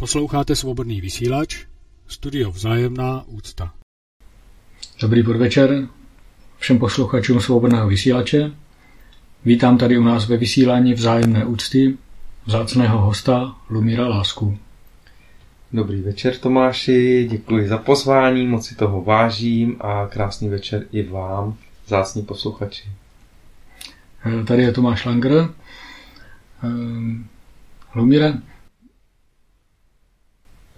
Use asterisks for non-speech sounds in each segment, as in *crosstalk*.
Posloucháte svobodný vysílač, studio Vzájemná úcta. Dobrý podvečer všem posluchačům svobodného vysílače. Vítám tady u nás ve vysílání Vzájemné úcty vzácného hosta Lumíra Lásku. Dobrý večer Tomáši, děkuji za pozvání, moc si toho vážím a krásný večer i vám, vzácní posluchači. Tady je Tomáš Langer. Lumíre,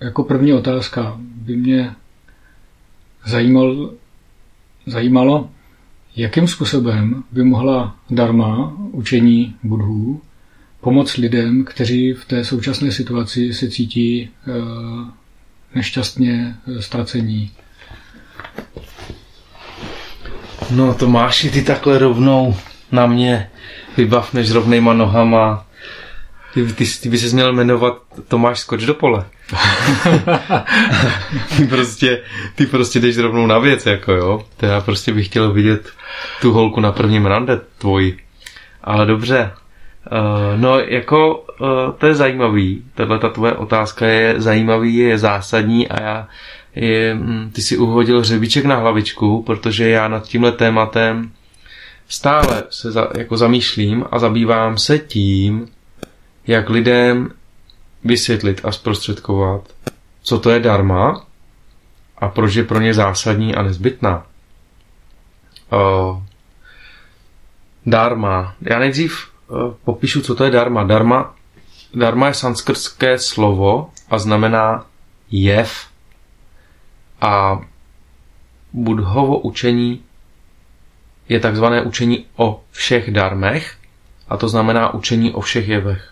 jako první otázka by mě zajímal, zajímalo, jakým způsobem by mohla dharma, učení budhů, pomoct lidem, kteří v té současné situaci se cítí e, nešťastně ztracení. No Tomáši, ty takhle rovnou na mě vybav než rovnejma nohama. Ty, ty, ty by se měl jmenovat Tomáš Skoč do pole. ty, prostě, ty prostě jdeš rovnou na věc, jako jo. To já prostě bych chtěl vidět tu holku na prvním rande tvoji. Ale dobře. Uh, no, jako uh, to je zajímavý. Tahle ta tvoje otázka je zajímavý, je zásadní a já je, hm, ty si uhodil hřebíček na hlavičku, protože já nad tímhle tématem stále se za, jako zamýšlím a zabývám se tím, jak lidem vysvětlit a zprostředkovat, co to je dharma a proč je pro ně zásadní a nezbytná. Uh, dharma. Já nejdřív uh, popíšu, co to je dharma. Dharma, dharma je sanskrtské slovo a znamená jev. A budhovo učení je takzvané učení o všech darmech a to znamená učení o všech jevech.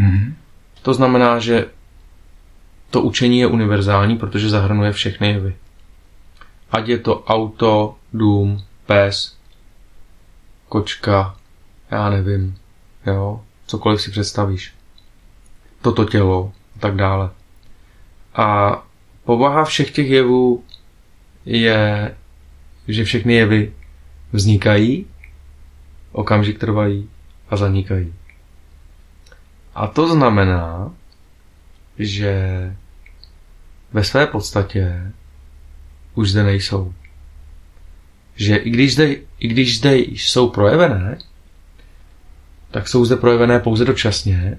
Mm-hmm. To znamená, že to učení je univerzální, protože zahrnuje všechny jevy. Ať je to auto, dům, pes, kočka, já nevím, jo, cokoliv si představíš. Toto tělo a tak dále. A povaha všech těch jevů je, že všechny jevy vznikají, okamžik trvají a zanikají. A to znamená, že ve své podstatě už zde nejsou. Že i když zde, i když zde jsou projevené, tak jsou zde projevené pouze dočasně.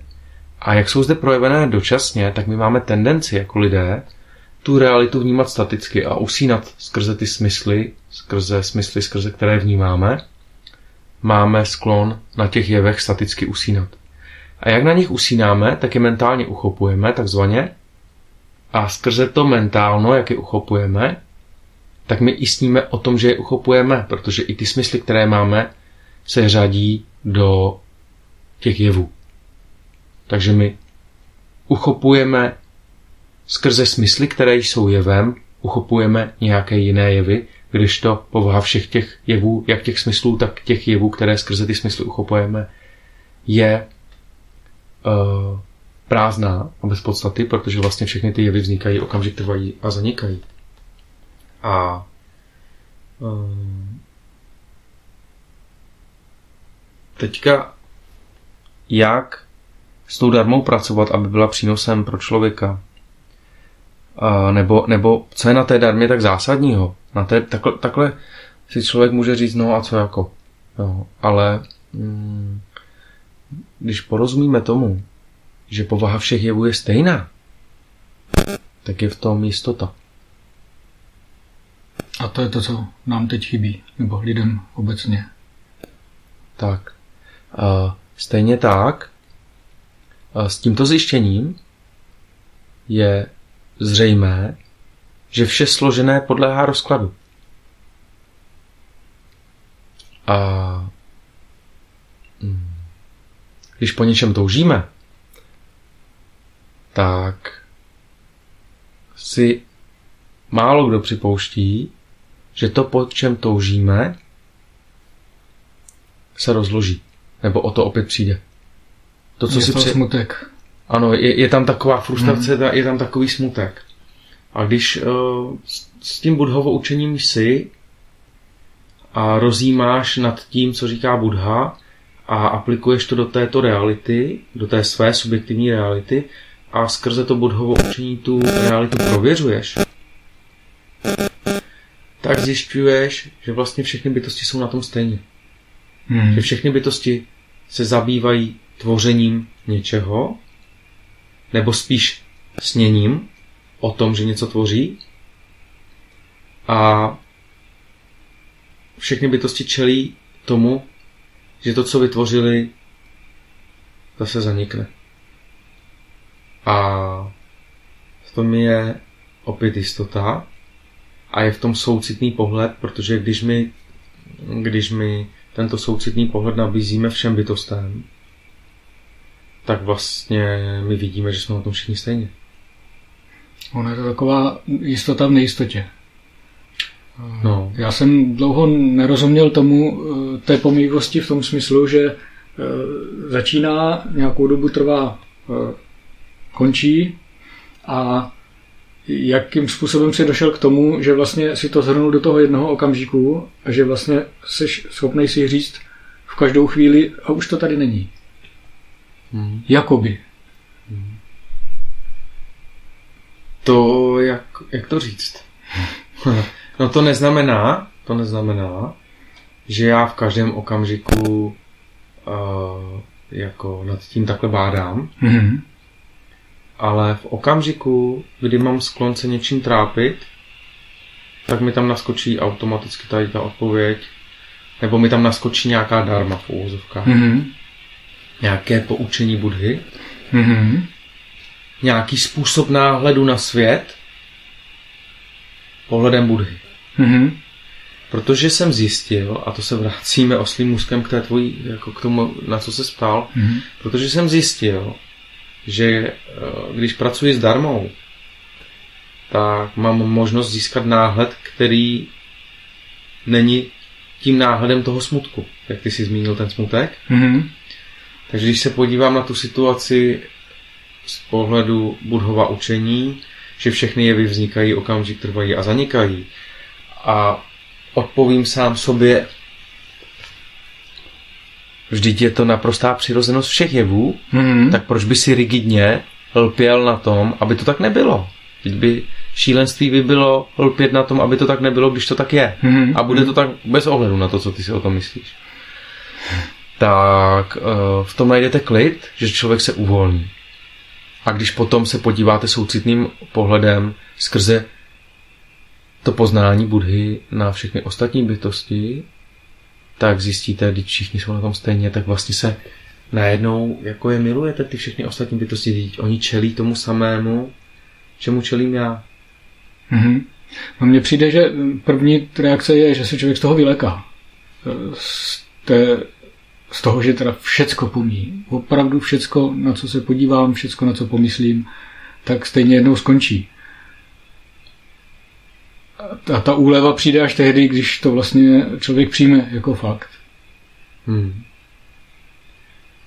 A jak jsou zde projevené dočasně, tak my máme tendenci jako lidé tu realitu vnímat staticky a usínat skrze ty smysly, skrze smysly, skrze které vnímáme. Máme sklon na těch jevech staticky usínat. A jak na nich usínáme, tak je mentálně uchopujeme, takzvaně. A skrze to mentálno, jak je uchopujeme, tak my i sníme o tom, že je uchopujeme, protože i ty smysly, které máme, se řadí do těch jevů. Takže my uchopujeme skrze smysly, které jsou jevem, uchopujeme nějaké jiné jevy, když to povaha všech těch jevů, jak těch smyslů, tak těch jevů, které skrze ty smysly uchopujeme, je uh, prázdná a bez podstaty, protože vlastně všechny ty jevy vznikají, okamžik trvají a zanikají. A uh, teďka jak s tou darmou pracovat, aby byla přínosem pro člověka? Uh, nebo, nebo co je na té darmě tak zásadního? Na té, takhle, takhle si člověk může říct, no a co jako? Jo, ale mm, když porozumíme tomu, že povaha všech jevů je stejná, tak je v tom jistota. A to je to, co nám teď chybí, nebo lidem obecně. Tak. Stejně tak, s tímto zjištěním je zřejmé, že vše složené podléhá rozkladu. A hmm, když po něčem toužíme, tak si málo kdo připouští, že to, po čem toužíme, se rozloží. Nebo o to opět přijde. To, co je si to při... smutek. Ano, je, je tam taková frustrace, hmm. je tam takový smutek. A když uh, s tím budhovo učením jsi a rozjímáš nad tím, co říká Budha, a aplikuješ to do této reality, do té své subjektivní reality a skrze to budhovo učení tu realitu prověřuješ, tak zjišťuješ, že vlastně všechny bytosti jsou na tom stejně. Hmm. Že všechny bytosti se zabývají tvořením něčeho, nebo spíš sněním o tom, že něco tvoří. A všechny bytosti čelí tomu, že to, co vytvořili, zase zanikne. A v tom je opět jistota a je v tom soucitný pohled, protože když my, když my tento soucitný pohled nabízíme všem bytostem, tak vlastně my vidíme, že jsme na tom všichni stejně. Ona je to taková jistota v nejistotě. No. Já jsem dlouho nerozuměl tomu eh, té pomývosti v tom smyslu, že eh, začíná, nějakou dobu trvá, eh, končí a jakým způsobem si došel k tomu, že vlastně si to zhrnul do toho jednoho okamžiku a že vlastně jsi schopný si říct v každou chvíli a už to tady není. Hmm. Jakoby. To, jak, jak to říct? *laughs* No to neznamená, to neznamená, že já v každém okamžiku uh, jako nad tím takhle bádám, Mhm. ale v okamžiku, kdy mám sklon se něčím trápit, tak mi tam naskočí automaticky tady ta odpověď, nebo mi tam naskočí nějaká darma v úvozovkách, Mhm. nějaké poučení Budhy, Mhm. nějaký způsob náhledu na svět pohledem Budhy. Mhm. Protože jsem zjistil, a to se vracíme oslým můzkem k té tvojí, jako k tomu, na co se ptal, Mhm. protože jsem zjistil, že eh, když pracuji s darmou, tak mám možnost získat náhled, který není tím náhledem toho smutku, jak ty jsi zmínil ten smutek. Mhm. Takže když se podívám na tu situaci z pohledu budhova učení, že všechny jevy vznikají, okamžik trvají a zanikají, a odpovím sám sobě, vždyť je to naprostá přirozenost všech jevů, Mhm. tak proč by si rigidně lpěl na tom, aby to tak nebylo? Teď by šílenství by bylo lpět na tom, aby to tak nebylo, když to tak je. Mhm. A bude to tak bez ohledu na to, co ty si o tom myslíš. Tak eh, v tom najdete klid, že člověk se uvolní. A když potom se podíváte soucitným pohledem skrze to poznání Budhy na všechny ostatní bytosti, tak zjistíte, když všichni jsou na tom stejně, tak vlastně se najednou jako je milujete ty všechny ostatní bytosti, oni čelí tomu samému, čemu čelím já. Mhm. No mně přijde, že první reakce je, že se člověk z toho vyleká. Z, té, z toho, že teda všecko pomí. Opravdu všecko, na co se podívám, všecko, na co pomyslím, tak stejně jednou skončí. A ta úleva přijde až tehdy, když to vlastně člověk přijme jako fakt. Hmm.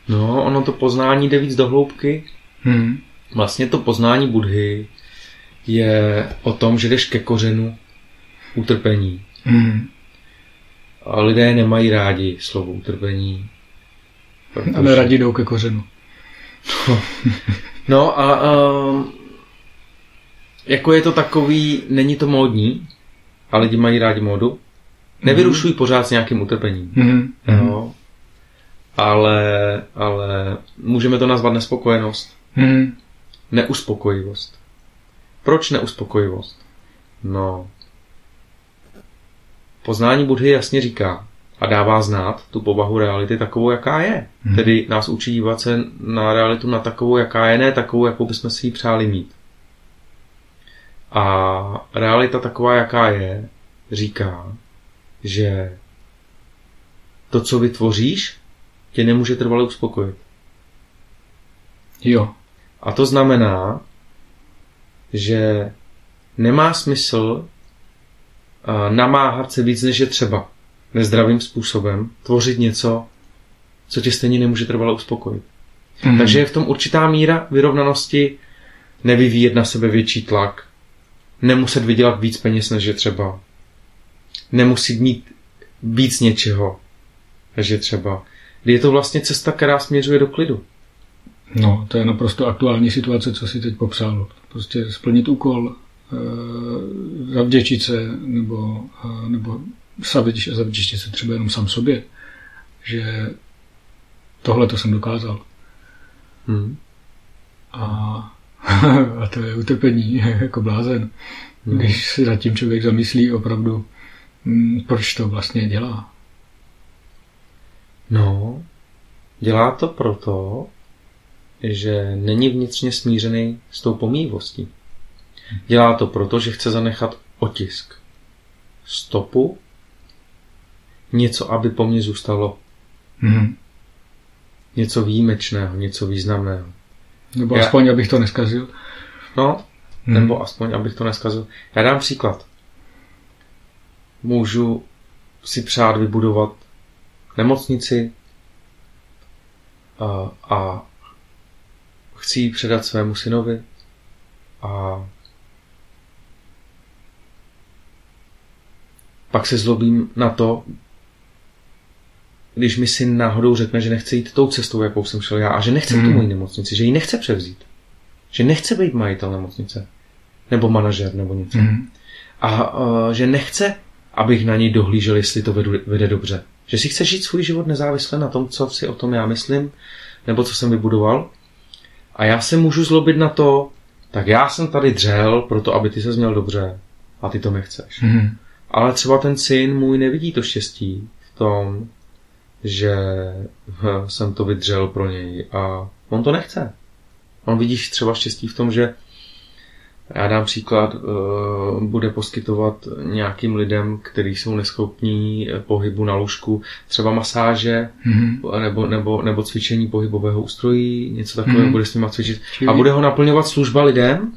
No, ono to poznání jde víc do hloubky. Mhm. Vlastně to poznání Budhy je o tom, že jdeš ke kořenu utrpení. Mhm. A lidé nemají rádi slovo utrpení. Ale radí jdou ke kořenu. No a um, jako je to takový, není to módní, a lidi mají rádi módu. Nevyrušují pořád s nějakým utrpením. Mhm. Jo. Ale, ale můžeme to nazvat nespokojenost. Mhm. Neuspokojivost. Proč neuspokojivost? No. Poznání Budhy jasně říká a dává znát tu povahu reality takovou, jaká je. Mhm. Tedy nás učí dívat se na realitu na takovou, jaká je, ne takovou, jakou bychom si ji přáli mít. A realita taková, jaká je, říká, že to, co vytvoříš, tě nemůže trvale uspokojit. Jo. A to znamená, že nemá smysl a, namáhat se víc, než je třeba nezdravým způsobem, tvořit něco, co tě stejně nemůže trvale uspokojit. Mhm. Takže je v tom určitá míra vyrovnanosti nevyvíjet na sebe větší tlak, nemuset vydělat víc peněz, než je třeba, nemusí mít víc něčeho, než je třeba. Je to vlastně cesta, která směřuje do klidu. No, to je naprosto aktuální situace, co si teď popsal. Prostě splnit úkol, e, zavděčit se, nebo, e, nebo zavděčit se třeba jenom sám sobě, že tohle to jsem dokázal. Hmm. A, *laughs* a to je utrpení, *laughs* jako blázen. Hmm. Když si nad tím člověk zamyslí opravdu, hm, proč to vlastně dělá. No, dělá to proto, že není vnitřně smířený s tou pomývostí. Dělá to proto, že chce zanechat otisk, stopu, něco, aby po mně zůstalo. Mm-hmm. Něco výjimečného, něco významného. Nebo Já... aspoň, abych to neskazil. No, hmm. nebo aspoň, abych to neskazil. Já dám příklad. Můžu si přát vybudovat nemocnici a, a chci ji předat svému synovi a pak se zlobím na to, když mi syn náhodou řekne, že nechce jít tou cestou, jakou jsem šel já, a že nechce hmm. tu moji nemocnici, že ji nechce převzít. Že nechce být majitel nemocnice. Nebo manažer, nebo něco. Hmm. A uh, že nechce, abych na něj dohlížel, jestli to vedu, vede dobře. Že si chce žít svůj život nezávisle na tom, co si o tom já myslím, nebo co jsem vybudoval. A já se můžu zlobit na to, tak já jsem tady dřel, proto aby ty se měl dobře. A ty to nechceš. Hmm. Ale třeba ten syn můj nevidí to štěstí v tom, že jsem to vydřel pro něj a on to nechce. On vidíš třeba štěstí v tom, že já dám příklad, eh, bude poskytovat nějakým lidem, kteří jsou neschopní pohybu na lůžku, třeba masáže mm-hmm. nebo, nebo, nebo cvičení pohybového ústrojí, něco takového, mm-hmm. bude s nimi cvičit. Čili... A bude ho naplňovat služba lidem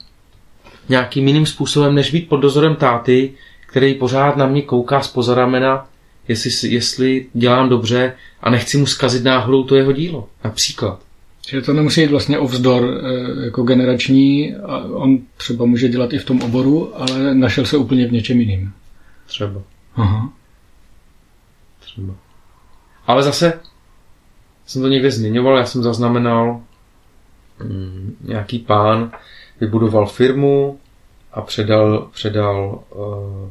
nějakým jiným způsobem, než být pod dozorem táty, který pořád na mě kouká z pozoramena jestli, jestli dělám dobře a nechci mu zkazit náhodou to jeho dílo. Například. Že to nemusí být vlastně ovzdor eh, jako generační a on třeba může dělat i v tom oboru, ale našel se úplně v něčem jiným. Třeba. Aha. Třeba. Ale zase jsem to někde zmiňoval, já jsem zaznamenal mm, nějaký pán vybudoval firmu a předal, předal uh,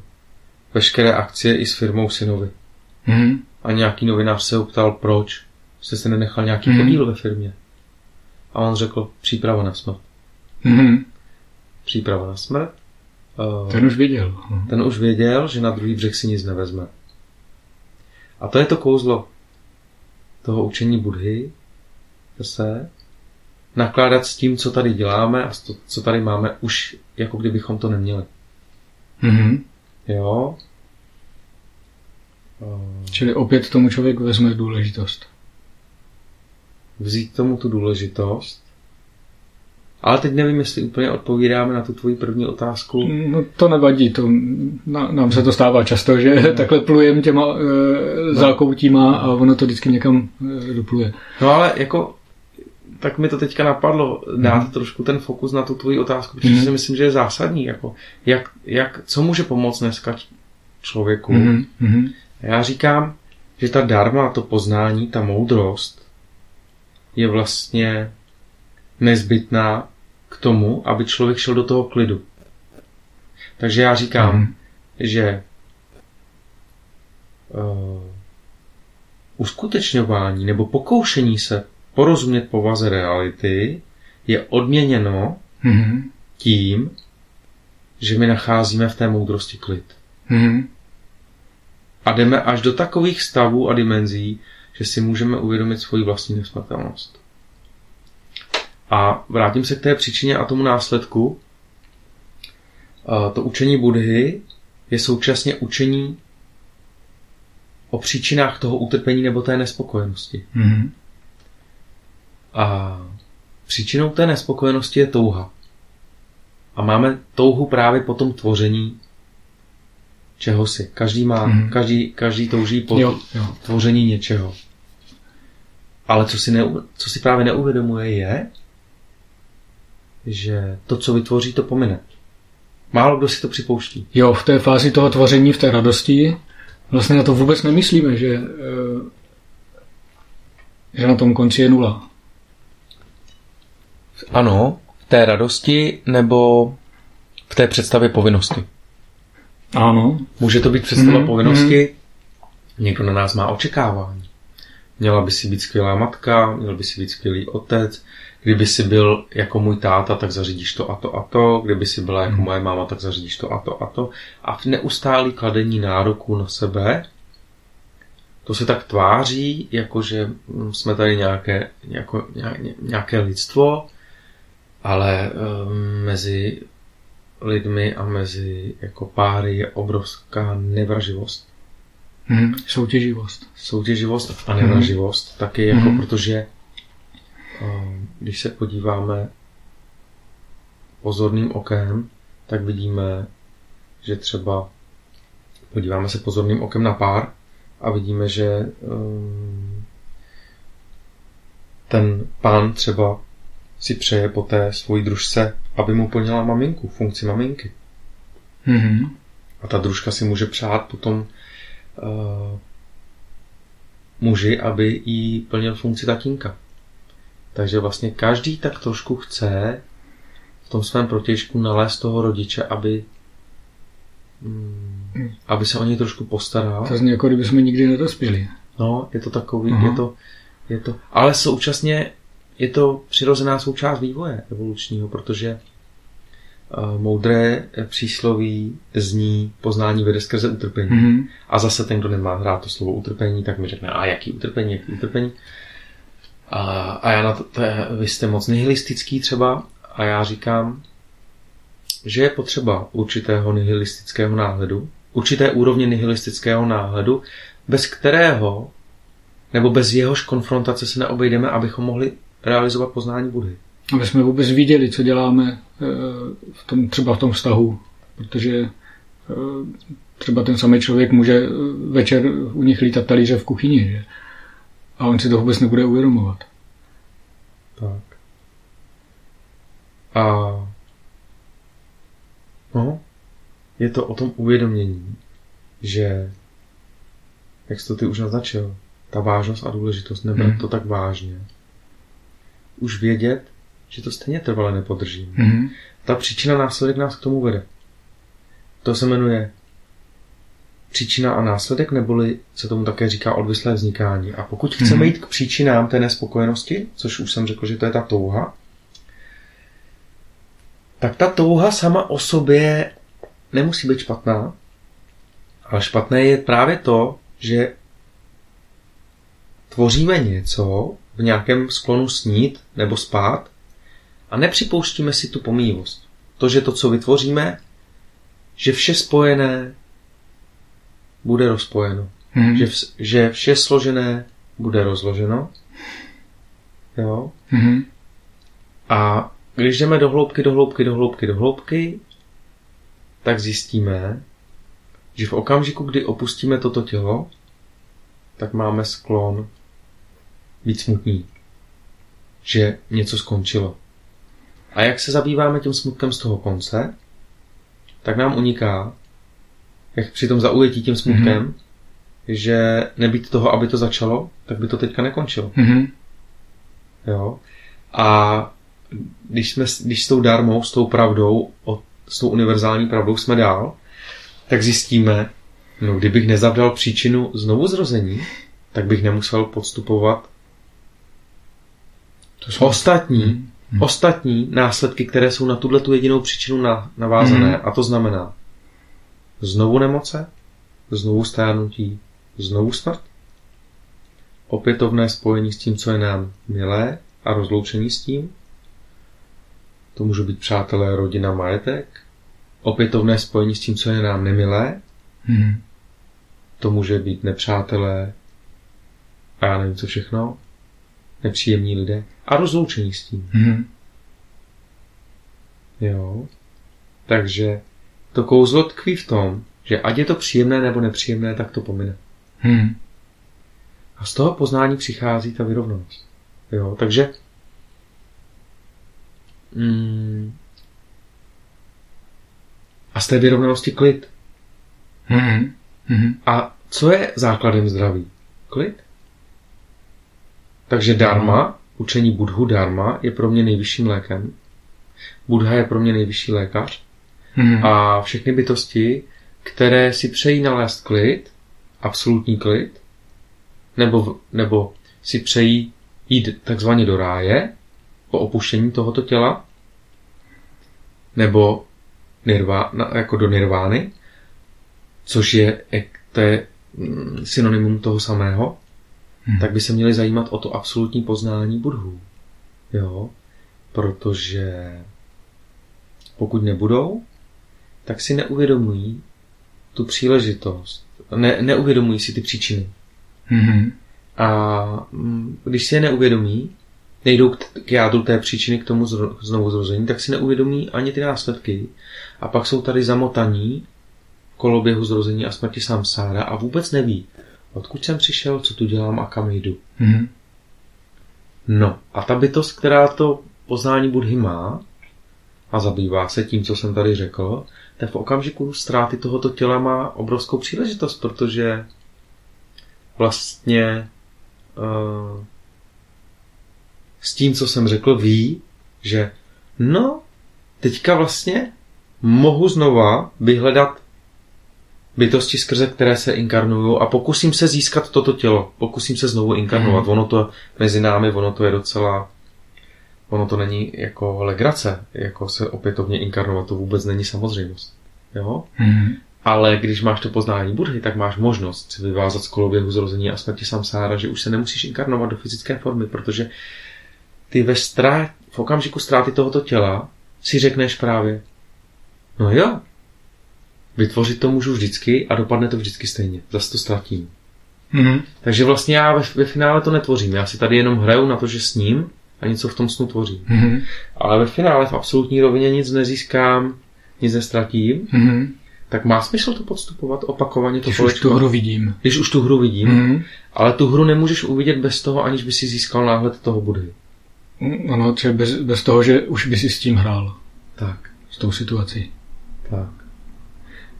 veškeré akcie i s firmou synovi. Hmm. A nějaký novinář se ho ptal, proč jste se nenechal nějaký hmm. podíl ve firmě. A on řekl, příprava na smrt. Hmm. Příprava na smrt. Uh, ten už věděl. Ten už věděl, že na druhý břeh si nic nevezme. A to je to kouzlo toho učení Budhy, zase nakládat s tím, co tady děláme a to, co tady máme, už jako kdybychom to neměli. Mm-hmm. Jo, Čili opět tomu člověk vezme důležitost. Vzít tomu tu důležitost. Ale teď nevím, jestli úplně odpovídáme na tu tvoji první otázku. No to nevadí, to, na, nám se to stává často, že no. takhle plujeme těma e, zákoutíma a ono to vždycky někam e, dopluje. No ale jako, tak mi to teďka napadlo, dát mm. trošku ten fokus na tu tvoji otázku, protože mm. si myslím, že je zásadní, jako, jak, jak, co může pomoct dneska člověku, mm. Já říkám, že ta dharma, to poznání, ta moudrost je vlastně nezbytná k tomu, aby člověk šel do toho klidu. Takže já říkám, mm. že uh, uskutečňování nebo pokoušení se porozumět povaze reality je odměněno mm. tím, že my nacházíme v té moudrosti klid. Mm a jdeme až do takových stavů a dimenzí, že si můžeme uvědomit svoji vlastní nesmrtelnost. A vrátím se k té příčině a tomu následku. To učení Budhy je současně učení o příčinách toho utrpení nebo té nespokojenosti. Mm-hmm. A příčinou té nespokojenosti je touha. A máme touhu právě po tom tvoření čeho si. Každý má, mm. každý, každý touží po jo, jo. tvoření něčeho. Ale co si, ne, co si právě neuvědomuje je, že to, co vytvoří, to pomine. Málo kdo si to připouští. Jo, v té fázi toho tvoření, v té radosti, vlastně na to vůbec nemyslíme, že, eh, že na tom konci je nula. Ano, v té radosti nebo v té představě povinnosti. Ano. Může to být představa Mhm, povinnosti, někdo na nás má očekávání. Měla by si být skvělá matka, měl by si být skvělý otec, kdyby si byl jako můj táta, tak zařídíš to a to a to, kdyby si byla jako moje máma, tak zařídíš to a to a to. A v neustálý kladení nároků na sebe, to se tak tváří, jako že mm, jsme tady nějaké, jako, ně- nějaké lidstvo, ale um, mezi lidmi a mezi jako páry je obrovská nevraživost. Mhm. Soutěživost. Soutěživost a nevraživost taky jako, Mhm. protože um, když se podíváme pozorným okem, tak vidíme, že třeba podíváme se pozorným okem na pár a vidíme, že um, ten pán třeba si přeje po té svojí družce, aby mu plnila maminku, funkci maminky. Mhm. A ta družka si může přát potom uh, muži, aby jí plnil funkci tatínka. Takže vlastně každý tak trošku chce v tom svém protěžku nalézt toho rodiče, aby mm, aby se o něj trošku postaral. To zní jako kdyby jsme nikdy nedospěli. No, je to takový, Aha. je to, je to, ale současně je to přirozená součást vývoje evolučního, protože uh, moudré přísloví zní poznání vede skrze utrpení. Mhm. A zase ten, kdo nemá rád to slovo utrpení, tak mi řekne, a jaký utrpení, jaký utrpení. A, a já na to, to je, vy jste moc nihilistický třeba, a já říkám, že je potřeba určitého nihilistického náhledu, určité úrovně nihilistického náhledu, bez kterého nebo bez jehož konfrontace se neobejdeme, abychom mohli realizovat poznání Budhy. Aby jsme vůbec viděli, co děláme eh, v tom, třeba v tom vztahu. Protože eh, třeba ten samý člověk může eh, večer u nich lítat talíře v kuchyni, že? A on si to vůbec nebude uvědomovat. Tak. A no, je to o tom uvědomění, že, jak jsi to ty už naznačil, ta vážnost a důležitost, nebrat Mhm. to tak vážně. Už vědět, že to stejně trvale nepodržím. Mhm. Ta příčina následek nás k tomu vede. To se jmenuje příčina a následek, neboli se tomu také říká odvislé vznikání. A pokud chceme Mhm. jít k příčinám té nespokojenosti, což už jsem řekl, že to je ta touha, tak ta touha sama o sobě nemusí být špatná, ale špatné je právě to, že tvoříme něco v nějakém sklonu snít nebo spát a nepřipouštíme si tu pomývost. To, že to, co vytvoříme, že vše spojené bude rozpojeno. Mhm. Že, vs- že vše složené bude rozloženo. Jo? Mhm. A když jdeme do hloubky, do hloubky, do hloubky, do hloubky, tak zjistíme, že v okamžiku, kdy opustíme toto tělo, tak máme sklon být smutní. Že něco skončilo. A jak se zabýváme tím smutkem z toho konce, tak nám uniká, jak při tom zaujetí tím smutkem, mm-hmm. že nebýt toho, aby to začalo, tak by to teďka nekončilo. Mhm. Jo? A když, jsme, když s tou darmou, s tou pravdou, o, s tou univerzální pravdou jsme dál, tak zjistíme, no kdybych nezavdal příčinu znovu zrození, tak bych nemusel podstupovat. Ostatní, Mhm. ostatní následky, které jsou na tuhle tu jedinou příčinu na, navázané. Mhm. A to znamená znovu nemoce, znovu stárnutí, znovu smrt, opětovné spojení s tím, co je nám milé a rozloučení s tím. To může být přátelé, rodina, majetek. Opětovné spojení s tím, co je nám nemilé. Mhm. To může být nepřátelé a já nevím co všechno. Nepříjemní lidé. A rozloučení s tím. Mhm. Jo. Takže to kouzlo tkví v tom, že ať je to příjemné nebo nepříjemné, tak to pomine. Mhm. A z toho poznání přichází ta vyrovnanost. Jo, takže mm, a z té vyrovnanosti klid. Mhm. Mhm. A co je základem zdraví? Klid. Takže dharma učení Budhu Dharma je pro mě nejvyšším lékem. Buddha je pro mě nejvyšší lékař. Mhm. A všechny bytosti, které si přejí nalézt klid, absolutní klid, nebo, nebo si přejí jít takzvaně do ráje po opuštění tohoto těla, nebo nirva, na, jako do nirvány, což je, to je mm, synonymum toho samého, Hmm. tak by se měli zajímat o to absolutní poznání budhů. Jo? Protože pokud nebudou, tak si neuvědomují tu příležitost. Ne, neuvědomují si ty příčiny. Mhm. A mm, když si je neuvědomí, nejdou k, k jádru té příčiny, k tomu zro- znovu zrození, tak si neuvědomí ani ty následky. A pak jsou tady zamotaní v koloběhu zrození a smrti samsára a vůbec neví, odkud jsem přišel, co tu dělám a kam jdu. Mhm. No a ta bytost, která to poznání Budhy má a zabývá se tím, co jsem tady řekl, tak v okamžiku ztráty tohoto těla má obrovskou příležitost, protože vlastně uh, s tím, co jsem řekl, ví, že no, teďka vlastně mohu znova vyhledat bytosti, skrze které se inkarnuju a pokusím se získat toto tělo. Pokusím se znovu inkarnovat. Mhm. Ono to mezi námi, ono to je docela ono to není jako legrace, jako se opětovně inkarnovat, to vůbec není samozřejmost. Jo? Mhm. Ale když máš to poznání Budhy, tak máš možnost si vyvázat z koloběhu zrození a smrti samsára, že už se nemusíš inkarnovat do fyzické formy, protože ty ve strát, v okamžiku ztráty tohoto těla si řekneš právě, no jo, vytvořit to můžu vždycky a dopadne to vždycky stejně. Zase to ztratím. Mhm. Takže vlastně já ve, ve finále to netvořím. Já si tady jenom hraju na to, že sním a něco v tom snu tvořím. Mhm. Ale ve finále v absolutní rovině nic nezískám, nic nestratím, Mhm. tak má smysl to podstupovat, opakovaně to Když už tu kolečko. hru vidím. Když už tu hru vidím, Mhm. ale tu hru nemůžeš uvidět bez toho, aniž by si získal náhled toho Budhy. Mm, Ano, třeba bez, bez toho, že už by si s tím hrál. Tak, S tou situací. tak.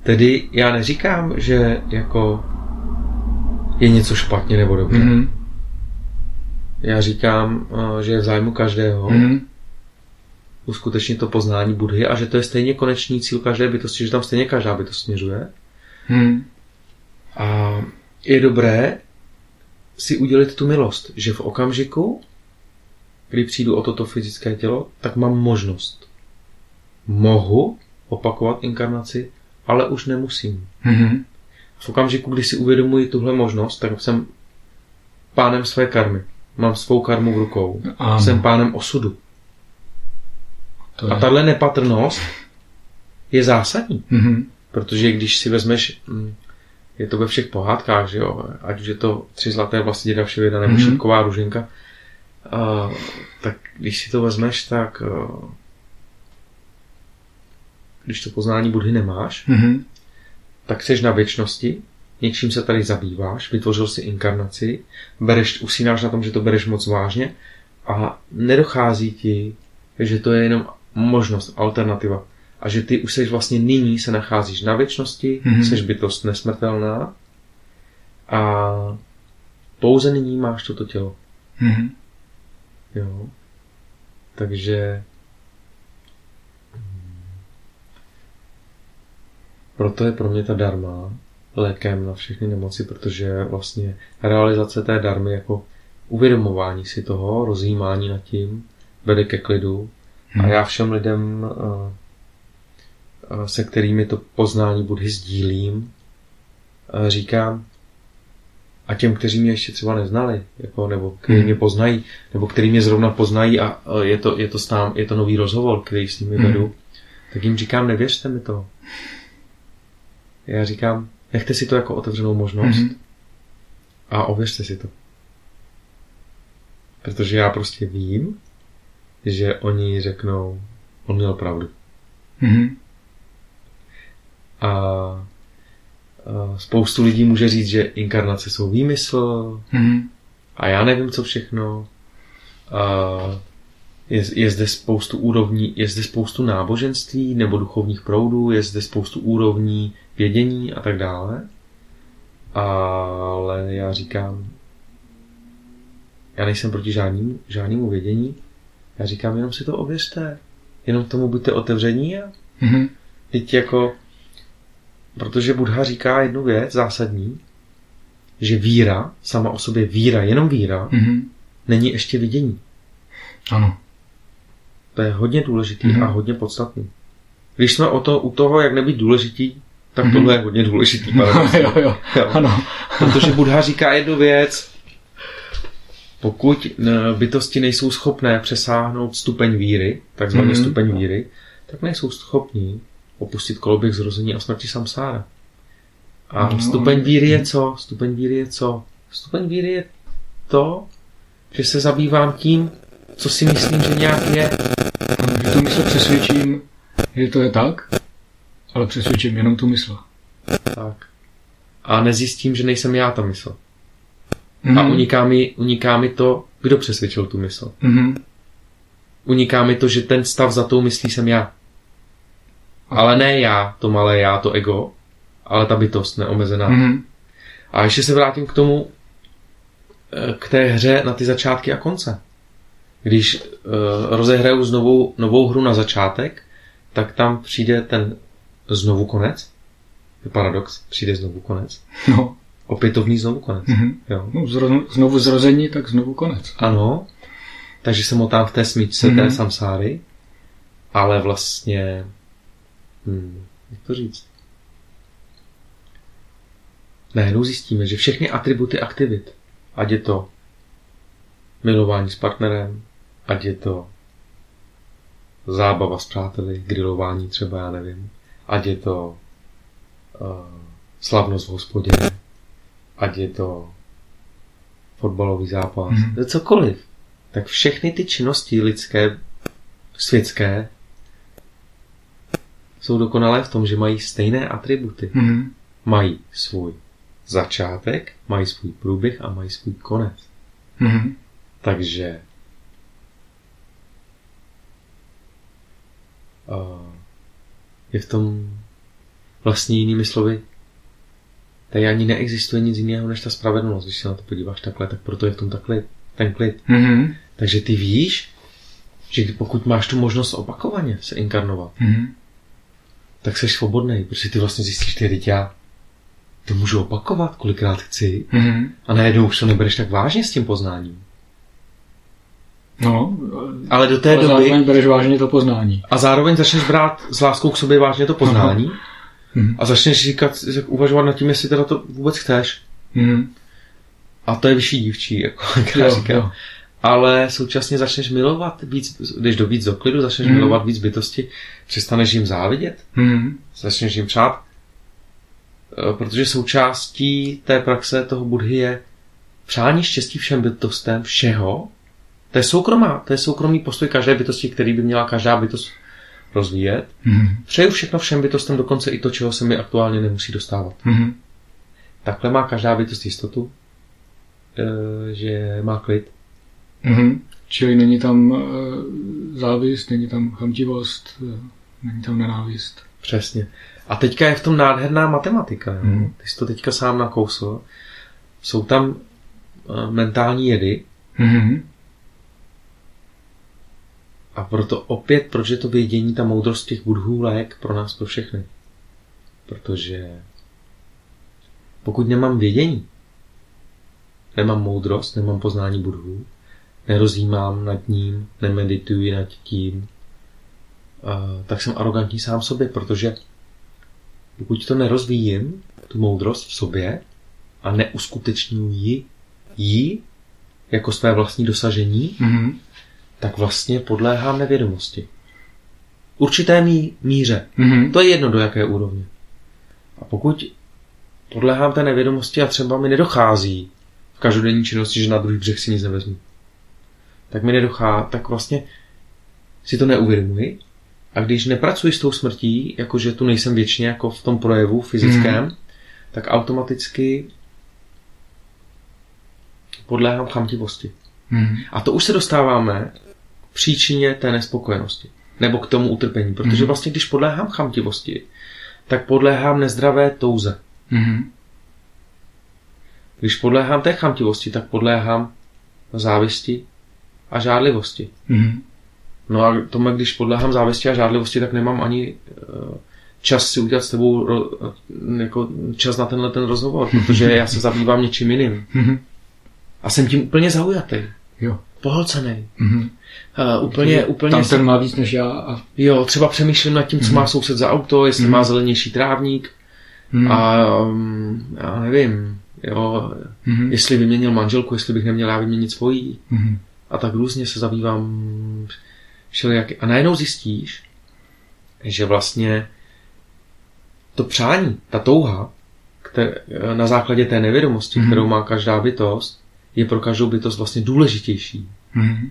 Tedy já neříkám, že jako je něco špatně nebo dobře. Mhm. Já říkám, eh, že je v zájmu každého Mhm. uskutečnit to poznání Budhy a že to je stejně konečný cíl každé bytosti, že tam stejně každá bytost směřuje. Mhm. A je dobré si udělit tu milost, že v okamžiku, kdy přijdu o toto fyzické tělo, tak mám možnost. Mohu opakovat inkarnaci, ale už nemusím. Mhm. V okamžiku, kdy si uvědomuji tuhle možnost, tak jsem pánem své karmy. Mám svou karmu v rukou. Ano. Jsem pánem osudu. To A je. tahle nepatrnost je zásadní. Mhm. Protože když si vezmeš, mm, je to ve všech pohádkách, že jo, ať už je to tři zlaté vlasy děda Vševěda nebo Mhm. mm-hmm. šipková ruženka, a, tak když si to vezmeš, tak a, když to poznání Budhy nemáš, Mhm. tak seš na věčnosti, něčím se tady zabýváš, vytvořil si inkarnaci, bereš, usínáš na tom, že to bereš moc vážně a nedochází ti, že to je jenom možnost, alternativa. A že ty už seš vlastně nyní se nacházíš na věčnosti, Mhm. mm-hmm. seš bytost nesmrtelná a pouze nyní máš toto tělo. Mhm. Jo. Takže proto je pro mě ta darma lékem na všechny nemoci, protože vlastně realizace té darmy jako uvědomování si toho, rozjímání nad tím, vede ke klidu. A Hmm. já všem lidem, eh, eh, se kterými to poznání Budhy sdílím, eh, říkám, a těm, kteří mě ještě třeba neznali, jako, nebo kteří Hmm. mě poznají, nebo kteří mě zrovna poznají a je to, je to, stám, je to nový rozhovor, který s nimi Hmm. vedu, tak jim říkám, nevěřte mi to. Já říkám, nechte si to jako otevřenou možnost Mhm. a ověřte si to. Protože já prostě vím, že oni řeknou, on měl pravdu. Mhm. A, a spoustu lidí může říct, že inkarnace jsou výmysl Mhm. a já nevím, co všechno. A je, je zde spoustu úrovní, je zde spoustu náboženství nebo duchovních proudů, je zde spoustu úrovní vědění a tak dále. Ale já říkám, já nejsem proti žádnému, žádnému vědění. Já říkám, jenom si to ověřte. Jenom tomu buďte otevření a Mhm. teď jako, protože Buddha říká jednu věc zásadní, že víra, sama o sobě víra, jenom víra, Mhm. není ještě vidění. Ano. To je hodně důležitý Mhm. a hodně podstatný. Když jsme o to, u toho, jak nebýt důležitý, tak Mhm. tohle je hodně důležitý. paradoxně. *laughs* jo, jo. Jo. Ano. Protože Buddha říká jednu věc. Pokud eh, bytosti nejsou schopné přesáhnout stupeň víry, takzvaný Mhm. stupeň víry, tak nejsou schopní opustit koloběh zrození a smrti samsára. A No, stupeň víry je co? Stupeň víry je co? Stupeň víry je to, že se zabývám tím, co si myslím, že nějak je. Že tu mysl přesvědčím, že to je tak, ale přesvědčím jenom tu mysl. Tak. A nezjistím, že nejsem já ta mysl. Mhm. A uniká mi, uniká mi to, kdo přesvědčil tu mysl. Mhm. uniká mi to, že ten stav za tou myslí jsem já. Ale ne já, to malé já, to ego, ale ta bytost neomezená. Mhm. A ještě se vrátím k tomu, eh, k té hře na ty začátky a konce. Když uh, rozehraju znovu novou hru na začátek, tak tam přijde ten znovu konec. Je paradox, přijde znovu konec. No. Opětovný znovu konec. Mhm. Jo. no zro, znovu zrození, tak znovu konec. Ano, takže se motám v té smyčce Mhm. té samsáry, ale vlastně, hmm, jak to říct, najednou zjistíme, že všechny atributy aktivit, ať je to milování s partnerem, ať je to zábava s přáteli, grilování třeba, já nevím, ať je to uh, slavnost v hospodě, ať je to fotbalový zápas, Mhm. mm. cokoliv, tak všechny ty činnosti lidské, světské, jsou dokonalé v tom, že mají stejné atributy. Mhm. Mají svůj začátek, mají svůj průběh a mají svůj konec. Mhm. Takže uh, je v tom vlastně jinými slovy tady ani neexistuje nic jiného než ta spravedlnost, když se na to podíváš takhle, tak proto je v tom ta klid, ten klid. Mhm. Takže ty víš, že pokud máš tu možnost opakovaně se inkarnovat, Mhm. tak jsi svobodný, protože ty vlastně zjistíš, ty teď já to můžu opakovat, kolikrát chci, Mhm. a najednou už to nebereš tak vážně s tím poznáním. No, Ale do té ale doby... zároveň bereš vážně to poznání. A zároveň začneš brát s láskou k sobě vážně to poznání Mhm. a začneš říkat, uvažovat nad tím, jestli teda to vůbec chceš. Mhm. A to je vyšší dívčí, jako *laughs* já Jo, říkám. jo. Ale současně začneš milovat víc, když do víc do klidu, začneš Mhm. milovat víc bytosti, přestaneš jim závidět, Mhm. začneš jim přát. Eh, Protože součástí té praxe toho Budhy je přání štěstí všem bytostem všeho. To je soukromá, to je soukromý postoj každé bytosti, který by měla každá bytost rozvíjet. Mhm. Přeju všechno všem bytostem, dokonce i to, čeho se mi aktuálně nemusí dostávat. Mhm. Takhle má každá bytost jistotu, eh, že má klid. Mhm. Čili není tam eh, závist, není tam chamtivost, eh, není tam nenávist. Přesně. A teďka je v tom nádherná matematika. Jo? Mhm. Ty jsi to teďka sám nakousl. Jsou tam mentální jedy Mhm. A proto opět, proč je to vědění, ta moudrost těch budhů lék pro nás, pro všechny. Protože pokud nemám vědění, nemám moudrost, nemám poznání budhů, nerozjímám nad ním, nemedituji nad tím, tak jsem arrogantní sám sobě, protože pokud to nerozvíjím, tu moudrost v sobě a neuskutečňuji ji, jako své vlastní dosažení, Mhm. Tak vlastně podléhám nevědomosti. Určité mí, míře. Mhm. To je jedno do jaké úrovně. A pokud podléhám té nevědomosti a třeba mi nedochází v každodenní činnosti, že na druhý břeh si nic nevezmu, tak mi nedochází, tak vlastně si to neuvědomuji. A když nepracuji s tou smrtí, jakože tu nejsem věčně jako v tom projevu fyzickém, Mhm. tak automaticky podléhám chamtivosti. Mhm. A to už se dostáváme příčině té nespokojenosti. Nebo k tomu utrpení. Protože Mhm. vlastně, když podléhám chamtivosti, tak podléhám nezdravé touze. Mhm. Když podléhám té chamtivosti, tak podléhám závisti a žádlivosti. Mhm. No a tomu, když podléhám závisti a žádlivosti, tak nemám ani eh, čas si udělat s tebou ro- jako čas na tenhle ten rozhovor, *laughs* protože já se zabývám něčím jiným. Mhm. A jsem tím úplně zaujatý, Jo. Pohlcený. Mhm. Uh, úplně, úplně, Tam ten má víc než já. A... jo, třeba přemýšlím nad tím, co má soused za auto, jestli má zelenější trávník Mhm. a um, já nevím, jo, Mhm. jestli vyměnil manželku, jestli bych neměl já vyměnit svojí. Mhm. A tak různě se zabývám všelijaký. A najednou zjistíš, že vlastně to přání, ta touha, které, na základě té nevědomosti, Mhm. kterou má každá bytost, je pro každou bytost vlastně důležitější Mhm.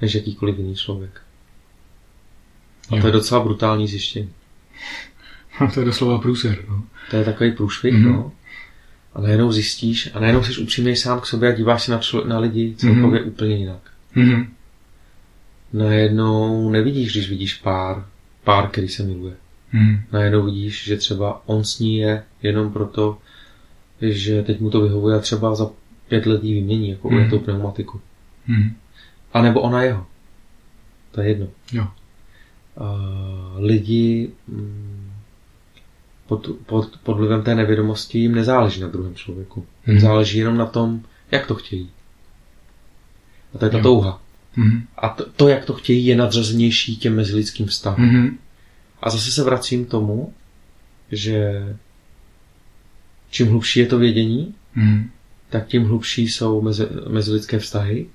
než jakýkoliv jiný člověk. A Jo. to je docela brutální zjištění. to je doslova průser. No. To je takový průšvih, Mhm. no. A najednou zjistíš, a najednou jsi upřímný sám k sobě a díváš se na, člo, na lidi celkově úplně jinak. Mhm. Najednou nevidíš, když vidíš pár, pár, který se miluje. Mhm. Najednou vidíš, že třeba on s ní je jenom proto, že teď mu to vyhovuje a třeba za pět let jí vymění, jako Mhm. mm. tou pneumatiku. Mhm. A nebo ona jeho. To je jedno. Jo. Uh, lidi mm, pod, pod, pod vlivem té nevědomosti jim nezáleží na druhém člověku. Jim Mhm. záleží jenom na tom, jak to chtějí. A to je ta Jo. touha. Mhm. A to, to, jak to chtějí, je nadřazenější těm mezilidským vztahům. Mhm. A zase se vracím k tomu, že čím hlubší je to vědění, Mhm. Tak tím hlubší jsou mezi, mezilidské vztahy,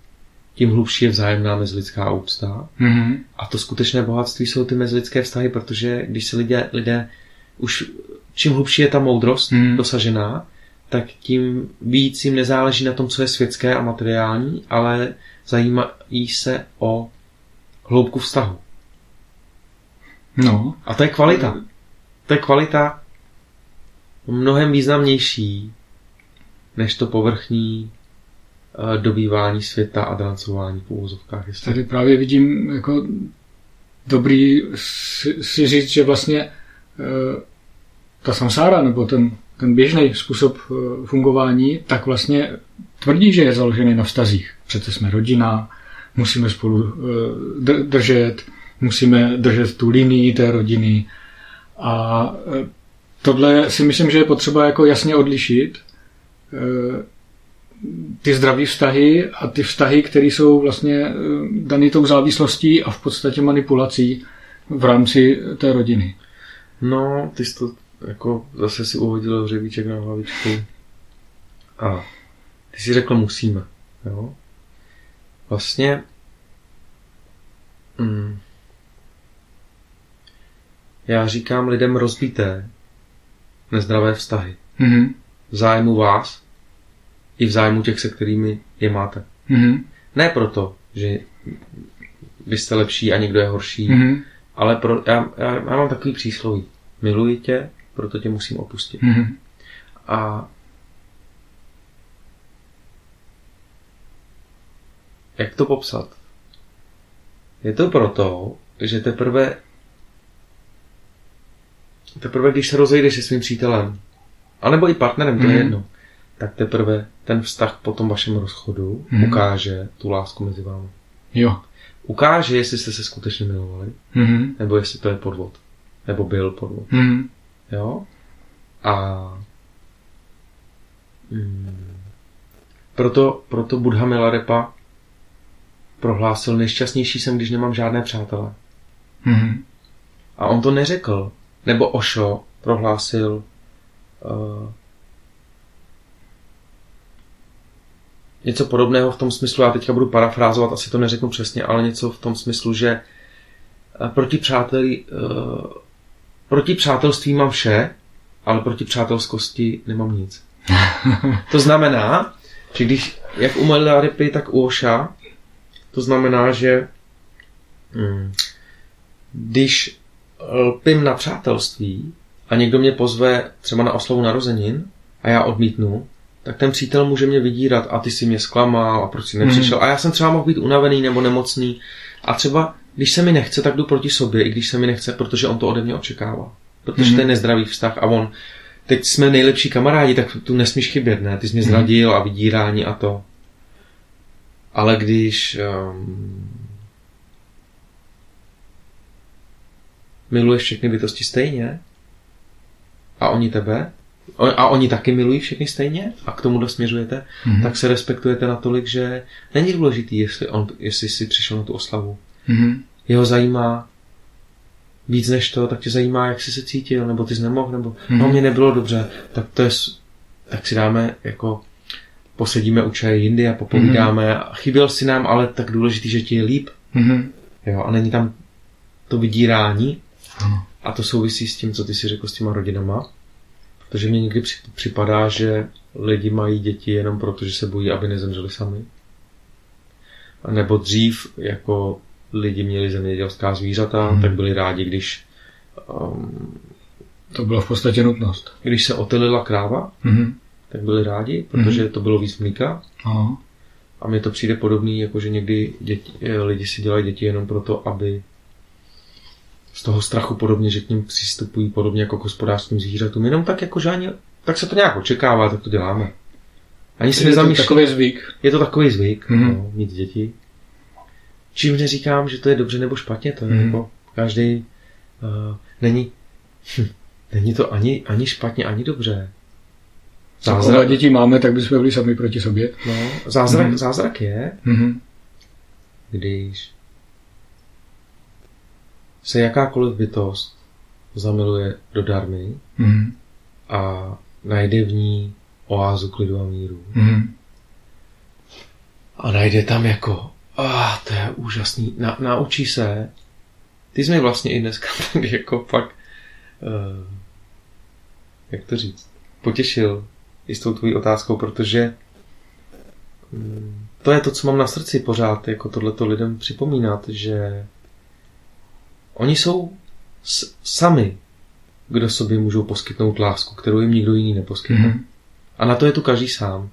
tím hlubší je vzájemná mezilidská úcta. Mhm. A to skutečné bohatství jsou ty mezilidské vztahy, protože když se lidé, lidé už čím hlubší je ta moudrost Mhm. dosažená, tak tím víc jim nezáleží na tom, co je světské a materiální, ale zajímají se o hloubku vztahu. No. A to je kvalita. To je kvalita mnohem významnější než to povrchní eh, dobývání světa a drancování po úzovkách. Jestli... Tady právě vidím jako dobrý si, říct, že vlastně eh, ta samsára nebo ten, ten běžný způsob eh, fungování, tak vlastně tvrdí, že je založený na vztazích. Přece jsme rodina, musíme spolu dr- držet, musíme držet tu linii té rodiny a tohle si myslím, že je potřeba jako jasně odlišit ty zdraví vztahy a ty vztahy, které jsou vlastně eh, daný tou závislostí a v podstatě manipulací v rámci té rodiny. No, ty jsi to jako zase si uhodil hřebíček na hlavičku. A ty si řekl musíme. Jo? Vlastně mm, já říkám lidem rozbité nezdravé vztahy. Mhm. V zájmu vás i v zájmu těch, se kterými je máte. Mhm. Ne proto, že vy jste lepší a někdo je horší, Mhm. ale pro, já, já, já mám takový přísloví. Miluji tě, proto tě musím opustit. Mhm. A jak to popsat? Je to proto, že teprve teprve když se rozejdeš se svým přítelem, anebo i partnerem, to je Mhm. jedno, tak teprve ten vztah po tom vašem rozchodu Mhm. ukáže tu lásku mezi vámi. Jo. Ukáže, jestli jste se skutečně milovali, Mhm. nebo jestli to je podvod. Nebo byl podvod. Mhm. Jo? A mm, proto, proto Buddha Milarepa prohlásil, nejšťastnější jsem, když nemám žádné přátele. Mhm. A on to neřekl. Nebo Osho prohlásil uh, něco podobného v tom smyslu, já teďka budu parafrázovat, asi to neřeknu přesně, ale něco v tom smyslu, že eh, proti, přáteli, uh, proti přátelství mám vše, ale proti přátelskosti nemám nic. *laughs* to znamená, že když, jak u Milarypy, tak u Osha, to znamená, že mm, když lpím na přátelství a někdo mě pozve třeba na oslavu narozenin a já odmítnu, tak ten přítel může mě vydírat a ty si mě zklamal a proč si nepřišel. A já jsem třeba mohl být unavený nebo nemocný a třeba když se mi nechce, tak jdu proti sobě, i když se mi nechce, protože on to ode mě očekává. Protože Mhm. to je nezdravý vztah a on, teď jsme nejlepší kamarádi, tak tu nesmíš chybět, ne? Ty jsi mě zradil a vydírání a to. Ale když um, miluješ všechny bytosti stejně a oni tebe, a oni taky milují všechny stejně a k tomu dosměřujete, mm-hmm. tak se respektujete natolik, že není důležitý, jestli, on, jestli jsi přišel na tu oslavu. Mm-hmm. Jeho zajímá víc než to, tak tě zajímá, jak jsi se cítil, nebo ty jsi nemohl, nebo mm-hmm. no mě nebylo dobře, tak to je, tak si dáme jako posedíme u čaje jindy a popovídáme. Mm-hmm. Chyběl si nám, ale tak důležitý, že ti je líp. Mm-hmm. Jo, a není tam to vydírání. Ano. A to souvisí s tím, co ty si řekl s těma rodinama. Protože mně někdy připadá, že lidi mají děti jenom proto, že se bojí, aby nezemřeli sami. A nebo dřív, jako lidi měli zemědělská zvířata, hmm. tak byli rádi, když um, to byla v podstatě nutnost. Když se otelila kráva, mm-hmm. tak byli rádi, protože mm-hmm. to bylo víc mlíka. Aha. A mně to přijde podobný, jako že někdy děti, lidi si dělají děti jenom proto, aby z toho strachu podobně, že k ním přistupují podobně jako k hospodářským zvířatům. Jenom tak jako, že ani, tak se to nějak očekává, tak to děláme. Ani se nezamýšlí. Je to takový zvyk. Je to takový zvyk, mm-hmm. no, mít děti. Čím neříkám, že to je dobře nebo špatně, to je mm-hmm. jako každý uh, není, hm, není to ani, ani špatně, ani dobře. Zázrak... Pokud děti máme, tak bychom byli sami proti sobě. No, zázrak, mm-hmm. zázrak je, mm-hmm. když se jakákoliv bytost zamiluje do darmy mm. a najde v ní oázu klidu a míru. Mm. A najde tam jako, ah, to je úžasný, Na, naučí se, ty jsi mi vlastně i dneska *laughs* tak jako fakt, uh, jak to říct, potěšil i s tou tvojí otázkou, protože um, to je to, co mám na srdci pořád, jako tohleto lidem připomínat, že Oni jsou s- sami, kdo sobě můžou poskytnout lásku, kterou jim nikdo jiný neposkytne. Mm-hmm. A na to je tu každý sám.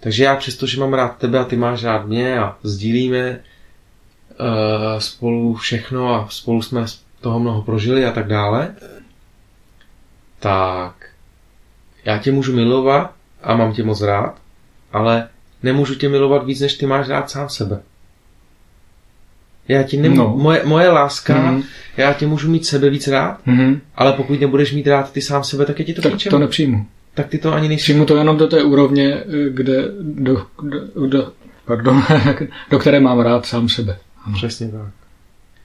Takže já přesto, že mám rád tebe a ty máš rád mě a sdílíme uh, spolu všechno a spolu jsme toho mnoho prožili a tak dále, tak já tě můžu milovat a mám tě moc rád, ale nemůžu tě milovat víc, než ty máš rád sám sebe. Já ti nemů- no. moje, moje láska, mm-hmm. já tě můžu mít sebe víc rád, mm-hmm. ale pokud nebudeš mít rád ty sám sebe, tak je ti to Tak k to nepřijmu. Tak ty to ani nejsi. Přijmu to jenom do té úrovně, kde, do, do, do, pardon, *laughs* do které mám rád sám sebe. Ano. Přesně tak.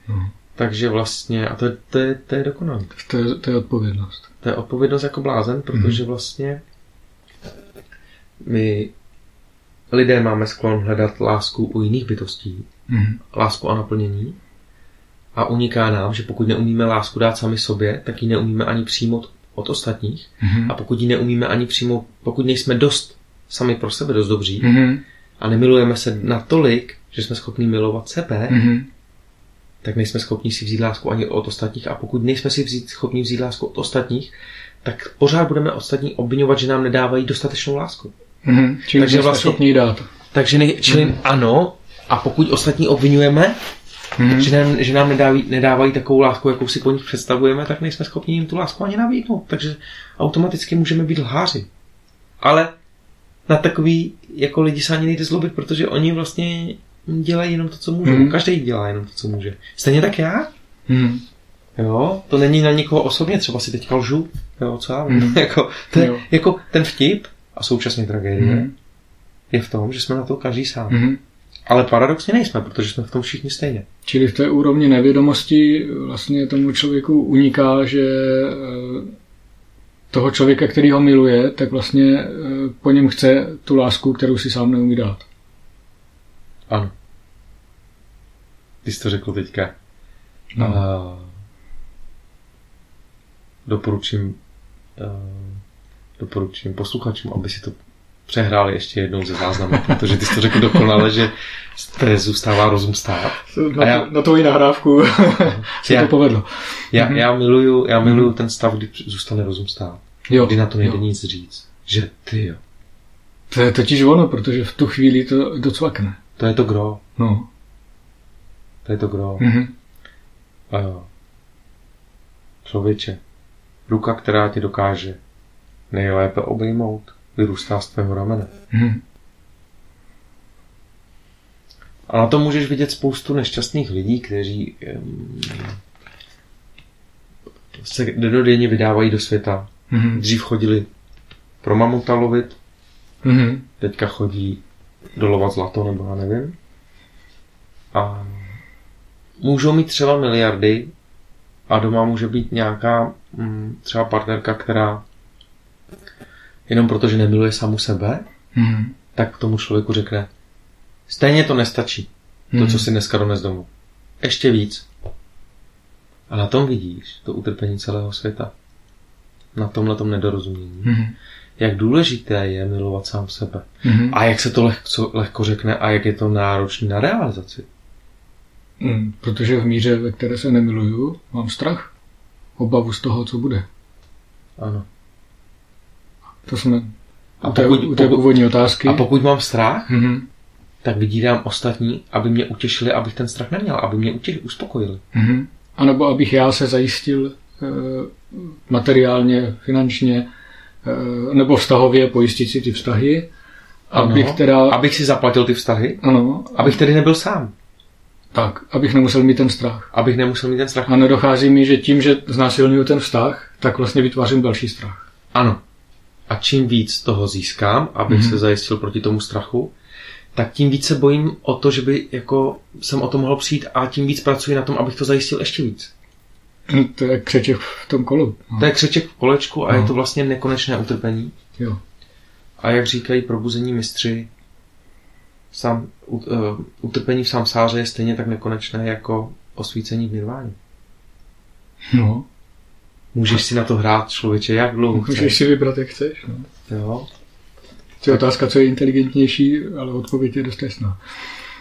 No. Takže vlastně, a to, je, to, je, to je dokonalé. To je, to je odpovědnost. To je odpovědnost jako blázen, protože mm-hmm. vlastně my lidé máme sklon hledat lásku u jiných bytostí, mm. lásku a naplnění. A uniká nám, že pokud neumíme lásku dát sami sobě, tak ji neumíme ani přijmout od ostatních. Mm. A pokud ji neumíme ani přijmout, pokud nejsme dost sami pro sebe dost dobří mm. a nemilujeme se natolik, že jsme schopni milovat sebe, mm. tak nejsme schopni si vzít lásku ani od ostatních. A pokud nejsme si vzít, schopni vzít lásku od ostatních, tak pořád budeme ostatní obvinovat, že nám nedávají dostatečnou lásku. Mm-hmm. Čili takže vlastně schopni dát. Takže ne, čili mm-hmm. ano, a pokud ostatní obvinujeme, mm-hmm. že, nám, že nám nedávají, nedávají takovou lásku, jakou si po nich představujeme, tak nejsme schopni jim tu lásku ani nabídnout. Takže automaticky můžeme být lháři. Ale na takový jako lidi se ani nejde zlobit, protože oni vlastně dělají jenom to, co můžou. Mm-hmm. Každý dělá jenom to, co může. Stejně tak já. Mm-hmm. Jo, to není na nikoho osobně, třeba si teďka lžu, jo, co já Mm. *laughs* jako, ten, jako ten vtip a současně tragédie mm. je v tom, že jsme na to každý sám. Mm. Ale paradoxně nejsme, protože jsme v tom všichni stejně. Čili v té úrovni nevědomosti vlastně tomu člověku uniká, že eh, toho člověka, který ho miluje, tak vlastně eh, po něm chce tu lásku, kterou si sám neumí dát. Ano. Ty jsi to řekl teďka. No. A doporučím uh, doporučím posluchačům, aby si to přehráli ještě jednou ze záznamu, protože ty jsi to řekl dokonale, že to zůstává rozum stát. Na, já, na tvoji nahrávku *laughs* se já, to povedlo. Já, mm-hmm. já miluju, já miluju mm-hmm. ten stav, kdy zůstane rozum stát. Jo, kdy na to nejde jo. nic říct. Že ty jo. To je totiž ono, protože v tu chvíli to docvakne. To je to gro. No. To je to gro. Mm-hmm. A jo. Člověče. Ruka, která ti dokáže nejlépe obejmout, vyrůstá z tvého ramene. Hmm. A na tom můžeš vidět spoustu nešťastných lidí, kteří um, se denodenně vydávají do světa. Mhm. Dřív chodili pro mamuta lovit, Mhm. teďka chodí dolovat zlato, nebo já nevím. A můžou mít třeba miliardy a doma může být nějaká mm, třeba partnerka, která jenom protože nemiluje samu sebe, Mhm. tak tomu člověku řekne, stejně to nestačí, to, Mhm. co si dneska dones domů. Ještě víc. A na tom vidíš to utrpení celého světa. Na tomhle tom nedorozumění. Mhm. Jak důležité je milovat sám sebe. Mhm. A jak se to lehko, lehko řekne a jak je to náročné na realizaci. Mm, Protože v míře, ve které se nemiluju, mám strach. Obavu z toho, co bude. Ano. To jsme A u pokud- u té původní otázky. A pokud mám strach, Mhm. tak vydírám ostatní, aby mě utěšili, abych ten strach neměl, aby mě utěšili, uspokojili. Mhm. A nebo abych já se zajistil eh, materiálně, finančně, eh, nebo vztahově pojistit si ty vztahy, abych Ano. teda, Abych si zaplatil ty vztahy, ano, abych tedy nebyl sám. tak, abych nemusel mít ten strach. Abych nemusel mít ten strach. A nedochází mi, že tím, že znásilňuju ten vztah, tak vlastně vytvářím další strach. Ano. A čím víc toho získám, abych Mhm. se zajistil proti tomu strachu, tak tím víc se bojím o to, že by jako jsem o to mohl přijít a tím víc pracuji na tom, abych to zajistil ještě víc. To je křeček v tom kolu. No. To je křeček v kolečku a No. je to vlastně nekonečné utrpení. Jo. A jak říkají probuzení mistři, sám, uh, utrpení v samsáře je stejně tak nekonečné jako osvícení v nirváně. No, Můžeš si na to hrát, člověče, jak dlouho můžeš chceš. si vybrat, jak chceš. No. Jo. To je otázka, co je inteligentnější, ale odpověď je dost jasná.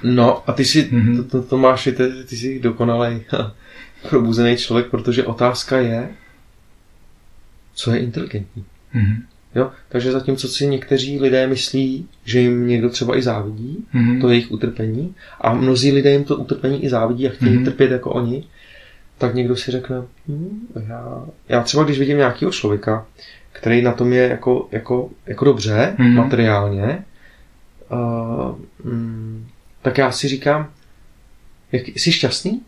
No a ty si, Mhm. to, to, Tomáši, ty, ty jsi dokonalej *laughs* probuzený člověk, protože otázka je, co je inteligentní. Mhm. Jo? Takže zatímco si někteří lidé myslí, že jim někdo třeba i závidí, Mhm. to je jejich utrpení, a mnozí lidé jim to utrpení i závidí a chtějí Mhm. trpět jako oni, tak někdo si řekne, hm, já, já třeba když vidím nějakého člověka, který na tom je jako, jako, jako dobře, Mhm. materiálně, uh, mm, tak já si říkám, jak, jsi šťastný?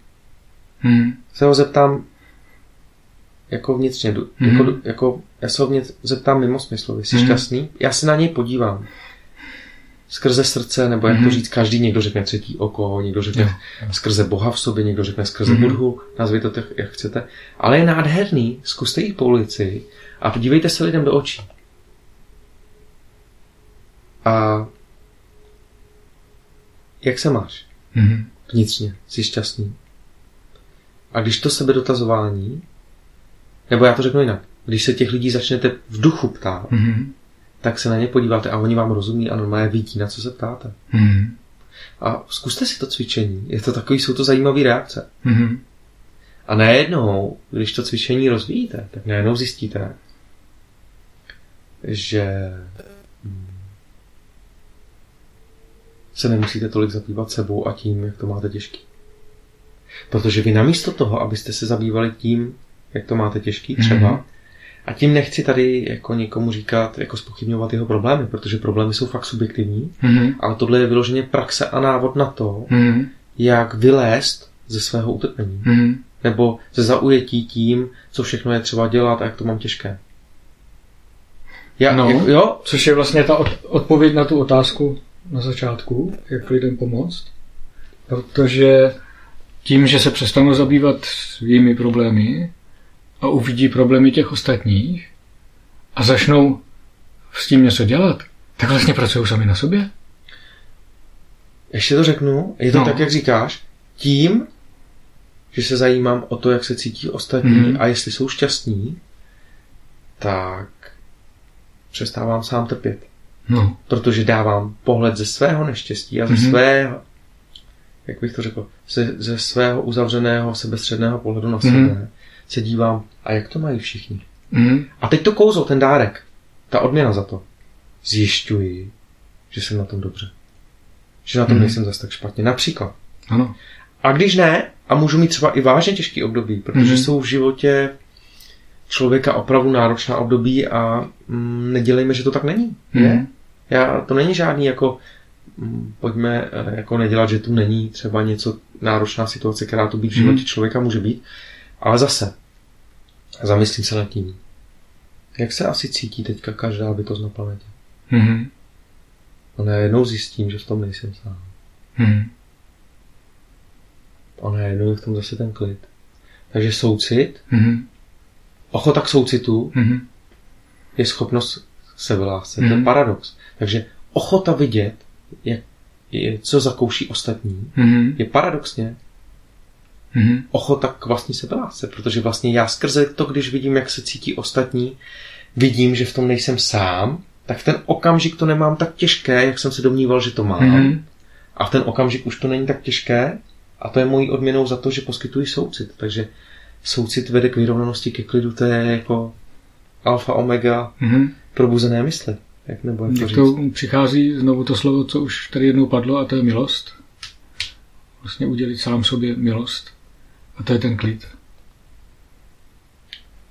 Mhm. Se ho zeptám jako vnitřně, du- Mhm. jako, jako, já se ho vnitř, zeptám mimo smyslově, jsi Mhm. šťastný? Já se na něj podívám. Skrze srdce, nebo jak to Mhm. říct, každý někdo řekne třetí oko, někdo řekne Jo. skrze Boha v sobě, někdo řekne skrze Mhm. Budhu, nazvěte to, jak chcete. Ale je nádherný, zkuste jít po ulici a podívejte se lidem do očí. A jak se máš? Mhm. vnitřně, jsi šťastný. A když to sebedotazování, nebo já to řeknu jinak, když se těch lidí začnete v duchu ptát, Mhm. Tak se na ně podíváte a oni vám rozumí a normálně vidí, na co se ptáte. Mhm. A zkuste si to cvičení. Je to takový, jsou to zajímavé reakce. Mhm. A najednou, když to cvičení rozvíjíte, tak najednou zjistíte, že hm, se nemusíte tolik zabývat sebou a tím, jak to máte těžký. Protože vy namísto toho, abyste se zabývali tím, jak to máte těžký třeba, Mhm. A tím nechci tady jako někomu říkat, jako spochybňovat jeho problémy, protože problémy jsou fakt subjektivní, Mhm. ale tohle je vyloženě praxe a návod na to, Mhm. jak vylézt ze svého utrpení Mhm. nebo ze zaujetí tím, co všechno je třeba dělat a jak to mám těžké. Já, No. jak, jo, Což je vlastně ta od- odpověď na tu otázku na začátku, jak lidem pomoct. Protože tím, že se přestanou zabývat svými problémy a uvidí problémy těch ostatních a začnou s tím něco dělat, tak vlastně pracují sami na sobě. ještě to řeknu, je to No. tak, jak říkáš, tím, že se zajímám o to, jak se cítí ostatní Mhm. a jestli jsou šťastní, tak přestávám sám trpět. No. Protože dávám pohled ze svého neštěstí a ze Mhm. svého, jak bych to řekl, ze, ze svého uzavřeného sebestředného pohledu na sebe se dívám, a jak to mají všichni. Mhm. A teď to kouzlo, ten dárek, ta odměna za to. Zjišťuji, že jsem na tom dobře. Že na tom Mhm. nejsem zase tak špatně. Například. Ano. A když ne, a můžu mít třeba i vážně těžký období, protože Mhm. jsou v životě člověka opravdu náročná období a mm, nedělejme, že to tak není. Ne? Já, to není žádný jako mm, pojďme eh, jako nedělat, že tu není třeba něco náročná situace, která tu být v životě Mhm. člověka může být. Ale zase, zamyslím se nad tím. Jak se asi cítí teďka každá bytost na planetě? Mhm. A najednou zjistím, že v tom nejsem sám. Mhm. A najednou je v tom zase ten klid. Takže soucit, Mhm. ochota k soucitu Mhm. je schopnost sebelásce. To je Mhm. paradox. Takže ochota vidět, jak, je, co zakouší ostatní, Mhm. je paradoxně Mhm. ochota k vlastní sebelásce, protože vlastně já skrze to, když vidím, jak se cítí ostatní, vidím, že v tom nejsem sám, tak v ten okamžik to nemám tak těžké, jak jsem se domníval, že to mám. Mhm. A v ten okamžik už to není tak těžké a to je mojí odměnou za to, že poskytuji soucit. Takže soucit vede k vyrovnanosti, ke klidu, to je jako alfa, omega Mhm. probuzené mysli. Jak nebo jak to říct? to přichází znovu to slovo, co už tady jednou padlo, a to je milost. Vlastně udělit sám sobě milost. A to je ten klid.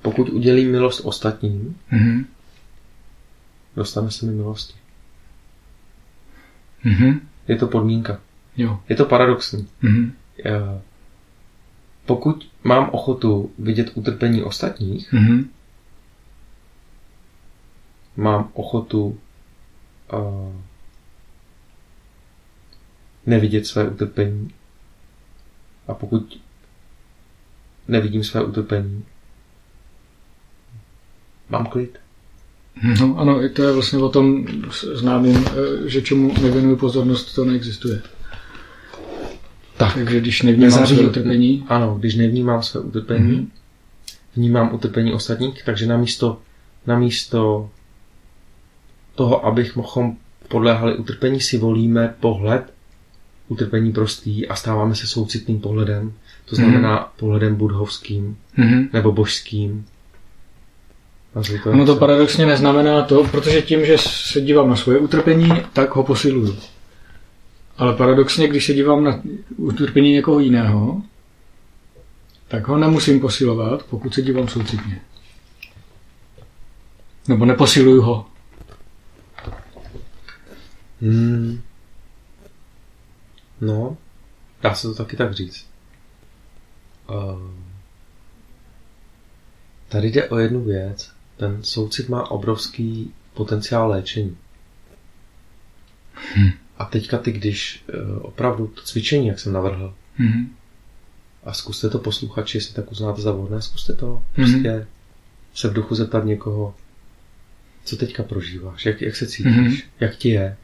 Pokud udělím milost ostatním, Mhm. dostane se mi milosti. Mhm. Je to podmínka. Jo. Je to paradoxní. Mhm. Eh, Pokud mám ochotu vidět utrpení ostatních, Mhm. mám ochotu uh, nevidět své utrpení. A pokud nevidím své utrpení, mám klid. No, ano, i to je vlastně o tom známým, eh, že čemu nevěnuju pozornost, to neexistuje. Tak. Takže když nevnímám Nezaří- své utrpení, Ano, když nevnímám své utrpení, Mhm. vnímám utrpení ostatních, takže namísto, namísto toho, abych mohl podléhali utrpení, si volíme pohled utrpení prostý a stáváme se soucitným pohledem, to znamená pohledem budhovským mhm. nebo božským. To ono to paradoxně neznamená to, protože tím, že se dívám na svoje utrpení, tak ho posiluju. Ale paradoxně, když se dívám na utrpení někoho jiného, tak ho nemusím posilovat, pokud se dívám soucitně. Nebo neposiluju ho. Hmm. No, dá se to taky tak říct. Uh, tady jde o jednu věc. Ten soucit má obrovský potenciál léčení. Hm. A teďka ty, když uh, opravdu to cvičení, jak jsem navrhl, Mhm. a zkuste to posluchači, jestli tak uznáte za vhodné, zkuste to. Mhm. Prostě se v duchu zeptat někoho, co teďka prožíváš, jak, jak se cítíš, Mhm. jak ti je.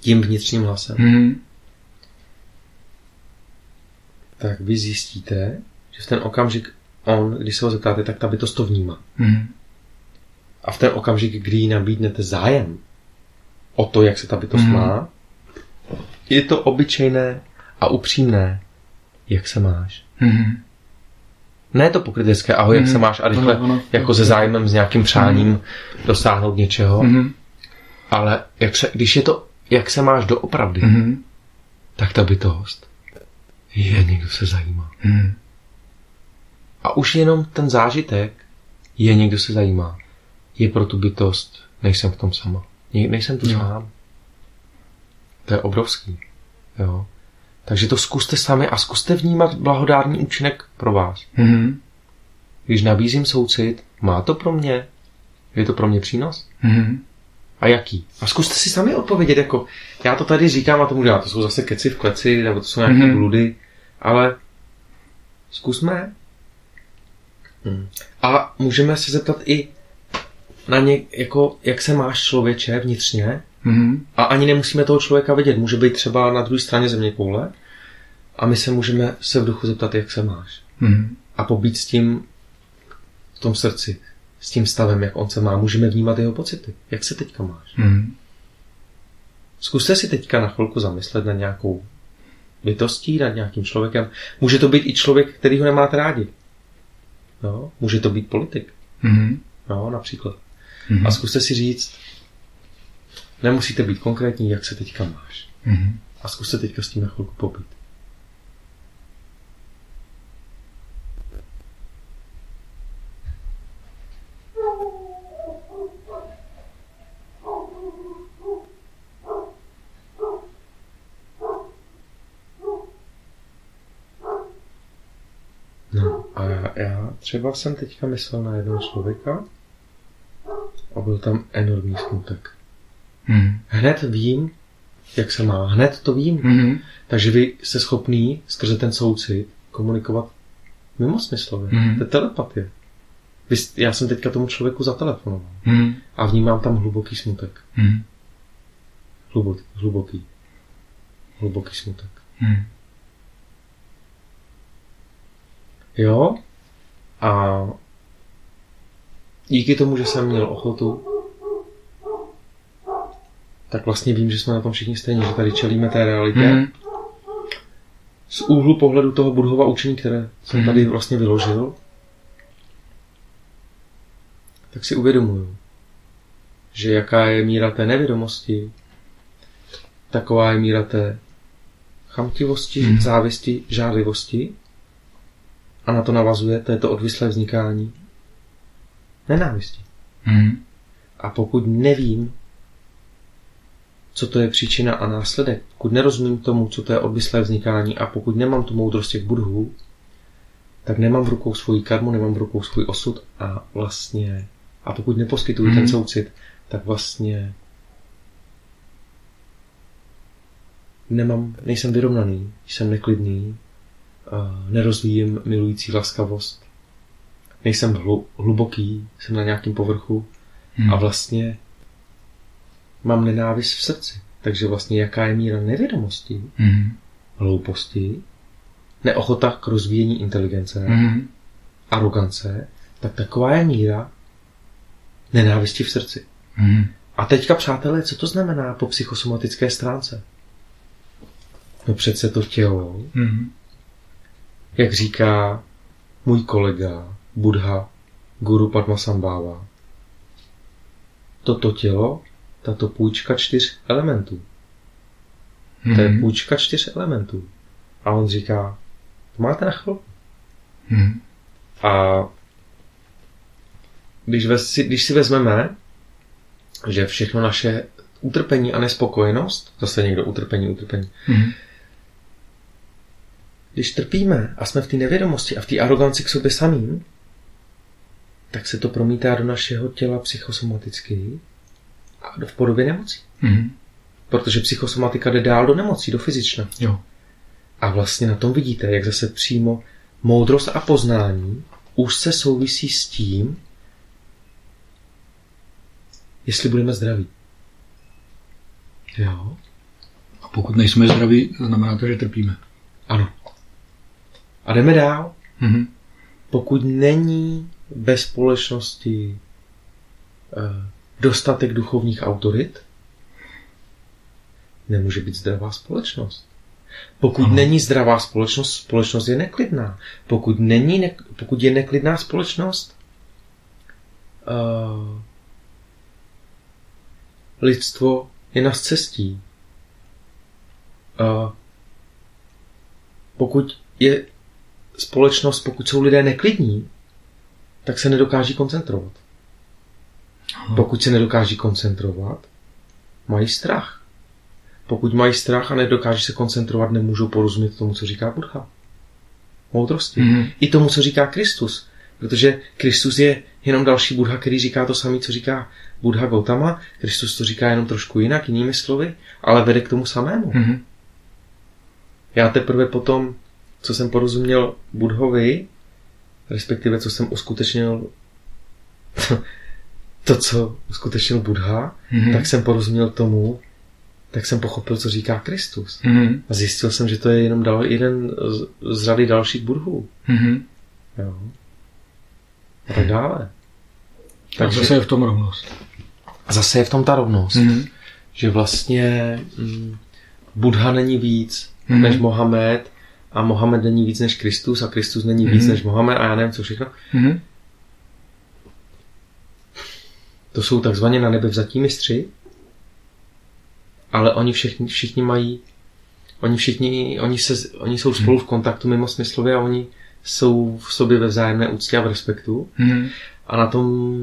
Tím vnitřním hlasem. Mhm. Tak vy zjistíte, že v ten okamžik on, když se ho zeptáte, tak ta bytost to vnímá. Mhm. A v ten okamžik, kdy jí nabídnete zájem o to, jak se ta bytost Mhm. má, je to obyčejné a upřímné. Jak se máš? Mhm. Ne to pokrytecké, ahoj, jak Mhm. se máš a rychle, Ano, ano. jako se zájmem, s nějakým přáním dosáhnout něčeho, Mhm. ale jak se, když je to, jak se máš doopravdy, Mhm. tak ta bytost je, někdo se zajímá. Mhm. A už jenom ten zážitek je někdo se zajímá. Je pro tu bytost, nejsem v tom sama. Ne- Nejsem tu Jo. sám. To je obrovský. Jo. Takže to zkuste sami a zkuste vnímat blahodárný účinek pro vás. Mhm. Když nabízím soucit, má to pro mě? Je to pro mě přínos? Mhm. A jaký? A zkuste si sami odpovědět, jako já to tady říkám a tomu říkám, to jsou zase keci v kleci, nebo to jsou nějaké Mhm. bludy, ale zkusme. Hmm. A můžeme se zeptat i na ně, jako, jak se máš člověče vnitřně, Mhm. a ani nemusíme toho člověka vidět. Může být třeba na druhé straně země koule a my se můžeme se v duchu zeptat, jak se máš. Mhm. A pobít s tím v tom srdci, s tím stavem, jak on se má. Můžeme vnímat jeho pocity. Jak se teďka máš? Mhm. Zkuste si teďka na chvilku zamyslet na nějakou bytostí, nad nějakým člověkem. Může to být i člověk, který ho nemáte rádi. No, může to být politik. Mhm. No, například. Mhm. A zkuste si říct, nemusíte být konkrétní, jak se teďka máš. Mhm. A zkuste teďka s tím na chvilku pobít. A já třeba jsem teďka myslel na jednoho člověka a byl tam enormní smutek. Mhm. Hned vím, jak se má. Hned to vím. Mhm. Takže vy jste schopný skrze ten soucit komunikovat mimo smyslově. Mhm. To je telepatie. Vy, já jsem teďka tomu člověku zatelefonoval Mhm. a vnímám tam hluboký smutek. Mhm. Hluboký. Hluboký, hluboký smutek. Mhm. Jo? A díky tomu, že jsem měl ochotu, tak vlastně vím, že jsme na tom všichni stejně, že tady čelíme té realitě. Mhm. Z úhlu pohledu toho Budhova učení, které jsem Mhm. tady vlastně vyložil, tak si uvědomuju, že jaká je míra té nevědomosti, taková je míra té chamtivosti, Mhm. závisti, žádlivosti a na to navazuje, to je to odvislé vznikání nenávisti. Mhm. A pokud nevím, co to je příčina a následek, pokud nerozumím tomu, co to je odvislé vznikání a pokud nemám tu moudrost těch budhů, tak nemám v rukou svoji karmu, nemám v rukou svůj osud a vlastně, a pokud neposkytuji Mhm. ten soucit, tak vlastně nemám, nejsem vyrovnaný, jsem neklidný, nerozvíjím milující laskavost, nejsem hlu, hluboký, jsem na nějakém povrchu, Mhm. a vlastně mám nenávist v srdci. Takže vlastně jaká je míra nevědomosti, Mhm. hlouposti, neochota k rozvíjení inteligence, Mhm. arogance, tak taková je míra nenávisti v srdci. Mhm. A teďka, přátelé, co to znamená po psychosomatické stránce? No přece to tělo, Mhm. Jak říká můj kolega Buddha Guru Padmasambhava, toto tělo, tato půjčka čtyř elementů. To je Mhm. půjčka čtyř elementů. A on říká, to máte na chvilku. Mhm. A když, vez, si, když si vezmeme, že všechno naše utrpení a nespokojenost, zase někdo utrpení, utrpení, Mhm. Když trpíme a jsme v té nevědomosti a v té aroganci k sobě samým, tak se to promítá do našeho těla psychosomaticky a do- v podobě nemocí. Mhm. Protože psychosomatika jde dál do nemocí, do fyzična. Jo. A vlastně na tom vidíte, jak zase přímo moudrost a poznání úzce souvisí s tím, jestli budeme zdraví. Jo? A pokud nejsme zdraví, znamená to, že trpíme. Ano. A jdeme dál. Mhm. Pokud není ve společnosti eh, dostatek duchovních autorit, nemůže být zdravá společnost. Pokud Ano. není zdravá společnost, společnost je neklidná. Pokud, není ne, pokud je neklidná společnost, uh, lidstvo je na cestí. Uh, pokud je společnost, pokud jsou lidé neklidní, tak se nedokáží koncentrovat. Ano. Pokud se nedokáží koncentrovat, mají strach. Pokud mají strach a nedokáží se koncentrovat, nemůžou porozumět tomu, co říká Buddha. Moudrosti. Mhm. I tomu, co říká Kristus. Protože Kristus je jenom další Buddha, který říká to samé, co říká Buddha Gautama. Kristus to říká jenom trošku jinak, jinými slovy, ale vede k tomu samému. Mhm. Já teprve potom, co jsem porozuměl Budhovi, respektive co jsem uskutečnil *laughs* to, co uskutečnil Buddha, Mhm. tak jsem porozuměl tomu, tak jsem pochopil, co říká Kristus. Mhm. A zjistil jsem, že to je jenom dal, jeden z, z řady dalších Budhů. Mhm. Jo. A tak dále. Tak zase je v tom rovnost. zase je v tom ta rovnost. Mhm. Že vlastně mm, Buddha není víc Mhm. než Mohamed a Mohamed není víc než Kristus a Kristus není víc Mhm. než Mohamed a já nevím co všechno. Mhm. To jsou takzvaně na nebe vzatí mistři, ale oni všichni, všichni mají, oni všichni, oni, se, oni jsou spolu v kontaktu mimo smyslově a oni jsou v sobě ve vzájemné úctě a v respektu. Mhm. A na tom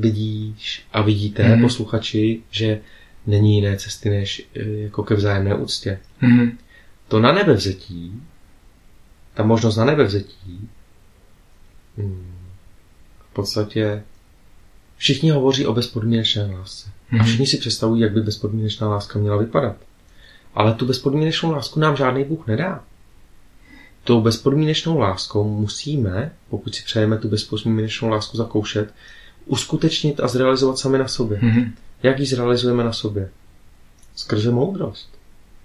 vidíš a vidíte, Mhm. posluchači, že není jiné cesty než eh, jako ke vzájemné úctě. Mhm. To na nebevzetí, ta možnost na nebevzetí, hmm, v podstatě všichni hovoří o bezpodmínečné lásce. A Mhm. všichni si představují, jak by bezpodmínečná láska měla vypadat. Ale tu bezpodmínečnou lásku nám žádný Bůh nedá. Tou bezpodmínečnou láskou musíme, pokud si přejeme tu bezpodmínečnou lásku zakoušet, uskutečnit a zrealizovat sami na sobě. Mhm. Jak ji zrealizujeme na sobě? Skrze moudrost.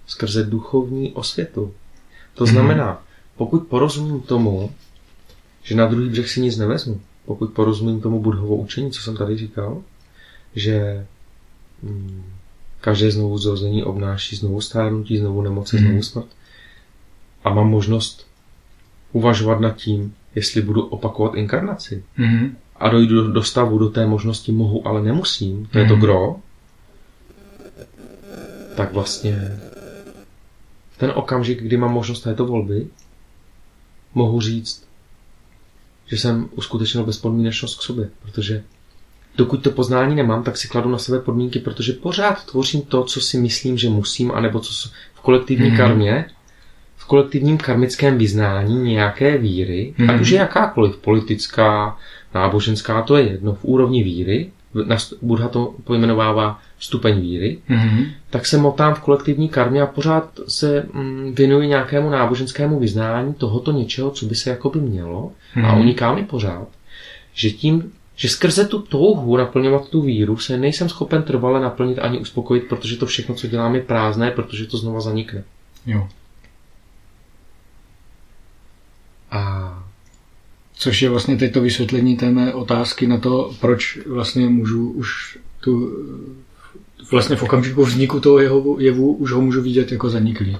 Skrze duchovní osvětu. To Mhm. znamená, pokud porozumím tomu, že na druhý břeh si nic nevezmu, pokud porozumím tomu budhovo učení, co jsem tady říkal, že mm, každé znovu zrození obnáší znovu stárnutí, znovu nemoci, Mhm. znovu smrt. A mám možnost uvažovat nad tím, jestli budu opakovat inkarnaci Mhm. a dojdu do- do stavu, do té možnosti mohu, ale nemusím, to je to Mhm. gro, tak vlastně ten okamžik, kdy mám možnost této volby, mohu říct, že jsem uskutečnil bezpodmínečnost k sobě, protože dokud to poznání nemám, tak si kladu na sebe podmínky, protože pořád tvořím to, co si myslím, že musím, anebo co v kolektivní Mhm. karmě, v kolektivním karmickém vyznání nějaké víry, Mhm. ať už je jakákoliv politická, náboženská, to je jedno, v úrovni víry, Buddha to pojmenovává stupeň víry, Mhm. tak se motám v kolektivní karmě a pořád se mm, věnuji nějakému náboženskému vyznání tohoto něčeho, co by se jakoby mělo a Mhm. uniká mi pořád, že tím, že skrze tu touhu naplňovat tu víru se nejsem schopen trvale naplnit ani uspokojit, protože to všechno, co dělám, je prázdné, protože to znova zanikne. Jo. A Což je vlastně teď to vysvětlení té mé otázky na to, proč vlastně můžu už tu vlastně v okamžiku vzniku toho jevu, jevu už ho můžu vidět jako zaniklý.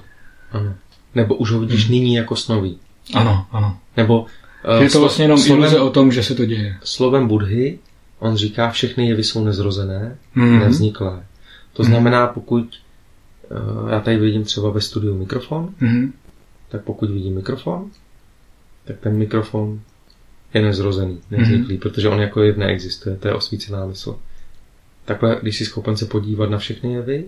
ano. Nebo už ho vidíš Mhm. nyní jako snový. Ano, ano. Nebo eh, Je to slo- vlastně jenom slovem, iluze o tom, že se to děje. slovem Budhy, on říká, všechny jevy jsou nezrozené, Mhm. nevzniklé. To Mhm. znamená, pokud eh, já tady vidím třeba ve studiu mikrofon, Mhm. tak pokud vidím mikrofon, tak ten mikrofon je nezrozený, nevzniklý, Mhm. protože on jako jev neexistuje, to je osvícená mysl. Takhle, když jsi schopen se podívat na všechny jevy,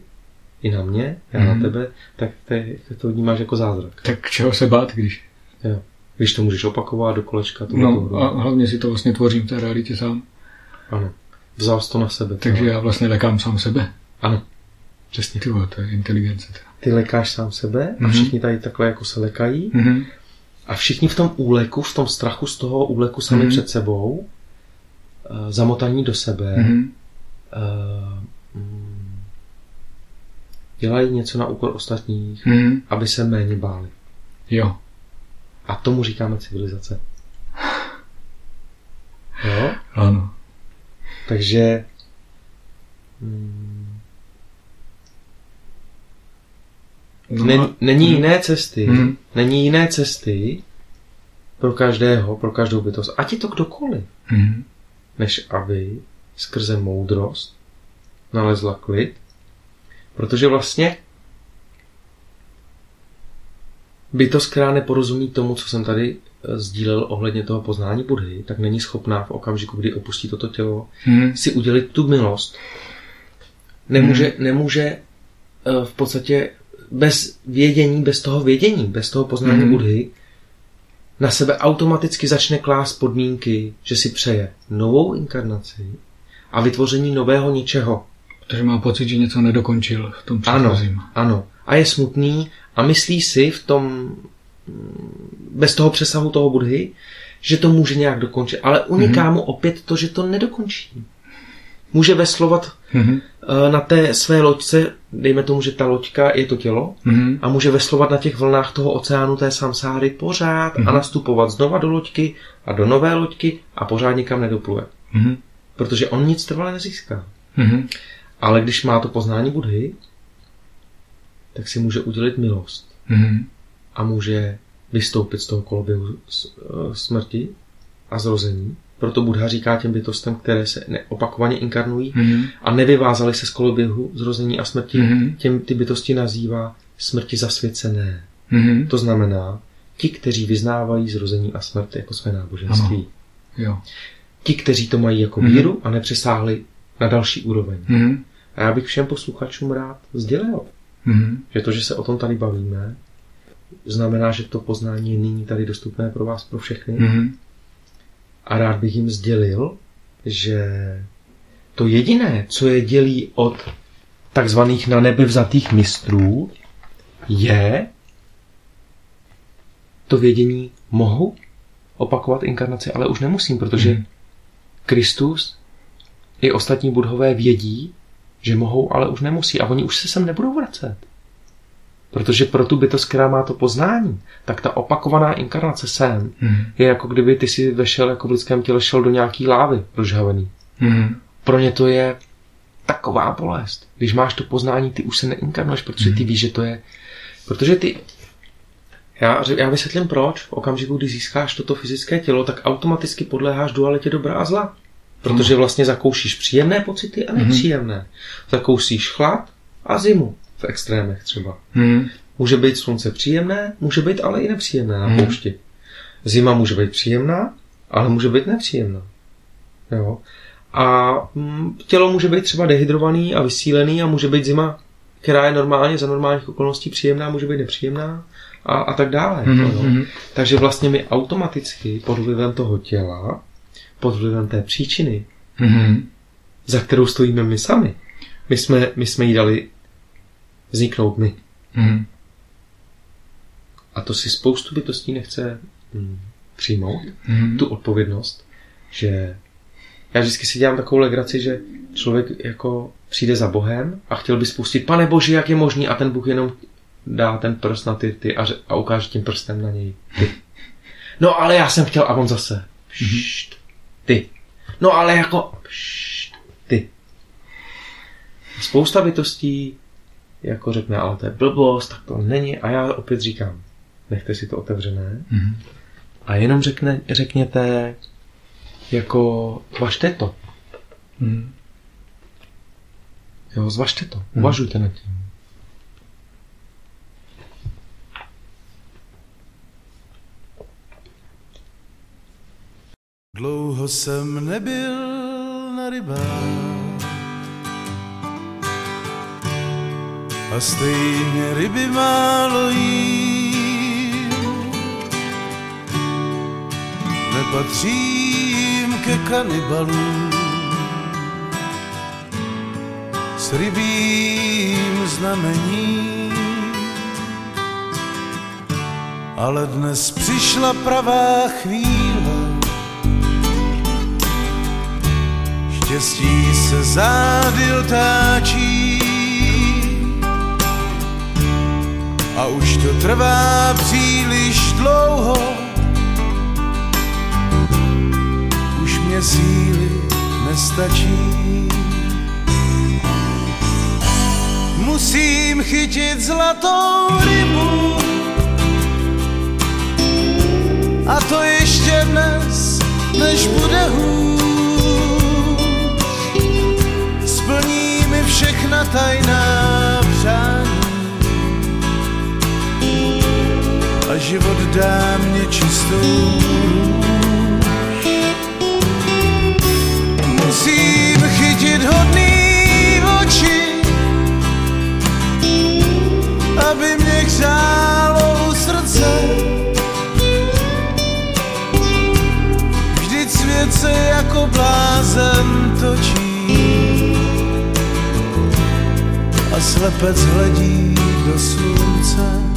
i na mě, já Mhm. na tebe, tak te, to vnímáš jako zázrak. Tak čeho se bát, když? Jo. Když to můžeš opakovat do kolečka, to No a hlavně si to vlastně tvořím v té realitě sám. Ano. Vzal jsi to na sebe. Takže já vlastně lekám sám sebe. Ano. Přesně. Ty vole, to je inteligence. teda. Ty lekáš sám sebe a Mhm. všichni tady takhle jako se lekají Mhm. a všichni v tom úleku, v tom strachu z toho úleku sami Mhm. před sebou, eh, zamotaní do sebe, Mhm. Eh, mm, dělají něco na úkor ostatních, Mhm. aby se méně báli. Jo. A tomu říkáme civilizace. Jo? Ano. Takže mm, No, není, a- není Mhm. jiné cesty, Mhm. není jiné cesty pro každého, pro každou bytost, ať je to kdokoliv, Mhm. než aby skrze moudrost nalezla klid, protože vlastně bytost, která neporozumí tomu, co jsem tady eh, sdílel ohledně toho poznání Budhy, tak není schopná v okamžiku, kdy opustí toto tělo, Mhm. si udělit tu milost. Nemůže, nemůže eh, v podstatě bez vědění, bez toho vědění, bez toho poznání Mhm. Budhy, na sebe automaticky začne klást podmínky, že si přeje novou inkarnaci a vytvoření nového něčeho. Protože má pocit, že něco nedokončil v tom Ano, předchozím. ano. A je smutný a myslí si v tom, mm, bez toho přesahu toho Budhy, že to může nějak dokončit. Ale uniká Mhm. mu opět to, že to nedokončí. Může veslovat Mhm. eh, na té své loďce, dejme tomu, že ta loďka je to tělo, Mhm. a může veslovat na těch vlnách toho oceánu té samsáry pořád a Mhm. nastupovat znova do loďky a do nové loďky a pořád nikam nedopluje. Mhm. Protože on nic trvale nezíská. Mhm. Ale když má to poznání Budhy, tak si může udělit milost Mhm. a může vystoupit z toho koloběhu eh, smrti a zrození. Proto Buddha říká těm bytostem, které se opakovaně inkarnují Mhm. a nevyvázaly se z koloběhu zrození a smrti, Mhm. těm ty bytosti nazývá smrti zasvěcené. Mhm. To znamená, ti, kteří vyznávají zrození a smrt jako své náboženství. Jo. Ti, kteří to mají jako Mhm. víru a nepřesáhli na další úroveň. Mhm. A já bych všem posluchačům rád sdělil, Mhm. že to, že se o tom tady bavíme, znamená, že to poznání je nyní tady dostupné pro vás, pro všechny. Mhm. A rád bych jim sdělil, že to jediné, co je dělí od takzvaných na nebe vzatých mistrů, je to vědění mohu opakovat inkarnaci, ale už nemusím, protože hmm. Kristus i ostatní budhové vědí, že mohou, ale už nemusí a oni už se sem nebudou vracet. Protože pro tu bytost, která má to poznání, tak ta opakovaná inkarnace sem hmm. je jako kdyby ty si vešel jako v lidském těle šel do nějaký lávy rozžhavený. Hmm. Pro ně to je taková bolest. Když máš to poznání, ty už se neinkarnuješ, protože ty víš, že to je... Protože ty... Já, já vysvětlím proč. V okamžiku, kdy získáš toto fyzické tělo, tak automaticky podléháš dualitě dobra a zla. Protože vlastně zakoušíš příjemné pocity a nepříjemné. Zakousíš chlad a zimu v extrémech třeba. Hmm. Může být slunce příjemné, může být ale i nepříjemné na hmm. poušti. Zima může být příjemná, ale může být nepříjemná. Jo. A mm, tělo může být třeba dehydrovaný a vysílený a může být zima, která je normálně za normálních okolností příjemná, může být nepříjemná a, a tak dále. Mm-hmm. Takže vlastně my automaticky pod vlivem toho těla, pod vlivem té příčiny, mm-hmm. za kterou stojíme my sami, my jsme, my jsme jí dali vzniknout my. Mm. A to si spoustu bytostí nechce mm, přijmout, mm. tu odpovědnost, že já vždycky si dělám takovou legraci, že člověk jako přijde za Bohem a chtěl by spustit, pane Bože, jak je možný a ten Bůh jenom dá ten prst na ty, ty a, ře, a ukáže tím prstem na něj. Ty. No ale já jsem chtěl a on zase. Pšt, ty. No ale jako pšt, ty. Spousta bytostí jako řekne, ale to je blbost, tak to není. A já opět říkám, nechte si to otevřené. Mm-hmm. A jenom řekne, řekněte, jako važte to. Mm. Jo, zvažte to. Mm. Uvažujte nad tím. Dlouho jsem nebyl na rybách a stejně ryby málo jí. Nepatřím ke kanibalům s rybím znamení. Ale dnes přišla pravá chvíle, štěstí se zády otáčí a už to trvá příliš dlouho. Už mě síly nestačí. Musím chytit zlatou rybu a to ještě dnes, než bude hůř. Všechna tajná přání. A život dá mě čistou Musím chytit hodný oči, aby mě hřálo srdce. Vždyť svět se jako blázen točí slepec hledí do slunce.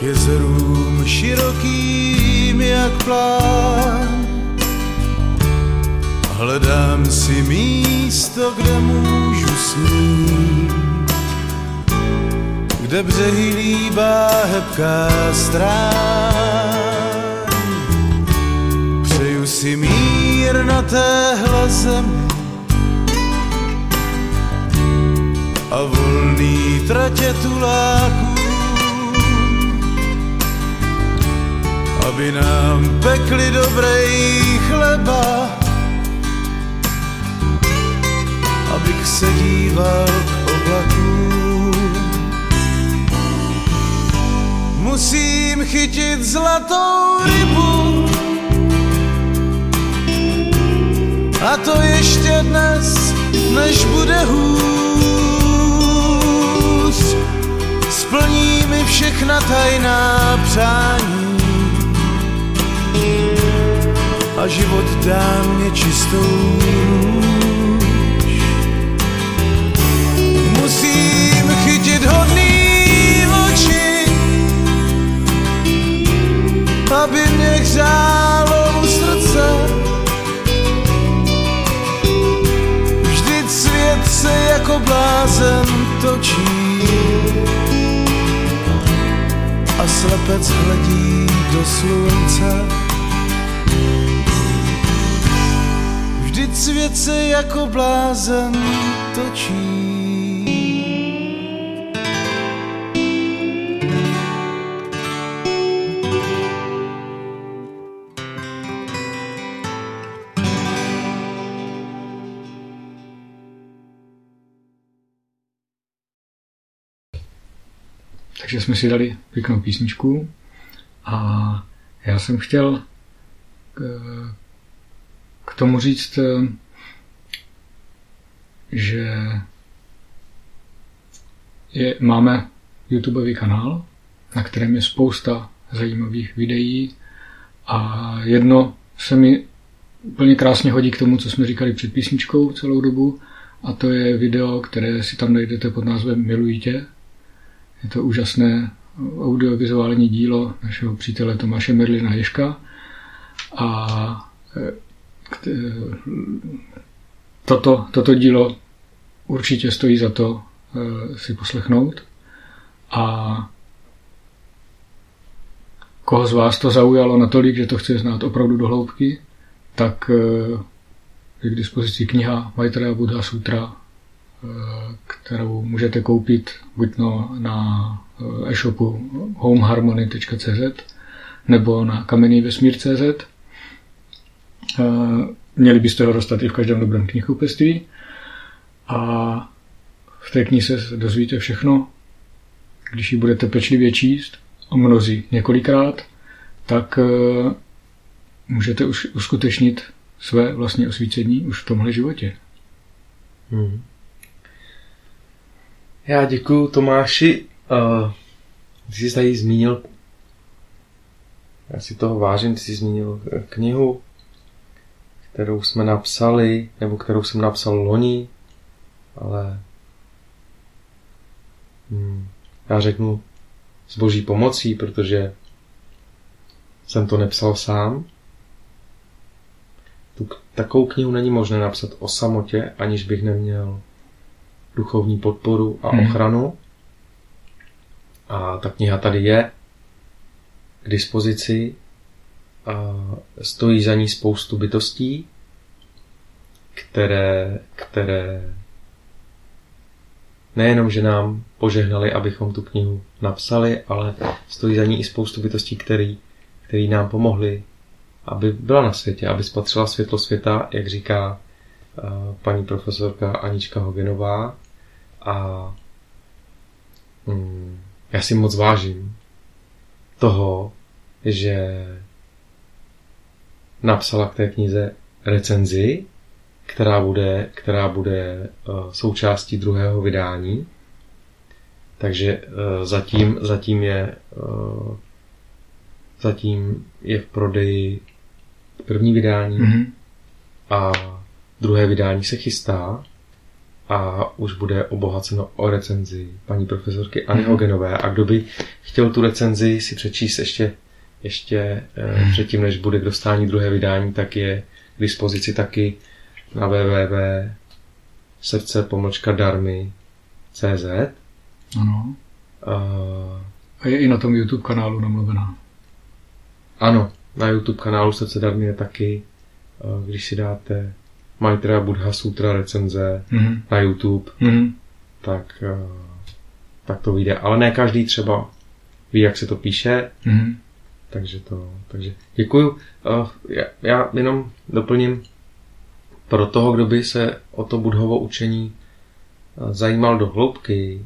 Jezerům širokým jak plán. hledám si místo, kde můžu snít, kde břehy líbá hebká strán. Přeju si mír na téhle zemi a volný tratě tuláků, aby nám pekli dobrej chleba, abych se díval k oblakům. Musím chytit zlatou rybu, a to ještě dnes, než bude hůř. Splní mi všechna tajná přání a život dá mě čistou. Musím chytit hodný oči, aby mě hřálo srdce. Vždyť svět se jako blázen točí a slepec hledí do slunce. Vždyť svět se jako blázen točí. Jsme si dali pěknou písničku a já jsem chtěl k, k tomu říct, eh, že je, máme YouTubeový kanál, na kterém je spousta zajímavých videí a jedno se mi úplně krásně hodí k tomu, co jsme říkali před písničkou celou dobu a to je video, které si tam najdete pod názvem Miluji tě. Je to úžasné audiovizuální dílo našeho přítele Tomáše Merlina Ješka a eh, toto, toto dílo určitě stojí za to eh, si poslechnout. A koho z vás to zaujalo natolik, že to chce znát opravdu do hloubky, tak eh, je k dispozici kniha Maitreya Buddha Sutra, kterou můžete koupit buď no na eh, e-shopu homeharmony.cz nebo na kamenývesmír.cz. Eh, Měli byste ho dostat i v každém dobrém knihkupectví. A v té knize se dozvíte všechno. Když ji budete pečlivě číst, a mnozí několikrát, tak eh, můžete už uskutečnit své vlastní osvícení už v tomhle životě. Hmm. Já děkuji Tomáši. Uh, ty jsi tady zmínil, já si toho vážím, ty jsi zmínil eh, knihu, kterou jsme napsali, nebo kterou jsem napsal loni, ale hmm, já řeknu s boží pomocí, protože jsem to nepsal sám. Tu, takovou knihu není možné napsat o samotě, aniž bych neměl duchovní podporu a Hmm. ochranu. A ta kniha tady je k dispozici. A stojí za ní spoustu bytostí, které, které nejenom, že nám požehnali, abychom tu knihu napsali, ale stojí za ní i spoustu bytostí, který, který nám pomohli, aby byla na světě, aby spatřila světlo světa, jak říká paní profesorka Anička Hogenová. A mm, já si moc vážím toho, že napsala k té knize recenzi, která bude, která bude uh, součástí druhého vydání. Takže uh, zatím, zatím je uh, zatím je v prodeji první vydání Mhm. a druhé vydání se chystá a už bude obohaceno o recenzi paní profesorky Anny Mhm. Hogenové a kdo by chtěl tu recenzi si přečíst ještě, ještě eh, předtím, než bude k dostání druhé vydání, tak je k dispozici taky na www srdce pomlčka darmy CZ. Ano. Uh, A je i na tom YouTube kanálu namluvená. ano, na YouTube kanálu Srdce darmy je taky, uh, když si dáte Maitra Buddha Sutra recenze Mhm. na YouTube, Mhm. tak, uh, tak to vyjde. Ale ne každý třeba ví, jak se to píše, Mhm. takže to, takže děkuju. Uh, já, já jenom doplním pro toho, kdo by se o to budhovo učení uh, zajímal do hloubky,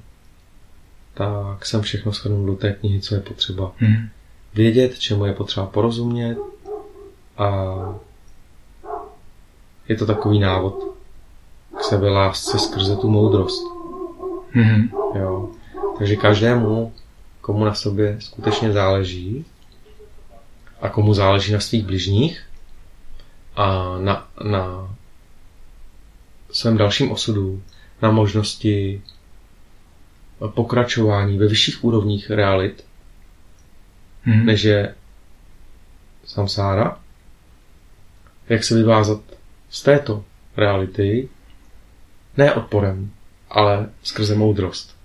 tak jsem všechno shrnul do té knihy, co je potřeba Mhm. vědět, čemu je potřeba porozumět a je to takový návod k sebelásce skrze tu moudrost. Mhm. Jo. Takže každému, komu na sobě skutečně záleží a komu záleží na svých bližních a na, na svém dalším osudu, na možnosti pokračování ve vyšších úrovních realit, Mhm. než je samsára, jak se vyvázat z této reality, ne odporem, ale skrze moudrost.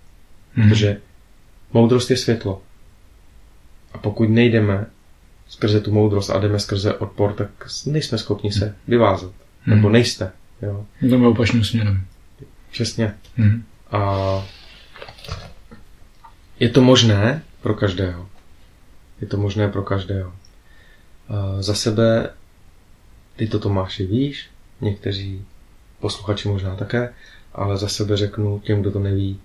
Mhm. Protože moudrost je světlo. A pokud nejdeme skrze tu moudrost a jdeme skrze odpor, tak nejsme schopni se vyvázat. Mhm. Nebo nejste. Jo. Jdeme opačným směrem. Přesně. Mhm. A je to možné pro každého. Je to možné pro každého. A za sebe, ty to Tomáši víš, někteří posluchači možná také, ale za sebe řeknu těm, kdo to neví,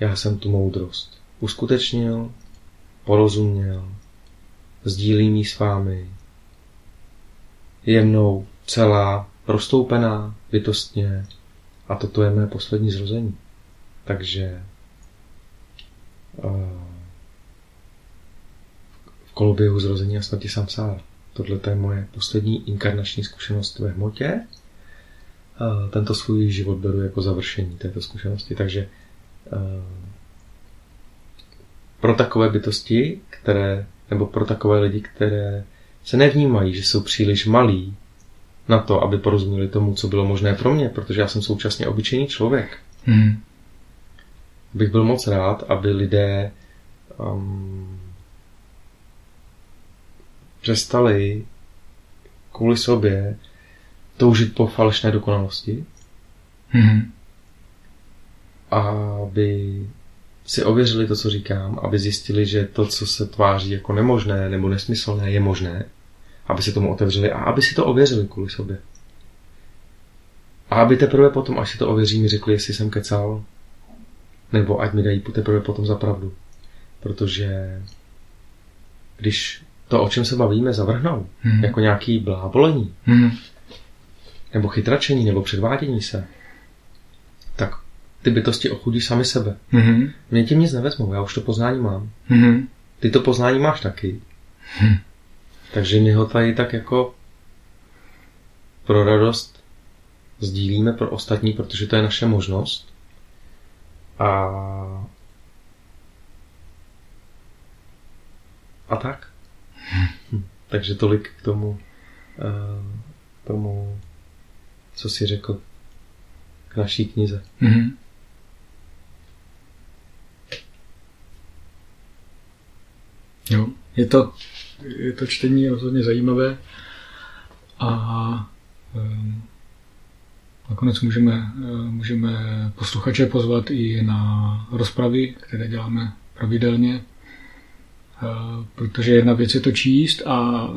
já jsem tu moudrost uskutečnil, porozuměl, sdílím ji s vámi, je mnou celá, roztoupená, bytostně, a toto je mé poslední zrození. Takže uh, v koloběhu zrození a smrti samsára. Tohle je moje poslední inkarnační zkušenost ve hmotě. Tento svůj život beru jako završení této zkušenosti. Takže uh, pro takové bytosti, které, nebo pro takové lidi, které se nevnímají, že jsou příliš malí na to, aby porozuměli tomu, co bylo možné pro mě, protože já jsem současně obyčejný člověk. Mhm. Bych byl moc rád, aby lidé um, přestali kvůli sobě toužit po falešné dokonalosti, Mhm. aby si ověřili to, co říkám, aby zjistili, že to, co se tváří jako nemožné nebo nesmyslné, je možné, aby se tomu otevřeli a aby si to ověřili kvůli sobě. A aby teprve potom, až si to ověří, mi řekli, jestli jsem kecal, nebo ať mi dají teprve potom za pravdu. Protože když to, o čem se bavíme, zavrhnou, Mhm. jako nějaký blábolení, Mhm. nebo chytračení, nebo předvádění se, tak ty bytosti ochudí sami sebe. Mhm. Mě tím nic nevezmou, já už to poznání mám. Mhm. Ty to poznání máš taky. Hm. Takže my ho tady tak jako pro radost sdílíme pro ostatní, protože to je naše možnost. A a tak. *laughs* Takže tolik k tomu, eh, tomu, co si řekl k naší knize. Mhm. Jo, je to, je to čtení rozhodně zajímavé a um, nakonec můžeme, eh, můžeme posluchače pozvat i na rozpravy, které děláme pravidelně, protože jedna věc je to číst a eh,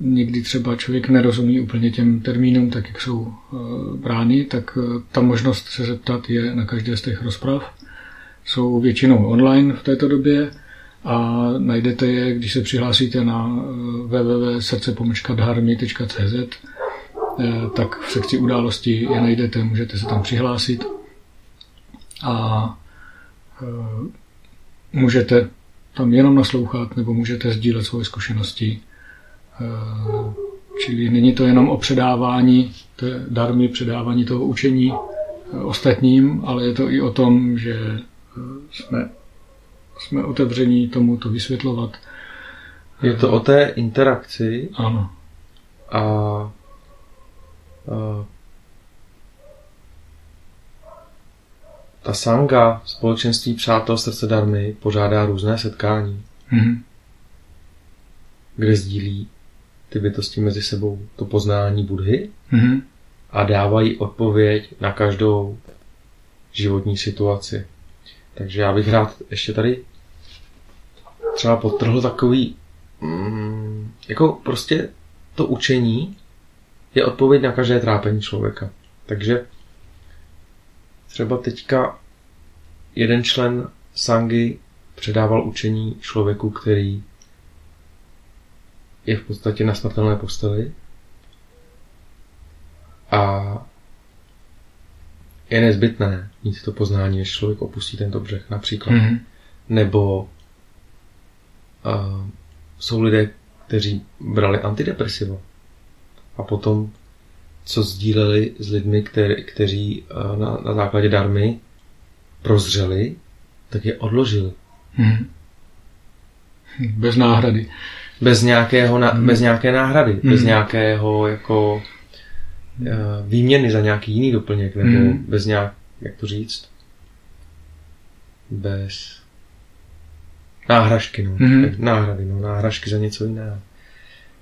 někdy třeba člověk nerozumí úplně těm termínům, tak jak jsou eh, brány, tak eh, ta možnost se zeptat je na každé z těch rozprav. Jsou většinou online v této době a najdete je, když se přihlásíte na eh, www.srdcepomlčkadharmy.cz eh, tak v sekci události je najdete, můžete se tam přihlásit a eh, můžete tam jenom naslouchat nebo můžete sdílet svoje zkušenosti. Eh, Čili není to jenom o předávání té darmy, předávání toho učení eh, ostatním, ale je to i o tom, že eh, jsme, jsme otevření tomu to vysvětlovat. Je to o té interakci Ano. a, a ta sanga, společenství přátel srdce darmy, pořádá různé setkání, Mhm. kde sdílí ty bytosti mezi sebou to poznání Budhy Mhm. a dávají odpověď na každou životní situaci. Takže já bych rád ještě tady třeba podtrhl takový, mm, jako prostě to učení je odpověď na každé trápení člověka. Takže třeba teďka jeden člen Sangy předával učení člověku, který je v podstatě na smrtelné posteli a je nezbytné mít to poznání, než člověk opustí tento břeh například. Mhm. Nebo uh, jsou lidé, kteří brali antidepresiva a potom, co sdíleli s lidmi, který, kteří uh, na, na základě darmy prozřeli, tak je odložili. Mhm. Bez náhrady. Bez, nějakého na, Hmm. bez nějaké náhrady, bez Hmm. nějakého jako uh, výměny za nějaký jiný doplněk, nebo Hmm. bez nějak, jak to říct, bez náhražky, no. Hmm. Náhrady, no, náhražky za něco jiného.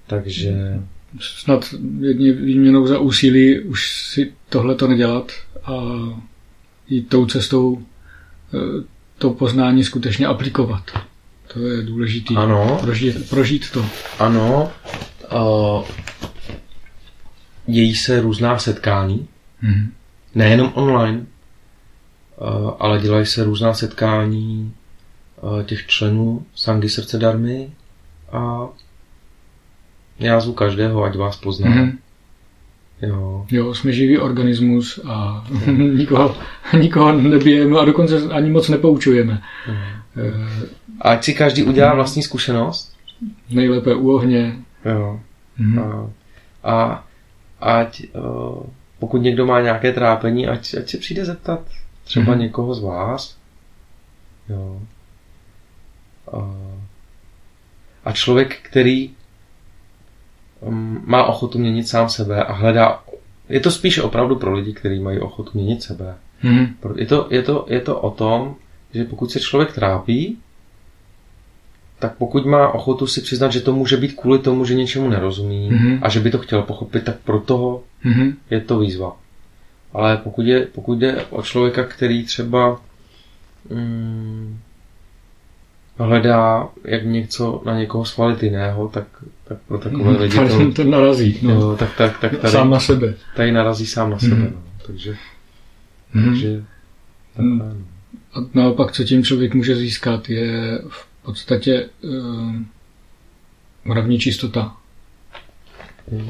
Takže, Snad jedně výměnou za úsilí už si tohle to nedělat a jít tou cestou eh, to poznání skutečně aplikovat. To je důležité. ano, Prožít, prožít to. ano, uh, dějí se různá setkání, Mhm. nejenom online, uh, ale dělají se různá setkání uh, těch členů Sangy srdce darmy a já zvu každého, ať vás pozná. Mhm. Jo. Jo, jsme živý organismus a *laughs* nikoho, nikoho nebijeme a dokonce ani moc nepoučujeme. Eh, A ať si každý udělá vlastní zkušenost. Nejlépe u ohně. Jo. Mhm. A, a ať uh, pokud někdo má nějaké trápení, ať, ať se přijde zeptat třeba Mhm. někoho z vás. Jo. A, a člověk, který má ochotu měnit sám sebe a hledá, je to spíš opravdu pro lidi, kteří mají ochotu měnit sebe. Pro- Je to, je, to, je to o tom, že pokud se člověk trápí, tak pokud má ochotu si přiznat, že to může být kvůli tomu, že něčemu nerozumí Mhm. a že by to chtěl pochopit, tak pro toho Mhm. je to výzva. Ale pokud, je, pokud jde o člověka, který třeba mm, hledá, jak něco na někoho svalit jiného, tak, tak pro takové lidi Tady to, ten narazí. No. jo, tak, tak, tak tady, Sám na sebe. tady narazí sám na sebe. Mhm. No. Takže, Mhm. takže Mhm. takhle, no. A naopak, co tím člověk může získat, je v podstatě uh, mravní čistota.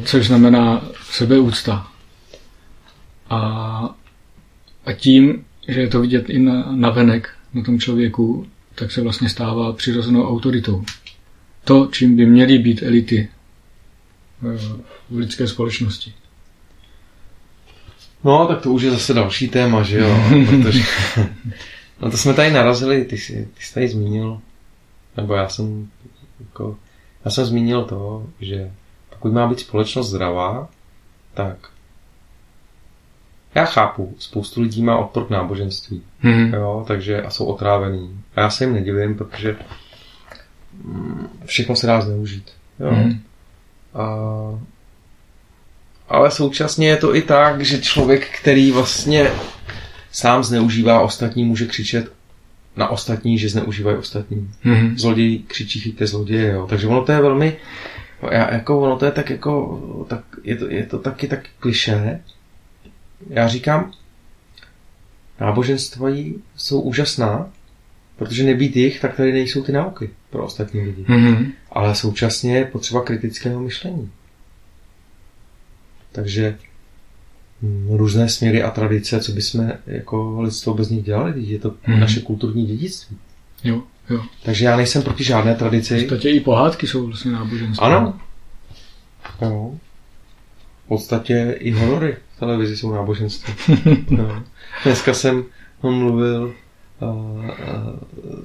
Což znamená sebeúcta. A, a tím, že je to vidět i na, na venek, na tom člověku, tak se vlastně stává přirozenou autoritou. To, čím by měly být elity eh, v lidské společnosti. No, tak to už je zase další téma, že jo? *laughs* Protože, *laughs* no to jsme tady narazili, ty jsi, ty jsi tady zmínil, nebo já jsem, jako, já jsem zmínil to, že pokud má být společnost zdravá, tak já chápu, spoustu lidí má odpor k náboženství, Hmm. jo, takže a jsou otrávený. A já se jim nedivím, protože všechno se dá zneužít. Jo. Hmm. A, ale současně je to i tak, že člověk, který vlastně sám zneužívá ostatní, může křičet na ostatní, že zneužívají ostatní. Hmm. Zloděj křičí chyťte zloděje, jo. Takže ono to je velmi, já, jako ono to je tak jako, tak, je, to, je to taky tak klišé. Já říkám, náboženství jsou úžasná, protože nebýt jich, tak tady nejsou ty nauky pro ostatní lidi. Hmm. Ale současně je potřeba kritického myšlení. Takže mm, různé směry a tradice, co bychom jako lidstvo bez nich dělali, je to Mhm. naše kulturní dědictví. Jo, jo. Takže já nejsem proti žádné V tradici. podstatě i pohádky jsou vlastně náboženství. Ano. Jo. V podstatě i horory v televizi jsou náboženství. *laughs* jo. Dneska jsem mluvil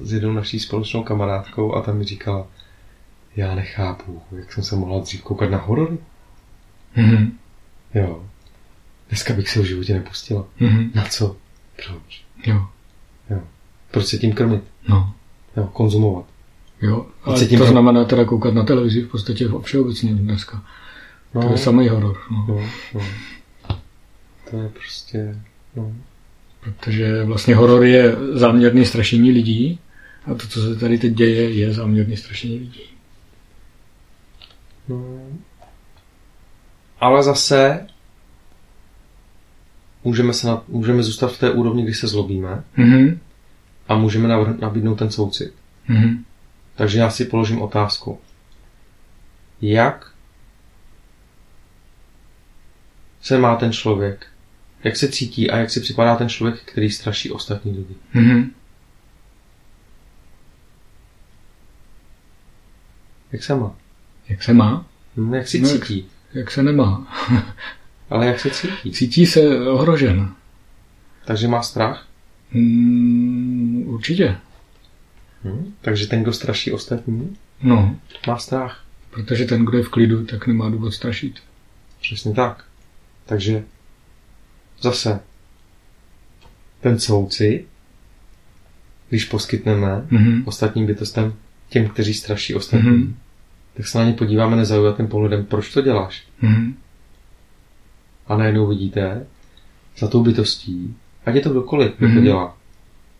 s jednou naší společnou kamarádkou a ta mi říkala, já nechápu, jak jsem se mohla dřív koukat na horory. Mhm. Jo. Dneska bych se v životě nepustila. Mhm. Na co? Proč? Jo. Proč se tím krmit? No. Jo, konzumovat. Jo, ale tím to pro- znamená teda koukat na televizi v podstatě všeobecně dneska. No, To je samý horor. No. no, no. To je prostě... No. Protože vlastně horor je záměrný strašení lidí a to, co se tady teď děje, je záměrný strašení lidí. No. Ale zase můžeme, se na, můžeme zůstat v té úrovni, kdy se zlobíme Mhm. a můžeme navrh, nabídnout ten soucit. Mhm. Takže já si položím otázku. Jak se má ten člověk? Jak se cítí a jak si připadá ten člověk, který straší ostatní lidi? Mhm. Jak se má? Jak se má? Hm, Jak si No, jak- cítí? Jak se nemá? *laughs* Ale jak se cítí? Cítí se ohrožen. Takže má strach? Mm, určitě. Hm? Takže ten, kdo straší ostatní, No, má strach. protože ten, kdo je v klidu, tak nemá důvod strašit. Přesně tak. Takže zase ten soucit, když poskytneme Mhm. ostatním bytostem, těm, kteří straší ostatní, Mhm. tak se na ně podíváme nezaujatým pohledem, proč to děláš? Mhm. A najednou vidíte, za tou bytostí, ať je to kdokoliv, kdo to Mhm. dělá,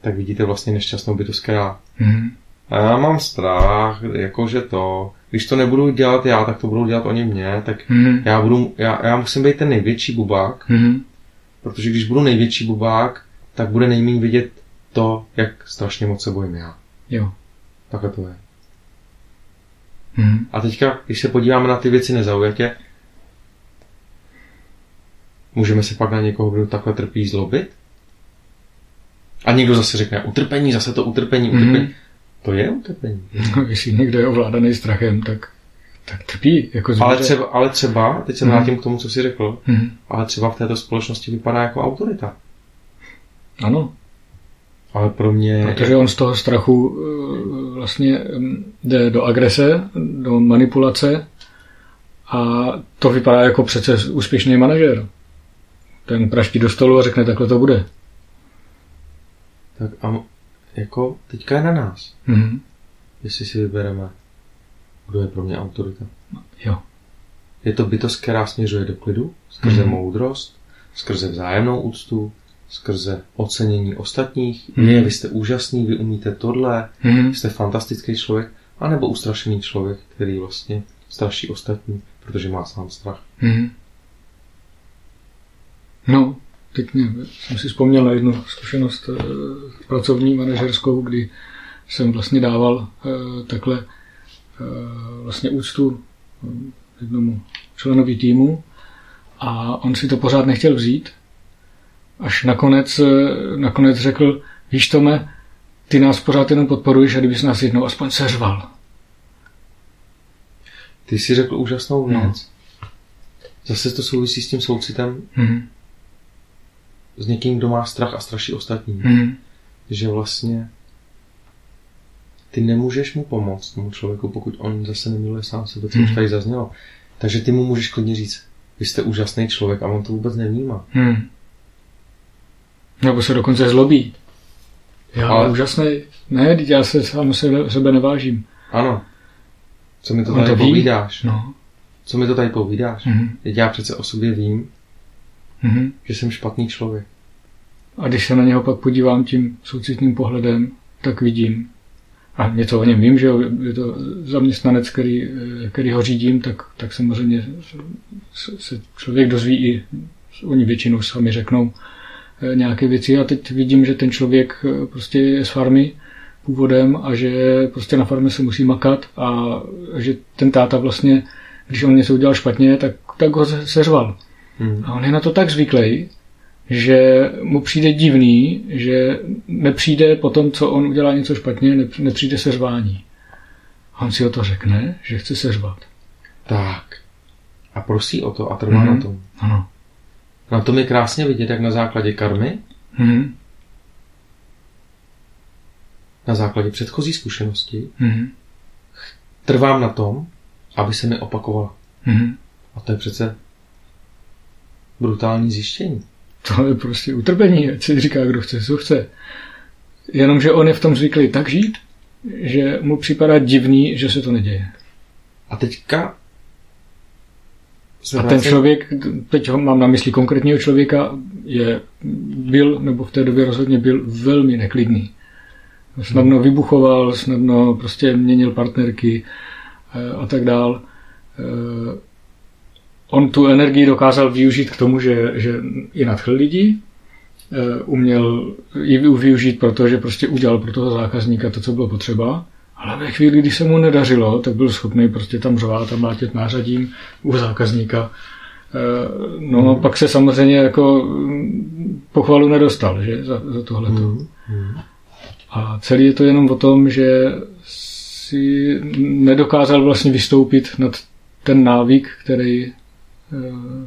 tak vidíte vlastně nešťastnou bytost, která Mhm. a já mám strach, jakože to, když to nebudu dělat já, tak to budou dělat oni mě, tak Mhm. já, budu, já, já musím být ten největší bubák, Mhm. Protože když budu největší bubák, tak bude nejméně vidět to, jak strašně moc se bojím já. Jo. Takhle to je. Mhm. A teďka, když se podíváme na ty věci nezaujatě, můžeme se pak na někoho, kdo takhle trpí, zlobit? A někdo zase řekne, utrpení, zase to utrpení, utrpení. To je utrpení. *laughs* No, Jestli někdo je ovládaný strachem, tak, tak trpí. Jako zvíře. Ale třeba, ale třeba, teď se Mhm. vrátím k tomu, co jsi řekl, Mhm. ale třeba v této společnosti vypadá jako autorita. Ano, Ale pro mě... protože on z toho strachu eh, vlastně mm, jde do agrese, do manipulace a to vypadá jako přece úspěšný manažer. Ten praští do stolu a řekne, takhle to bude. Tak a jako teďka je na nás, Mhm. jestli si vybereme, kdo je pro mě autorita. Jo. Je to bytost, která směřuje do klidu, skrze Mhm. moudrost, skrze vzájemnou úctu, skrze ocenění ostatních. Je, vy jste úžasný, vy umíte tohle, Mhm. jste fantastický člověk, anebo ustrašený člověk, který vlastně straší ostatní, protože má sám strach. Mhm. No, teď mě, jsem si vzpomněl na jednu zkušenost eh, pracovní manažerskou, kdy jsem vlastně dával eh, takhle vlastně úctu eh, jednomu členovi týmu a on si to pořád nechtěl vzít, až nakonec, eh, nakonec řekl, víš Tome, ty nás pořád jenom podporuješ a kdybys nás jednou aspoň seřval. Ty jsi řekl úžasnou věc. No. Zase to souvisí s tím soucitem Mhm. s někým, kdo má strach a straší ostatní. Mhm. Že vlastně ty nemůžeš mu pomoct tomu člověku, pokud on zase nemiluje sám sebe, co už Mhm. tady zaznělo. Takže ty mu můžeš klidně říct, vy jste úžasný člověk a on to vůbec nevnímá. Hmm. Nebo se dokonce zlobí. Já Ale- úžasný. Ne, teď já se sám sebe, sebe nevážím. Ano. Co mi to On tady to ví. povídáš? No. Co mi to tady povídáš? Mhm. Teď já přece o sobě vím, Mhm. že jsem špatný člověk. A když se na něho pak podívám tím soucitným pohledem, tak vidím. A něco o něm vím, že jo, je to zaměstnanec, který, který ho řídím, tak, tak samozřejmě se, se člověk dozví i, oni většinou sami řeknou eh, nějaké věci a teď vidím, že ten člověk eh, prostě je z farmy původem a že prostě na farmě se musí makat a že ten táta vlastně, když on něco udělal špatně, tak, tak ho se- seřval. Hmm. A on je na to tak zvyklý, že mu přijde divný, že nepřijde po tom, co on udělá něco špatně, nep- nepřijde seřvání. A on si o to řekne, že chce seřvat. Tak. A prosí o to a trvá Mhm. na tom. Ano. Na tom je krásně vidět, jak na základě karmy, Mhm. na základě předchozí zkušenosti, Mhm. trvám na tom, aby se mi opakovala. Mhm. A to je přece brutální zjištění. To je prostě utrpení, ať si říká, kdo chce, co chce. Jenomže on je v tom zvyklý tak žít, že mu připadá divný, že se to neděje. A teďka... A ten člověk, teď ho mám na mysli konkrétního člověka, je, byl, nebo v té době rozhodně byl velmi neklidný. Snadno vybuchoval, snadno prostě měnil partnerky eh, a tak dál. On tu energii dokázal využít k tomu, že, že i nadchl lidi, eh, uměl ji využít, protože prostě udělal pro toho zákazníka to, co bylo potřeba. Ale ve chvíli, kdy se mu nedařilo, tak byl schopný prostě tam řvát a mlátit nářadím u zákazníka. No, hmm. pak se samozřejmě jako mm, pochvalu nedostal, že, za, za tohleto. Hmm. Hmm. A celý je to jenom o tom, že si nedokázal vlastně vystoupit nad ten návyk, který,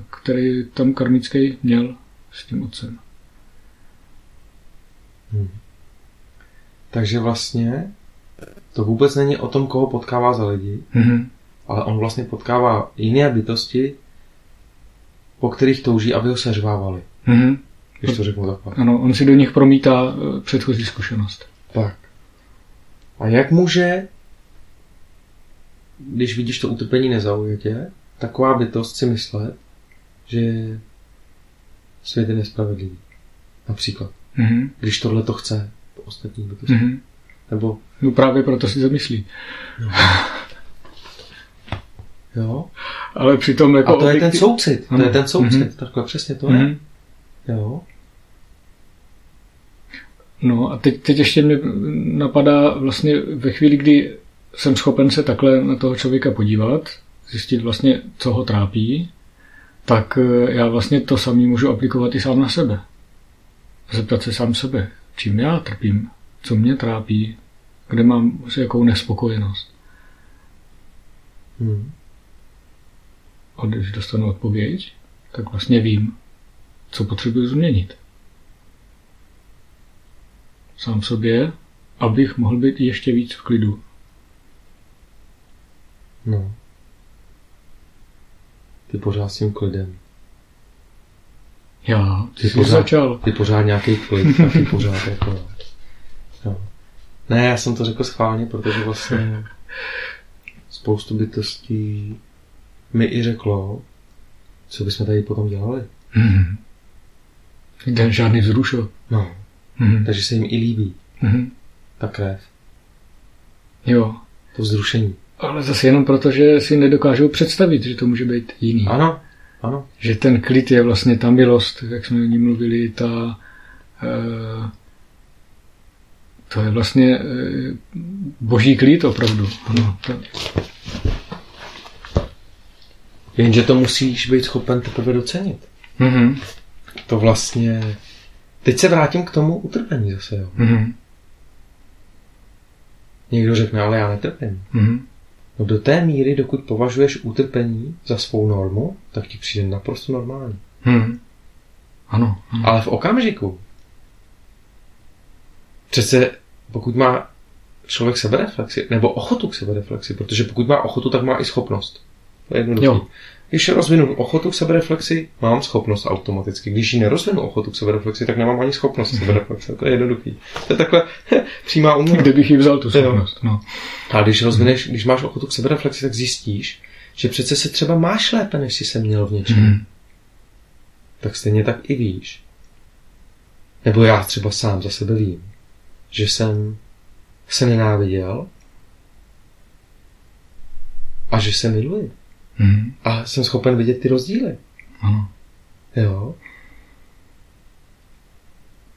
který tam karmický měl s tím otcem. Hmm. Takže vlastně to vůbec není o tom, koho potkává za lidi, hmm. ale on vlastně potkává jiné bytosti, po kterých touží, aby ho seřvávali. Hmm. Když to řeknu takhle. Ano, on si do nich promítá eh, předchozí zkušenost. Tak. A jak může, když vidíš to utrpení nezaujatě, taková bytost si myslet, že svět je nespravedlivý? Například. Mm-hmm. Když tohle to chce po ostatní bytosti. Mm-hmm. Nebo... No právě proto si zamyslí. Jo. *laughs* jo. Ale přitom jako... A to objektiv... je ten soucit. Ano. To je ten soucit. Mm-hmm. Takhle přesně to mm-hmm. je. Jo. No a teď, teď ještě mě napadá vlastně ve chvíli, kdy jsem schopen se takhle na toho člověka podívat, zjistit vlastně, co ho trápí, tak eh, já vlastně to samý můžu aplikovat i sám na sebe. Zeptat se sám sebe, čím já trpím, co mě trápí, kde mám jakou nespokojenost. Hmm. A když dostanu odpověď, tak vlastně vím, co potřebuji změnit sám sobě, abych mohl být ještě víc v klidu. No. Ty pořád s tím klidem. Já, ty, ty pořád, začal. Ty pořád nějaký klid, taky pořád jako... No. Ne, já jsem to řekl schválně, protože vlastně spoustu bytostí mi i řeklo, co bychom tady potom dělali. Hmm. Žádný vzrušo. No. Mm-hmm. Takže se jim i líbí mm-hmm. ta krev. Jo. To vzrušení. Ale zase jenom proto, že si nedokážou představit, že to může být jiný. Ano, ano. Že ten klid je vlastně ta milost, jak jsme o ní mluvili, ta... Uh, to je vlastně uh, boží klid opravdu. Ano, to... Jenže to musíš být schopen teprve docenit. Mm-hmm. To vlastně Teď se vrátím k tomu utrpení zase. Jo. Mm-hmm. Někdo řekne, ale já netrpím. Mm-hmm. No do té míry, dokud považuješ utrpení za svou normu, tak ti přijde naprosto normální. Mm-hmm. Ano, ano. Ale v okamžiku, přece pokud má člověk sebereflexi, nebo ochotu k sebereflexi, protože pokud má ochotu, tak má i schopnost. To je jednoduché. Když rozvinu ochotu k sebereflexi, mám schopnost automaticky. Když ji nerozvinu ochotu k sebereflexi, tak nemám ani schopnost sebereflexe. To je jednoduchý. To je takhle *laughs* přímá uměla. Kde bych ji vzal tu schopnost? No. A když rozvineš, když máš ochotu k sebereflexi, tak zjistíš, že přece se třeba máš lépe, než jsi se měl v něčem. Hmm. Tak stejně tak i víš. Nebo já třeba sám za sebe vím, že jsem se nenáviděl a že se miluji. Mm. A jsem schopen vidět ty rozdíly. Ano. Jo.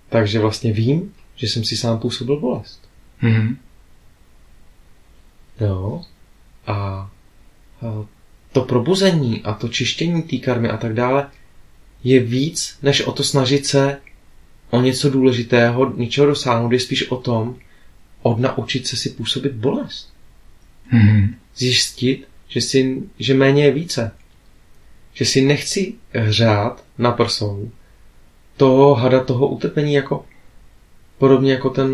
Takže vlastně vím, že jsem si sám působil bolest. Mm. Jo. A, a to probuzení a to čištění té karmy a tak dále je víc, než o to snažit se o něco důležitého, něčeho dosáhnout, je spíš o tom, odnaučit se si působit bolest. Mm. Zjistit, že, si, že méně je více. Že si nechci hřát na prsou toho hada, toho utrpení jako podobně jako ten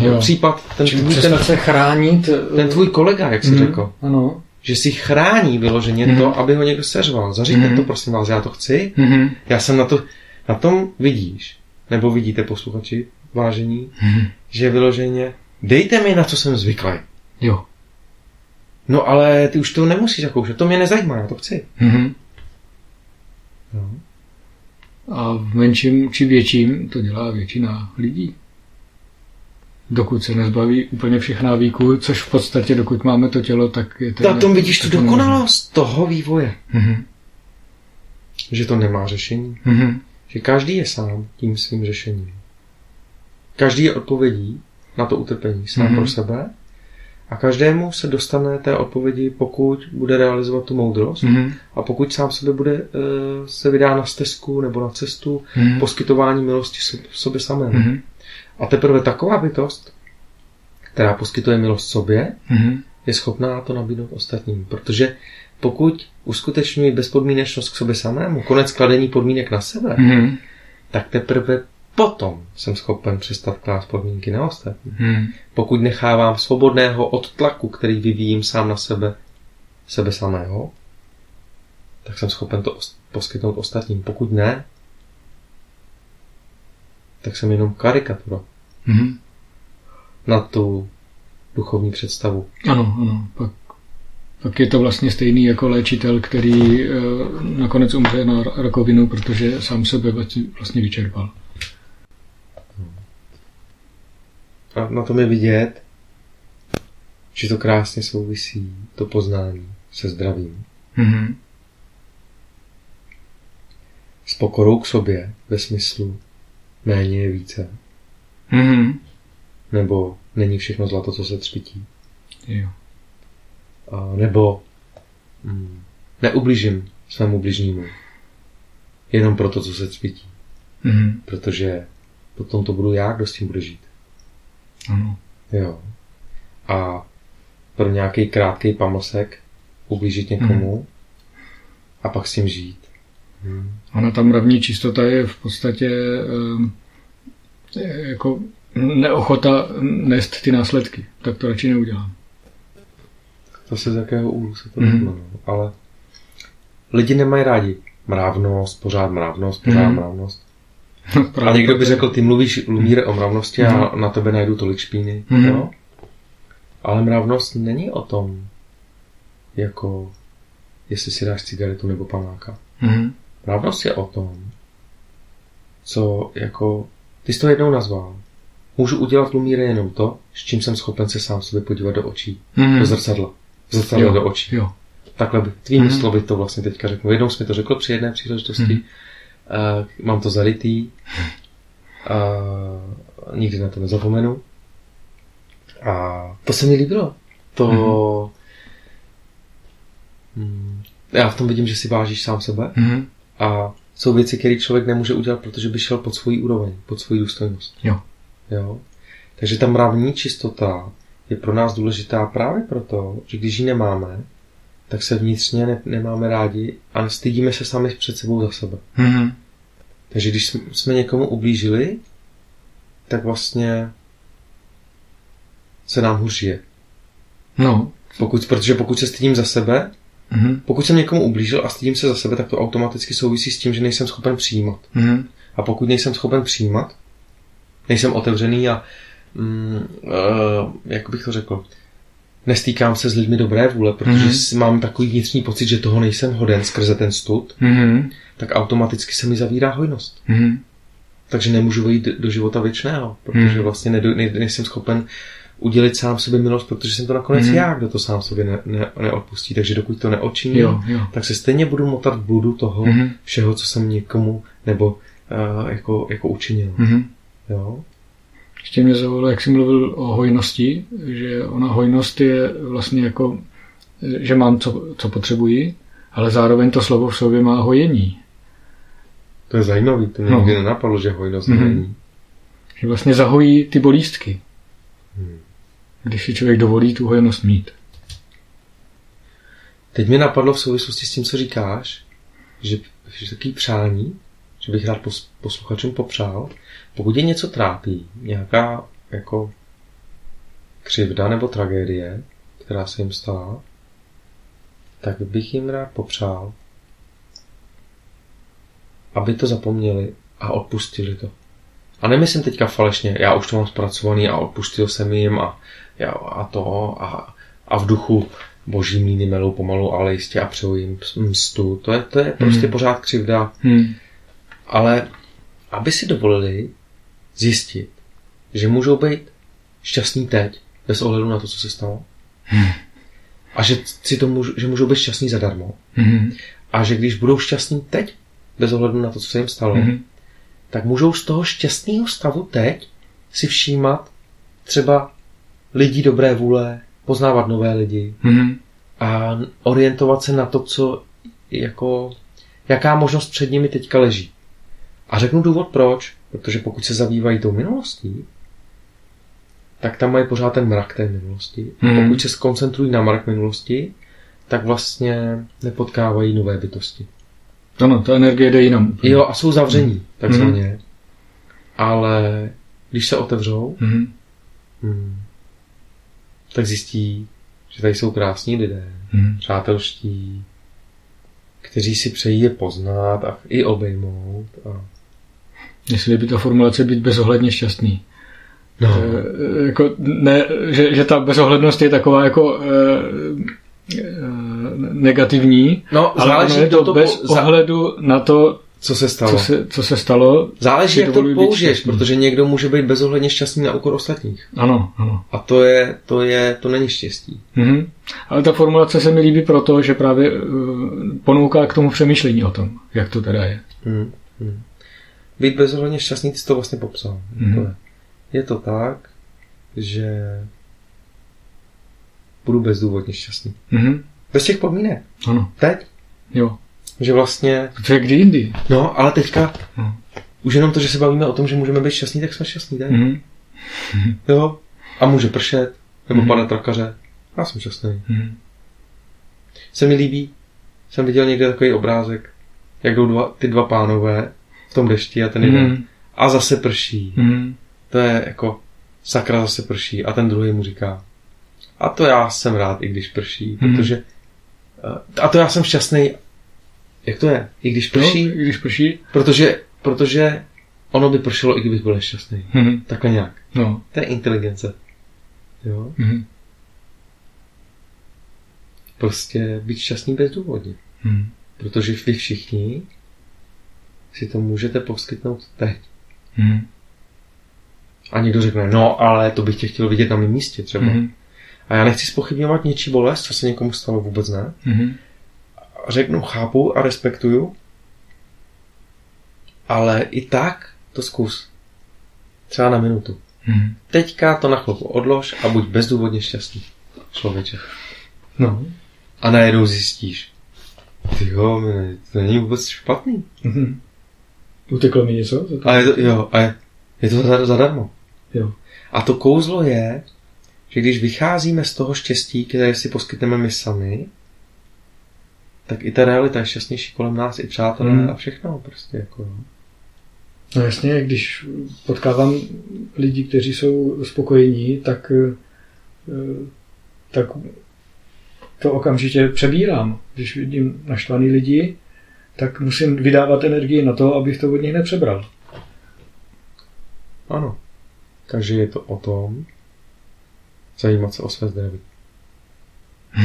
eh, jo. případ, ten tvůj, ten, se chránit. ten eh, tvůj kolega, jak jsi mm, řekl. Ano. Že si chrání vyloženě mm. to, aby ho někdo seřval. Zaříďte mm. to, prosím vás, já to chci. Mm. Já jsem na to, na tom vidíš, nebo vidíte posluchači, vážení, že vyloženě dejte mi na co jsem zvyklý. Jo. No ale ty už to nemusíš zakoušet, to mě nezajímá, já to chci. Mhm. No. A v menším či větším to dělá většina lidí. Dokud se nezbaví úplně všech návyků, což v podstatě, dokud máme to tělo, tak je to... Na tom vidíš tu dokonalost toho vývoje. Mhm. Že to nemá řešení. Mhm. Že každý je sám tím svým řešením. Každý je odpovědí na to utrpení sám Mhm. pro sebe a každému se dostane té odpovědi, pokud bude realizovat tu moudrost Mhm. a pokud sám sobě bude uh, se vydá na stezku nebo na cestu Mhm. poskytování milosti so- sobě samému. Mhm. A teprve taková bytost, která poskytuje milost sobě, Mhm. je schopná to nabídnout ostatním. Protože pokud uskutečňuji bezpodmínečnost k sobě samému, konec kladení podmínek na sebe, Mhm. tak teprve potom jsem schopen přestat klást podmínky na ostatní. Mhm. Pokud nechávám svobodného od tlaku, který vyvíjím sám na sebe, sebe samého, tak jsem schopen to os- poskytnout ostatním. Pokud ne, tak jsem jenom karikatura Mhm. na tu duchovní představu. Ano, ano. Pak, pak je to vlastně stejný jako léčitel, který eh, nakonec umře na rakovinu, protože sám sebe vlastně- vlastně vyčerpal. A na tom je vidět, že to krásně souvisí, to poznání se zdravím. Mhm. S pokorou k sobě ve smyslu méně je více, Mhm. nebo není všechno zlato, co se třpití. Jo. A nebo mm, neublížím svému bližnímu jenom proto, co se cvítí. Mhm. Protože potom to budu já, kdo s tím bude žít. Ano. Jo. A pro nějaký krátký pamlsek ublížit někomu a pak s tím žít. Hmm. Ona ta mravní čistota je v podstatě je jako neochota nést ty následky. Tak to radši neudělám. To se z jakého úhlu se to Mhm. mm. no. Ale lidi nemají rádi mravnost, pořád mravnost, pořád Mhm. mravnost. *laughs* A někdo by řekl, ty mluvíš, Lumíre, o mravnosti a na tebe najdu tolik špíny. Mhm. Jo? Ale mravnost není o tom, jako jestli si dáš cigaretu nebo panáka. Mhm. Mravnost je o tom, co jako, ty jsi to jednou nazval. Můžu udělat Lumíre jenom to, s čím jsem schopen se sám sobě podívat do očí. Mhm. Do zrcadla. Zrcadlo Jo. do očí. Jo. Takhle by, tvými Mhm. slovy to vlastně teďka řeknu. Jednou jsi mi to řekl při jedné příležitosti. Mhm. Uh, mám to zarytý. Uh, nikdy na to nezapomenu. A to se mi líbilo. To... Mm, já v tom vidím, že si vážíš sám sebe Mhm. a jsou věci, které člověk nemůže udělat, protože by šel pod svoji úroveň, pod svoji důstojnost. Jo. Jo? Takže ta mravní čistota je pro nás důležitá právě proto, že když ji nemáme, tak se vnitřně ne- nemáme rádi a stydíme se sami před sebou za sebe. Mhm. Takže když jsme- někomu ublížili, tak vlastně se nám hůř žije. No. Pokud, protože pokud se stydím za sebe, Mhm. pokud jsem někomu ublížil a stydím se za sebe, tak to automaticky souvisí s tím, že nejsem schopen přijímat. Mhm. A pokud nejsem schopen přijímat, nejsem otevřený a mm, uh, jak bych to řekl, nestýkám se s lidmi dobré vůle, protože Mhm. mm-hmm. mám takový vnitřní pocit, že toho nejsem hoden skrze ten stud, Mhm. tak automaticky se mi zavírá hojnost. Mhm. Takže nemůžu vejít do- života věčného, protože Mhm. vlastně nedo, ne, nejsem schopen udělit sám sobě milost, protože jsem to nakonec Mhm. já, kdo to sám sobě ne, ne, neodpustí. Takže dokud to neočiním, Jo, jo. tak se stejně budu motat v bludu toho Mhm. všeho, co jsem někomu nebo uh, jako, jako učinil. Mhm. Jo? Ještě mě zaujalo, jak jsi mluvil o hojnosti, že ona hojnost je vlastně jako, že mám, co, co potřebuji, ale zároveň to slovo v sobě má hojení. To je zajímavý, to mě No. nikdy nenapadlo, že hojnost Mhm. není. Že vlastně zahojí ty bolístky, Hmm. když si člověk dovolí tu hojnost mít. Teď mi napadlo v souvislosti s tím, co říkáš, že, že takový přání, že bych rád pos, posluchačům popřál, pokud je něco trápí, nějaká jako křivda nebo tragédie, která se jim stala, tak bych jim rád popřál, aby to zapomněli a odpustili to. A nemyslím teďka falešně, já už to mám zpracovaný a odpustil jsem jim a, já, a to a, a v duchu boží míny melou pomalu, ale jistě a přeju jim mstu. To je, to je prostě Hmm. pořád křivda. Hmm. Ale aby si dovolili zjistit, že můžou být šťastní teď, bez ohledu na to, co se stalo. A že, si to můžou, že můžou být šťastní zadarmo. Hmm. A že když budou šťastní teď, bez ohledu na to, co se jim stalo, Hmm. tak můžou z toho šťastného stavu teď si všímat třeba lidí dobré vůle, poznávat nové lidi Hmm. a orientovat se na to, co jako, jaká možnost před nimi teďka leží. A řeknu důvod proč, protože pokud se zabývají tou minulostí, tak tam mají pořád ten mrak té minulosti. A Mhm. pokud se skoncentrují na mrak minulosti, tak vlastně nepotkávají nové bytosti. Ano, ta energie jde jinam. úplně. Jo, a jsou zavření, takzvaně. Ale když se otevřou, Hmm. hmm, tak zjistí, že tady jsou krásní lidé, Hmm. přátelští, kteří si přejí je poznat a i obejmout. A... Jestli by ta formulace být bezohledně šťastný. No, E, jako ne, že, že ta bezohlednost je taková jako e, e, negativní, no ale záleží ono je to, to bez po, ohledu na to, co se stalo. co se, co se stalo. záleží, jak to použiješ, protože někdo může být bezohledně šťastný na úkor ostatních. Ano, ano. A to je, to je, to není štěstí. Mhm. Ale ta formulace se mi líbí proto, že právě e, ponouká k tomu přemýšlení o tom, jak to teda je. Hmm. Být bezohledně šťastný, ty jsi to vlastně popsal. Mhm. To je. je to tak, že budu bezdůvodně šťastný. Mhm. Bez těch podmínek. Ano, Teď. jo. Že vlastně, To je kdy jindy. no, ale teďka, Mhm. už jenom to, že se bavíme o tom, že můžeme být šťastní, tak jsme šťastní teď. Mhm. *laughs* Jo. A může pršet, nebo Mhm. padat trakaře. Já jsem šťastný. Mhm. Se mi líbí, jsem viděl někde takový obrázek, jak jdou dva, ty dva pánové tom dešti a ten jeden. Mhm. A zase prší. Mhm. To je jako sakra zase prší. A ten druhý mu říká, a to já jsem rád, i když prší, Mhm. protože eh, a to já jsem šťastný, jak to je, i když No, prší, i když prší. protože, protože ono by pršelo, i kdybych byl nešťastný. Mhm. Takhle nějak. No. To je inteligence. Jo? Mhm. Prostě být šťastný bezdůvodně. Mhm. Protože vy všichni si to můžete poskytnout teď. Mhm. A někdo řekne, no ale to bych tě chtěl vidět na mém místě třeba. Mhm. A já nechci spochybňovat něčí bolest, co se někomu stalo, vůbec ne. A řeknu, chápu a respektuju, ale i tak to zkus. Třeba na minutu. Mhm. Teďka to na chvilku odlož a buď bezdůvodně šťastný. Člověče. No. A najednou zjistíš, ty jo, to není vůbec špatný. Mhm. Uteklo mi něco? A je to, jo, a je, je to za- zadarmo. Jo. A to kouzlo je, že když vycházíme z toho štěstí, které si poskytneme my sami, tak i ta realita je šťastnější kolem nás, i přátelé Hmm. a všechno prostě jako. jo. No jasně, když potkávám lidi, kteří jsou spokojení, tak, eh, tak to okamžitě přebírám. Když vidím naštvaný lidi, tak musím vydávat energii na to, abych to od nich nepřebral. Ano. Takže je to o tom zajímat se o své zdraví.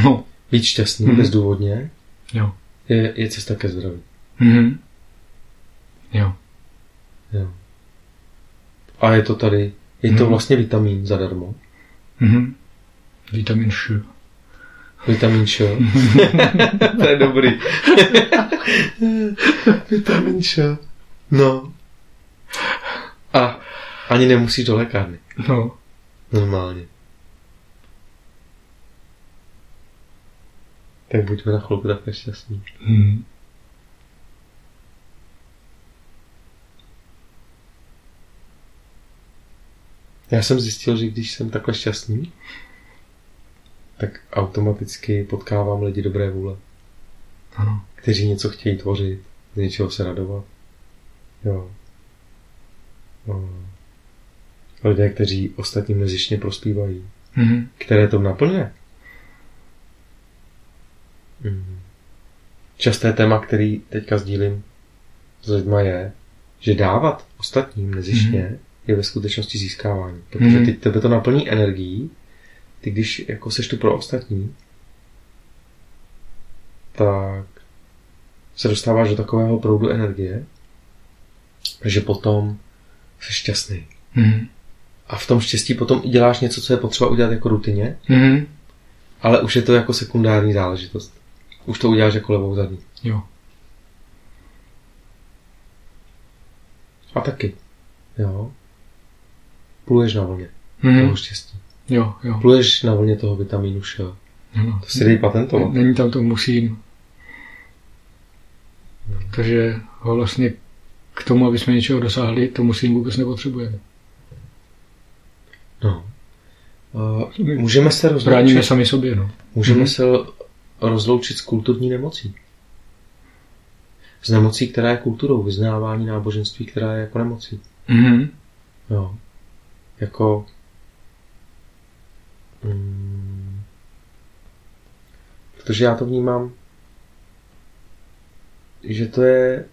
No. Být šťastný Mhm. bezdůvodně Jo. je, je cesta ke zdraví. Mhm. Jo. Jo. A je to tady, je to Mhm. vlastně vitamin zadarmo. Mhm. Vitamin Š. Vitamin Š. *laughs* to je dobrý. *laughs* Vitamin Š. No. A ani nemusíš do lékárny. No. Normálně. Tak buďme na chvilku takhle šťastní. Mhm. Já jsem zjistil, že když jsem takhle šťastný, tak automaticky potkávám lidi dobré vůle, Ano. kteří něco chtějí tvořit, z něčeho se radovat. Jo. No. Lidé, kteří ostatním nezištně prospívají. Mhm. Které to naplňuje. Mm. Časté téma, který teďka sdílím s lidma je, že dávat ostatním nezištně Mhm. je ve skutečnosti získávání. Protože Mhm. teď tebe to naplní energií, ty když jako seš tu pro ostatní, tak se dostáváš do takového proudu energie, že potom jsi šťastný. Mhm. A v tom štěstí potom i děláš něco, co je potřeba udělat jako rutině, Mhm. ale už je to jako sekundární záležitost. Už to uděláš jako levou zadní. Jo. A taky. Jo. Pluješ na vlně Mhm. toho štěstí. Jo, jo. Pluješ na vlně toho vitamínu Š. Ano. To si dej patentovat. Není tam to musím. Takže ho vlastně k tomu, aby jsme něčeho dosáhli, to musím vůbec nepotřebujeme. No. Uh, můžeme se Bráníme rozloučit, sami sobě, no. můžeme Mhm. se rozloučit s kulturní nemocí. S nemocí, která je kulturou, vyznávání náboženství, která je jako nemocí. Mhm. Jo. Jako... Mm, protože já to vnímám, že to je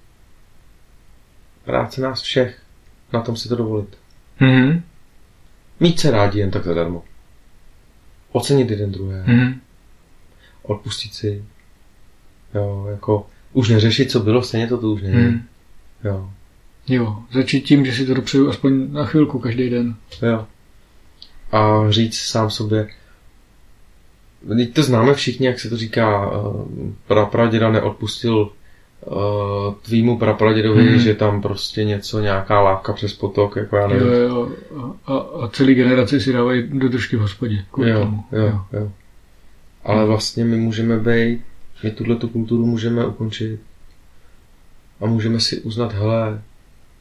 práce nás všech na tom si to dovolit. Mhm. Mít se rádi jen tak zadarmo. Ocenit jeden druhé. Mhm. Odpustit si. Jo, jako už neřešit, co bylo, stejně to tu už není. Mhm. Jo. Jo, začít tím, že si to dopřeju aspoň na chvilku každý den. Jo. A říct sám sobě, teď to známe všichni, jak se to říká, eh, prapraděda neodpustil uh, tvýmu prapradědovi, Hmm. že tam prostě něco, nějaká lávka přes potok, jako já nevím. Jo, jo. A, a celý generace si dávají do držky v hospodě. Jo, tomu. jo, jo. Ale vlastně my můžeme být, my tuhle tu kulturu můžeme ukončit a můžeme si uznat, hele,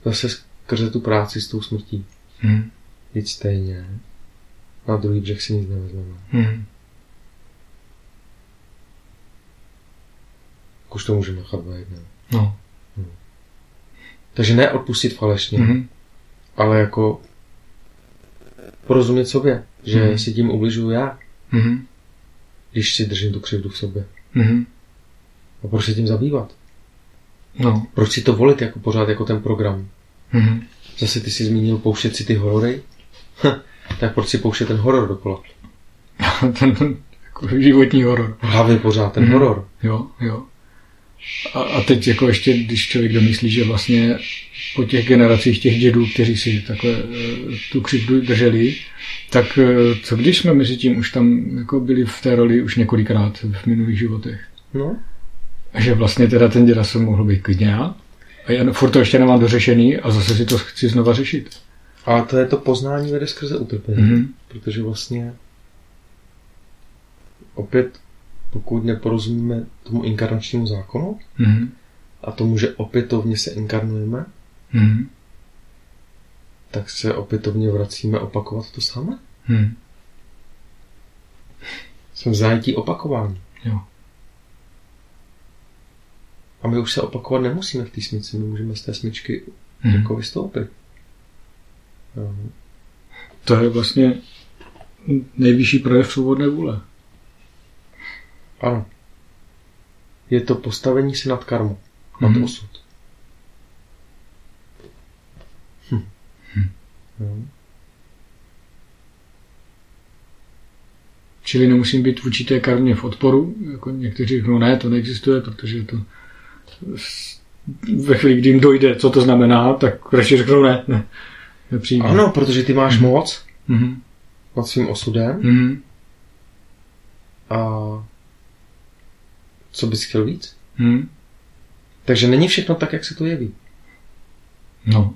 zase skrze tu práci s tou smrtí. Mhm. Jít stejně. Na druhý břeh si nic nevezmeme. Mhm. Jak už to můžeme nechat být, ne? No. Takže ne odpustit falešně, Mhm. ale jako porozumět sobě, že Mhm. si tím ubližuju já, Mhm. když si držím tu křivdu v sobě. Mhm. A proč se tím zabývat? No. Proč si to volit jako pořád jako ten program? Mhm. Zase ty si zmínil pouštět si ty horory? *laughs* tak proč si pouštět ten horor dokola? *laughs* ten jako životní horor. V hlavě pořád ten Mhm. horor. Jo, jo. A, a teď jako ještě, když člověk domyslí, že vlastně po těch generacích těch dědů, kteří si takhle eh, tu křivdu drželi, tak eh, co když jsme mezi tím už tam jako byli v té roli už několikrát v minulých životech. No, A že vlastně teda ten děda jsem mohl být klidně já. A já furt to ještě nemám dořešený a zase si to chci znova řešit. Ale to je to poznání vede skrze utrpení. Mhm. Protože vlastně opět, pokud neporozumíme tomu inkarnačnímu zákonu Mhm. a tomu, že opětovně se inkarnujeme, Mhm. tak se opětovně vracíme opakovat to samé. Mhm. Jsme v zajetí opakování. Jo. A my už se opakovat nemusíme v té smyčce, my můžeme z té smyčky Mhm. jako vystoupit. Jo. To je vlastně nejvyšší projev svobodné vůle. Ano. Je to postavení se nad karmu, nad Mhm. osud. Hm. Jo. Čili nemusím být v určité karmě v odporu, jako někteří řeknou, ne, to neexistuje, protože to ve chvíli, kdy jim dojde, co to znamená, tak radši řeknou ne, ne, nepřijde. Ano, protože ty máš moc Mhm. nad svým osudem Mhm. a co bys chtěl víc? Mhm. Takže není všechno tak, jak se to jeví. No.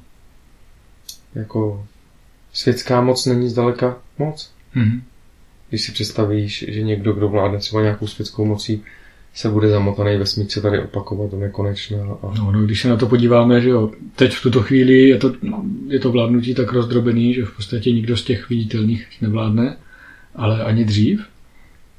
Jako světská moc není zdaleka moc. Mhm. Když si představíš, že někdo, kdo vládne třeba nějakou světskou mocí, se bude zamotaný ve smíce tady opakovat do nekonečna. A... No, no, když se na to podíváme, že jo, teď v tuto chvíli je to, je to vládnutí tak rozdrobený, že v podstatě nikdo z těch viditelných nevládne, ale ani dřív.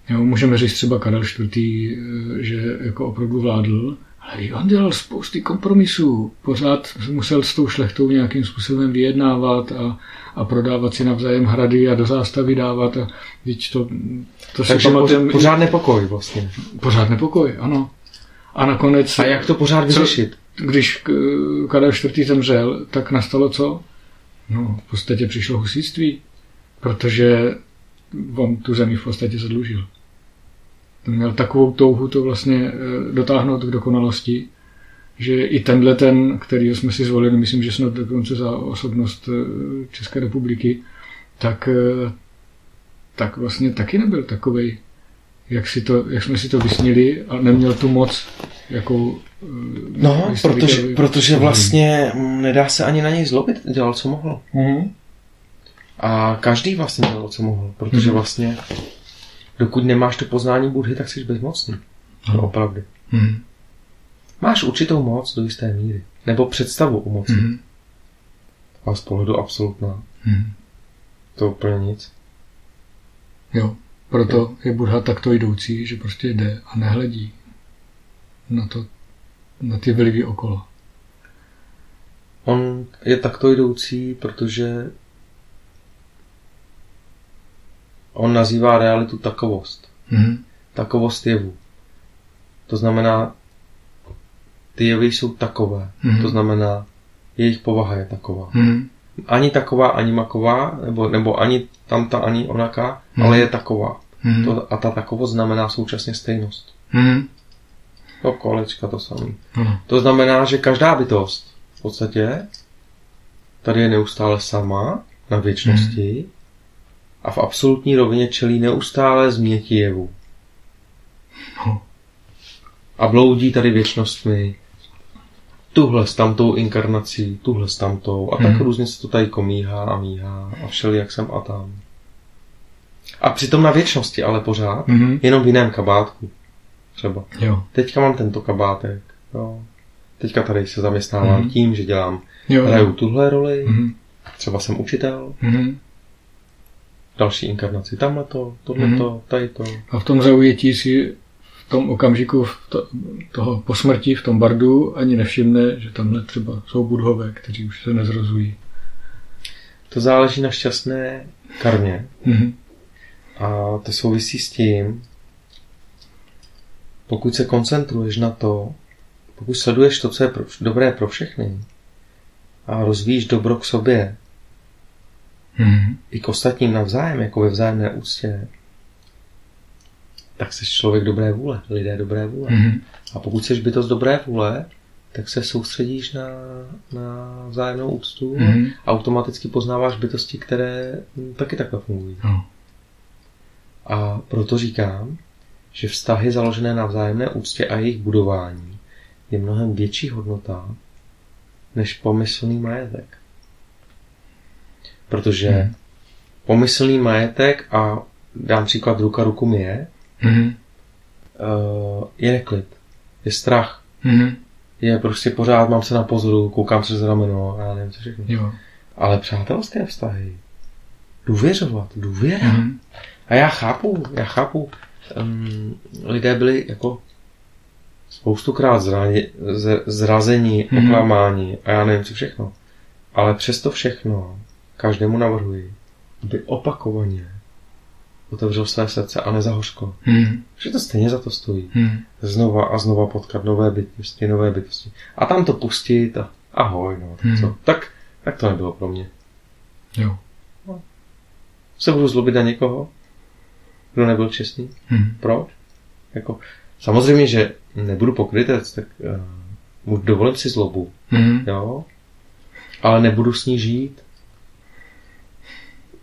Jo, můžeme říct třeba Karel IV., eh, že jako opravdu vládl, ale on dělal spousty kompromisů. Pořád musel s tou šlechtou nějakým způsobem vyjednávat a, a prodávat si navzájem hrady a do zástavy dávat. A teď to, to si Takže pamatujeme- pořád, pořád nepokoj vlastně. pořád nepokoj, ano. A nakonec... A jak to pořád vyřešit? když k- Karel IV. zemřel, tak nastalo co? No, v podstatě přišlo husitství, protože on tu zemi v podstatě zadlužil. Měl takovou touhu to vlastně eh, dotáhnout k dokonalosti, že i tenhle ten, který jsme si zvolili, myslím, že snad dokonce za osobnost eh, České republiky, tak, eh, tak vlastně taky nebyl takovej, jak, si to, jak jsme si to vysnili a neměl tu moc, jakou No, protože, protože vlastně mm, nedá se ani na něj zlobit, dělal, co mohl. Mhm. A každý vlastně dělal, co mohl, protože Mhm. vlastně dokud nemáš to poznání Budhy, tak jsi bezmocný. Ano. No, opravdu. Mhm. Máš určitou moc do jisté míry. Nebo představu o moci. Mhm. A z pohledu absolutná. Mhm. To úplně nic. Jo, proto je Buddha takto jdoucí, že prostě jde a nehledí na to, na ty vlivy okolo. On je takto jdoucí, protože on nazývá realitu takovost. Mhm. Takovost jevu. To znamená, ty jevy jsou takové. Mhm. To znamená, jejich povaha je taková. Mhm. Ani taková, ani maková, nebo, nebo ani tamta, ani onaká, Mhm. ale je taková. Mhm. To, a ta takovost znamená současně stejnost. Mhm. To kolečka to samé. Ano. To znamená, že každá bytost v podstatě tady je neustále sama na věčnosti a v absolutní rovině čelí neustále změti jevu. No. A bloudí tady věčnostmi, tuhle s tamtou inkarnací, tuhle s tamtou a tak Mhm. různě se to tady komíhá a míhá a všeli jak jsem a tam. A přitom na věčnosti, ale pořád, Mhm. jenom v jiném kabátku. Třeba. Jo. Teďka mám tento kabátek. Jo. Teďka tady se zaměstnávám Mhm. tím, že dělám, Jo. hraju tuhle roli, Mhm. třeba jsem učitel, Mhm. Další inkarnaci tamhle to, tohle to, tady to. A v tom zaujetí si v tom okamžiku v to, toho po smrti v tom bardu ani nevšimne, že tamhle třeba jsou budhové, kteří už se nezrozují. To záleží na šťastné karmě Mhm. a to souvisí s tím, pokud se koncentruješ na to, pokud sleduješ to, co je pro, dobré pro všechny a rozvíjíš dobro k sobě Mhm. i k ostatním navzájem, jako ve vzájemné úctě, tak jsi člověk dobré vůle, lidé dobré vůle. Mhm. A pokud jsi bytost dobré vůle, tak se soustředíš na, na vzájemnou úctu Mhm. a automaticky poznáváš bytosti, které taky takhle fungují. No. A proto říkám, že vztahy založené na vzájemné úctě a jejich budování je mnohem větší hodnota než pomyslný majetek. Protože Hmm. pomyslný majetek a dám příklad ruka ruku myje, Mhm. eh, je neklid, je strach, Mhm. je prostě pořád, mám se na pozoru, koukám přes rameno a já nevím co všechno. Jo. Ale přátelské vztahy, důvěřovat, důvěra. Mhm. A já chápu, já chápu, um, lidé byli jako spoustukrát zrazení, Mhm. oklamáni a já nevím co všechno. Ale přesto všechno každému navrhuji, aby opakovaně otevřel své srdce a nezahořko. Mhm. Že to stejně za to stojí. Mhm. Znova a znova potkat nové bytosti, nové bytosti. A tam to pustit a ahoj, no, tak Mhm. co? Tak, tak to nebylo pro mě. Jo. Se budu zlobit na někoho, kdo nebyl čestný? Mhm. Proč? Jako, samozřejmě, že nebudu pokrytec, tak uh, dovolím si zlobu, Mhm. jo? Ale nebudu s ní žít.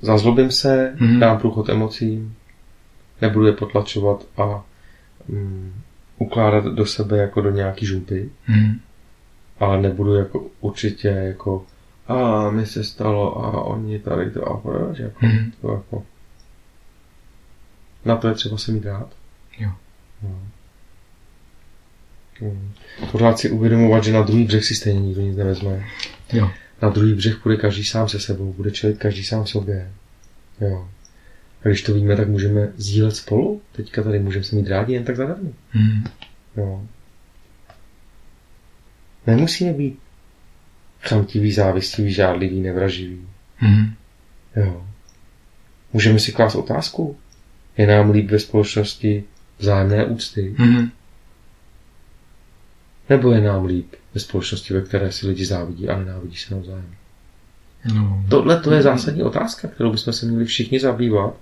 Zazlobím se, Mhm. dám průchod emocím, nebudu je potlačovat a um, ukládat do sebe jako do nějaký žumpy, Mhm. ale nebudu jako určitě jako a mi se stalo a oni tady to a proč, jako, Mhm. to jako. Na to je třeba se mít rád. Jo. No. Hmm. Pořád si uvědomovat, že na druhý břeh si stejně nikdo nic nevezme. Jo. Na druhý břeh půjde každý sám se sebou, bude čelit každý sám sobě. Jo. A když to víme, tak můžeme sdílet spolu. Teďka tady můžeme se mít rádi jen tak zadarmo. Mhm. Jo. Nemusíme být chamtivý, závistivý, žádlivý, nevraživý. Mhm. Jo. Můžeme si klást otázku. Je nám líp ve společnosti vzájemné úcty? Mhm. Nebo je nám líp ve společnosti, ve které si lidi závidí a nenávidí se navzájem? No. Tohle to je zásadní otázka, kterou bychom se měli všichni zabývat,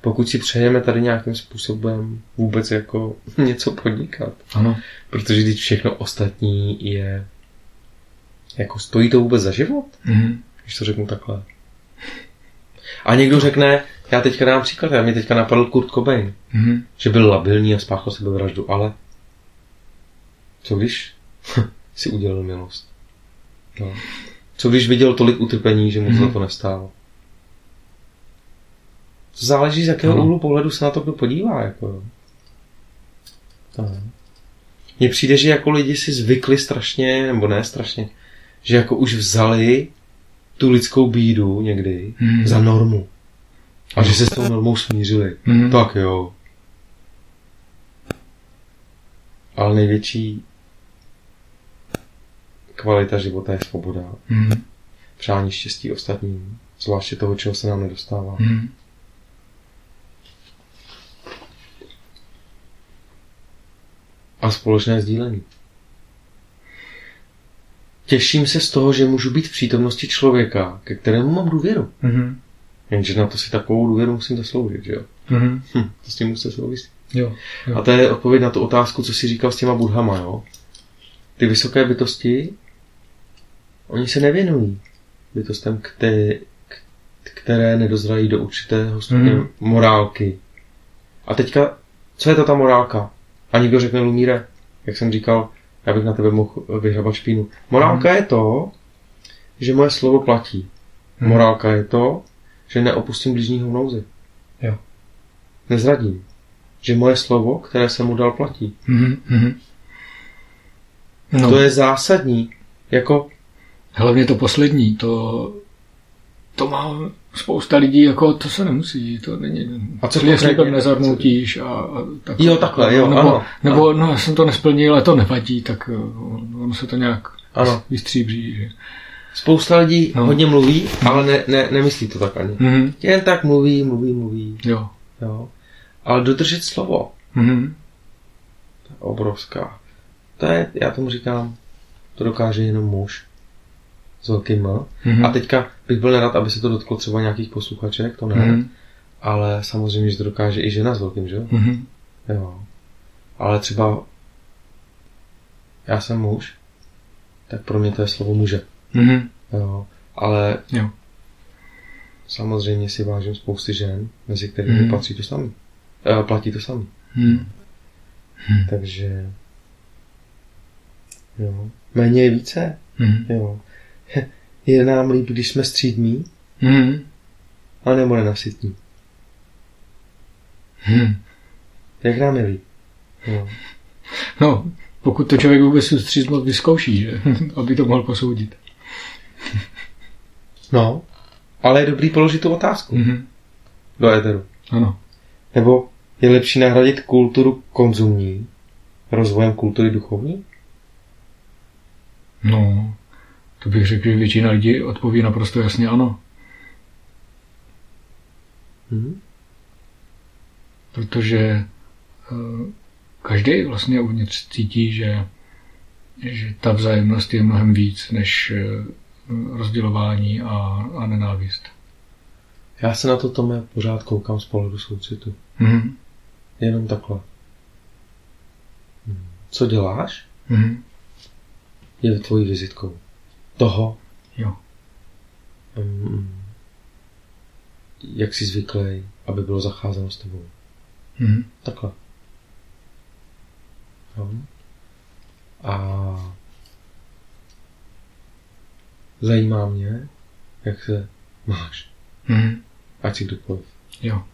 pokud si přejeme tady nějakým způsobem vůbec jako *laughs* něco podnikat. Ano. Protože když všechno ostatní je... Jako stojí to vůbec za život? Mhm. Když to řeknu takhle. A někdo řekne, já teďka dám příklad, já mě teďka napadl Kurt Cobain, Mhm. že byl labilní a spáchal sebevraždu, ale co když *laughs* si udělal milost? No. Co když viděl tolik utrpení, že mu Mhm. za to nestálo? To záleží, z jakého Ano. úhlu pohledu se na to kdo podívá. Jako. No. Mně přijde, že jako lidi si zvykli strašně, nebo ne strašně, že jako už vzali tu lidskou bídu někdy Mhm. za normu. A že se s tou normou smířili. Mhm. Tak jo. Ale největší kvalita života je svoboda. Mhm. Přání štěstí ostatním. Zvláště toho, čeho se nám nedostává. Mhm. A společné sdílení. Těším se z toho, že můžu být v přítomnosti člověka, ke kterému mám důvěru. Mhm. Jenže na to si takovou důvěru musím zasloužit, že jo? Mhm. Hm, to s tím musí souviset. Jo. jo. A to je odpověď na tu otázku, co jsi říkal s těma budhama, jo? Ty vysoké bytosti, oni se nevěnují bytostem, které, které nedozrají do určitého stupně Mhm. mm. morálky. A teďka, co je to ta morálka? A někdo řekne, Lumíre, jak jsem říkal, já bych na tebe mohl vyhrabat špínu. Morálka je to, že moje slovo platí. Mhm. Morálka je to, že neopustím blížního v nouzi. Jo. Nezradím. Že moje slovo, které jsem mu dal, platí. Mhm. Mhm. No, To je zásadní. Jako, hlavně to poslední, to, to má spousta lidí, jako to se nemusí, to není, A co Jestli slibem nezarmoutíš a, a tak, Jo, takhle, jo, nebo, ano. nebo no, já jsem to nesplnil, ale to nevadí, tak eh, ono se to nějak ano, vystříbří, že? spousta lidí No. hodně mluví, ale ne, ne, nemyslí to tak ani. Mhm. Jen tak mluví, mluví, mluví. Jo. Jo. Ale dodržet slovo, Mhm. to je obrovská. To je, já tomu říkám, to dokáže jenom muž. S velkým M. Mhm. A teďka bych byl nerad, aby se to dotklo třeba nějakých posluchaček, to ne. Mhm. Ale samozřejmě, že to dokáže i žena s velkým, že jo? Mhm. Jo. Ale třeba já jsem muž, tak pro mě to je slovo muže. Mhm. Jo. Ale Jo. samozřejmě si vážím spousty žen, mezi kterými Mhm. patří to samý. E, platí to samý. Mhm. Takže jo. Méně je více. Mhm. Jo. Je nám líp, když jsme střídmí, Mhm. a nebo nenasytní. Mhm. Jak nám je líp? Jo. No, pokud to člověk vůbec tu střízmost vyzkouší, že? *laughs* aby to mohl posoudit. No, ale je dobrý položit tu otázku Mhm. do éteru. Ano. Nebo je lepší nahradit kulturu konzumní rozvojem kultury duchovní? No, to bych řekl, že většina lidí odpoví naprosto jasně ano. Hm? Protože eh, každý vlastně uvnitř cítí, že, že ta vzájemnost je mnohem víc než eh, rozdělování a, a nenávist. Já se na to, Tome, pořád koukám z pohledu soucitu. Mhm. Jenom takhle. Hm. Co děláš, Mhm. je tvojí vizitkou. Toho, Jo. mm, jak jsi zvyklý, aby bylo zacházeno s tebou. Mhm. Takhle. Jo. A zajímá mě, jak se máš. Mhm. Ať si kdokoliv. Jo.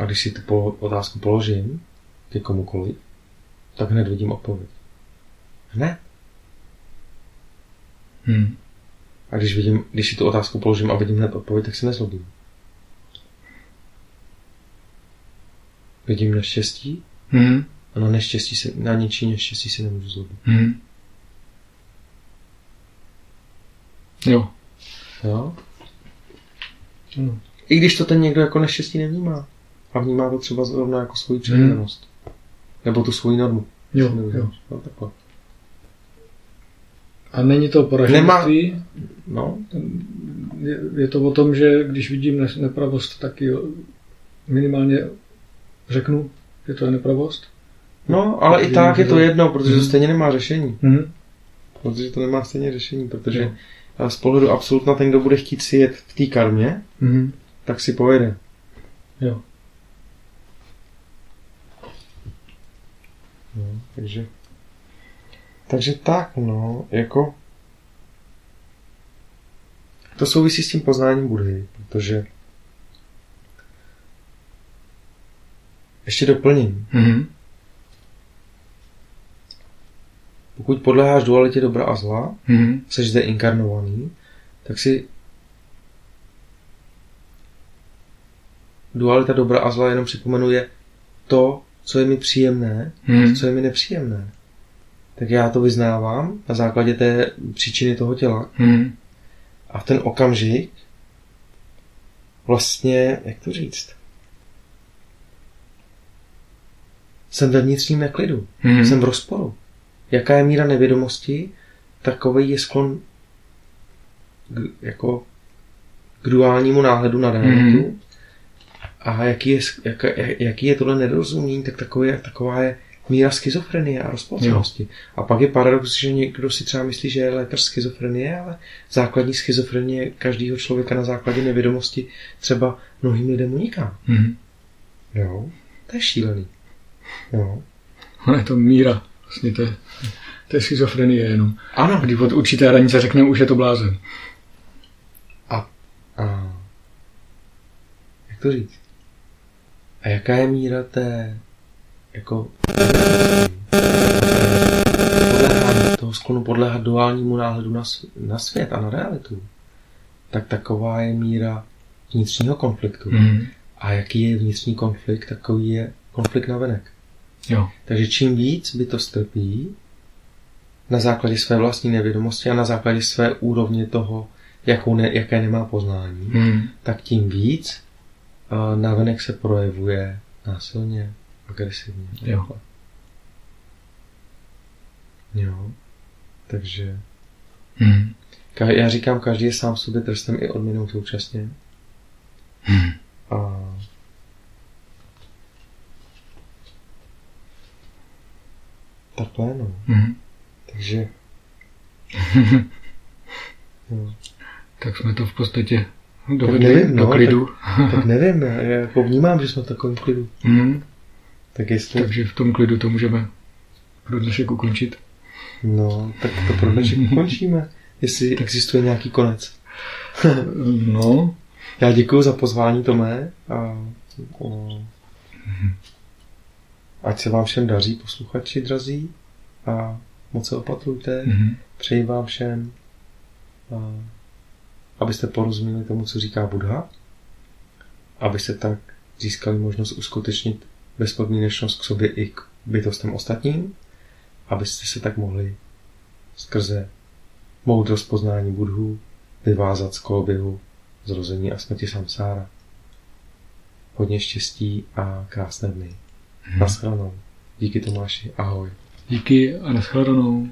A když si tu polo- otázku položím ke komukoliv, tak hned vidím odpověď. Hned. Mhm. A když, vidím, když si tu otázku položím a vidím hned odpověď, tak se nezlobím. Vidím neštěstí Mhm. a na neštěstí se, na něčí neštěstí se nemůžu zlobit. Mhm. Jo. Jo? Ano. I když to ten někdo jako neštěstí nevnímá. A vnímá to třeba zrovna jako svoji přirozenost. Nebo tu svoji normu. Jo, Přirozenost. jo. No, takhle. A není to poraženství? No, Je, je to o tom, že když vidím ne- nepravost, tak ji minimálně řeknu, že to je nepravost. no ale i tak je to jedno, protože to Mhm. stejně nemá řešení. Mhm. Protože to nemá stejně řešení, protože a z pohledu absolutna ten, kdo bude chtít si jet v té karmě, Mhm. tak si pojede. Jo. No, takže, takže tak, no, jako to souvisí s tím poznáním Budhy, protože ještě doplním. Mhm. Pokud podléháš dualitě dobra a zla, Mhm. jsi zde inkarnovaný, tak si dualita dobra a zla jenom připomenuje to, co je mi příjemné, Mhm. co je mi nepříjemné. Tak já to vyznávám na základě té příčiny toho těla Mhm. a v ten okamžik vlastně, jak to říct, jsem ve vnitřním neklidu, Mhm. jsem v rozporu. Jaká je míra nevědomosti, takový je sklon k, jako k duálnímu náhledu na realitu. Mhm. A jaký je, jak, jaký je tohle nedorozumění, tak takový, taková je míra schizofrenie a rozpolcenosti. A pak je paradox, že někdo si třeba myslí, že je lékař schizofrenie, ale základní schizofrenie každého člověka na základě nevědomosti třeba mnohým lidem uniká. Mhm. Jo, to je šílený. Jo. Ale je to míra. Vlastně to je, to je schizofrenie jenom. Ano. Když od určité hranice řekneme, už je to blázen. A jak to říct? A jaká je míra té jako podléhání, toho sklonu podléhat duálnímu náhledu na, na svět a na realitu? Tak taková je míra vnitřního konfliktu. Mhm. A jaký je vnitřní konflikt, takový je konflikt na venek. Jo. Takže čím víc by to strpí na základě své vlastní nevědomosti a na základě své úrovně toho, jakou ne, jaké nemá poznání, Mhm. tak tím víc uh, navenek se projevuje násilně, agresivně. Jo. Jo. Takže Mhm. ka- já říkám, každý je sám sobě trstem i odměnou současně. Mhm. A takhle, no. Mhm. Takže *laughs* jo. Tak jsme to v podstatě Tak dovedli nevím, do no, klidu. tak nevím, já jako vnímám, že jsme v takovém klidu. Mhm. Tak jestli, Takže v tom klidu to můžeme pro dnešek ukončit. no, tak to pro dnešek ukončíme. Jestli existuje nějaký konec. *laughs* No, Já děkuji za pozvání, Tomé. A, o, ať se vám všem daří, posluchači drazí. A moc se opatrujte. mhm. Přeji vám všem, a, abyste porozuměli tomu, co říká Buddha. Abyste tak získali možnost uskutečnit bezpodmínečnost k sobě i k bytostem ostatním. Abyste se tak mohli skrze moudrost poznání Budhu vyvázat z koloběhu zrození a smrti samsára. Hodně štěstí a krásné dny. Naschledanou. Díky Tomáši. Ahoj. díky a nashledanou.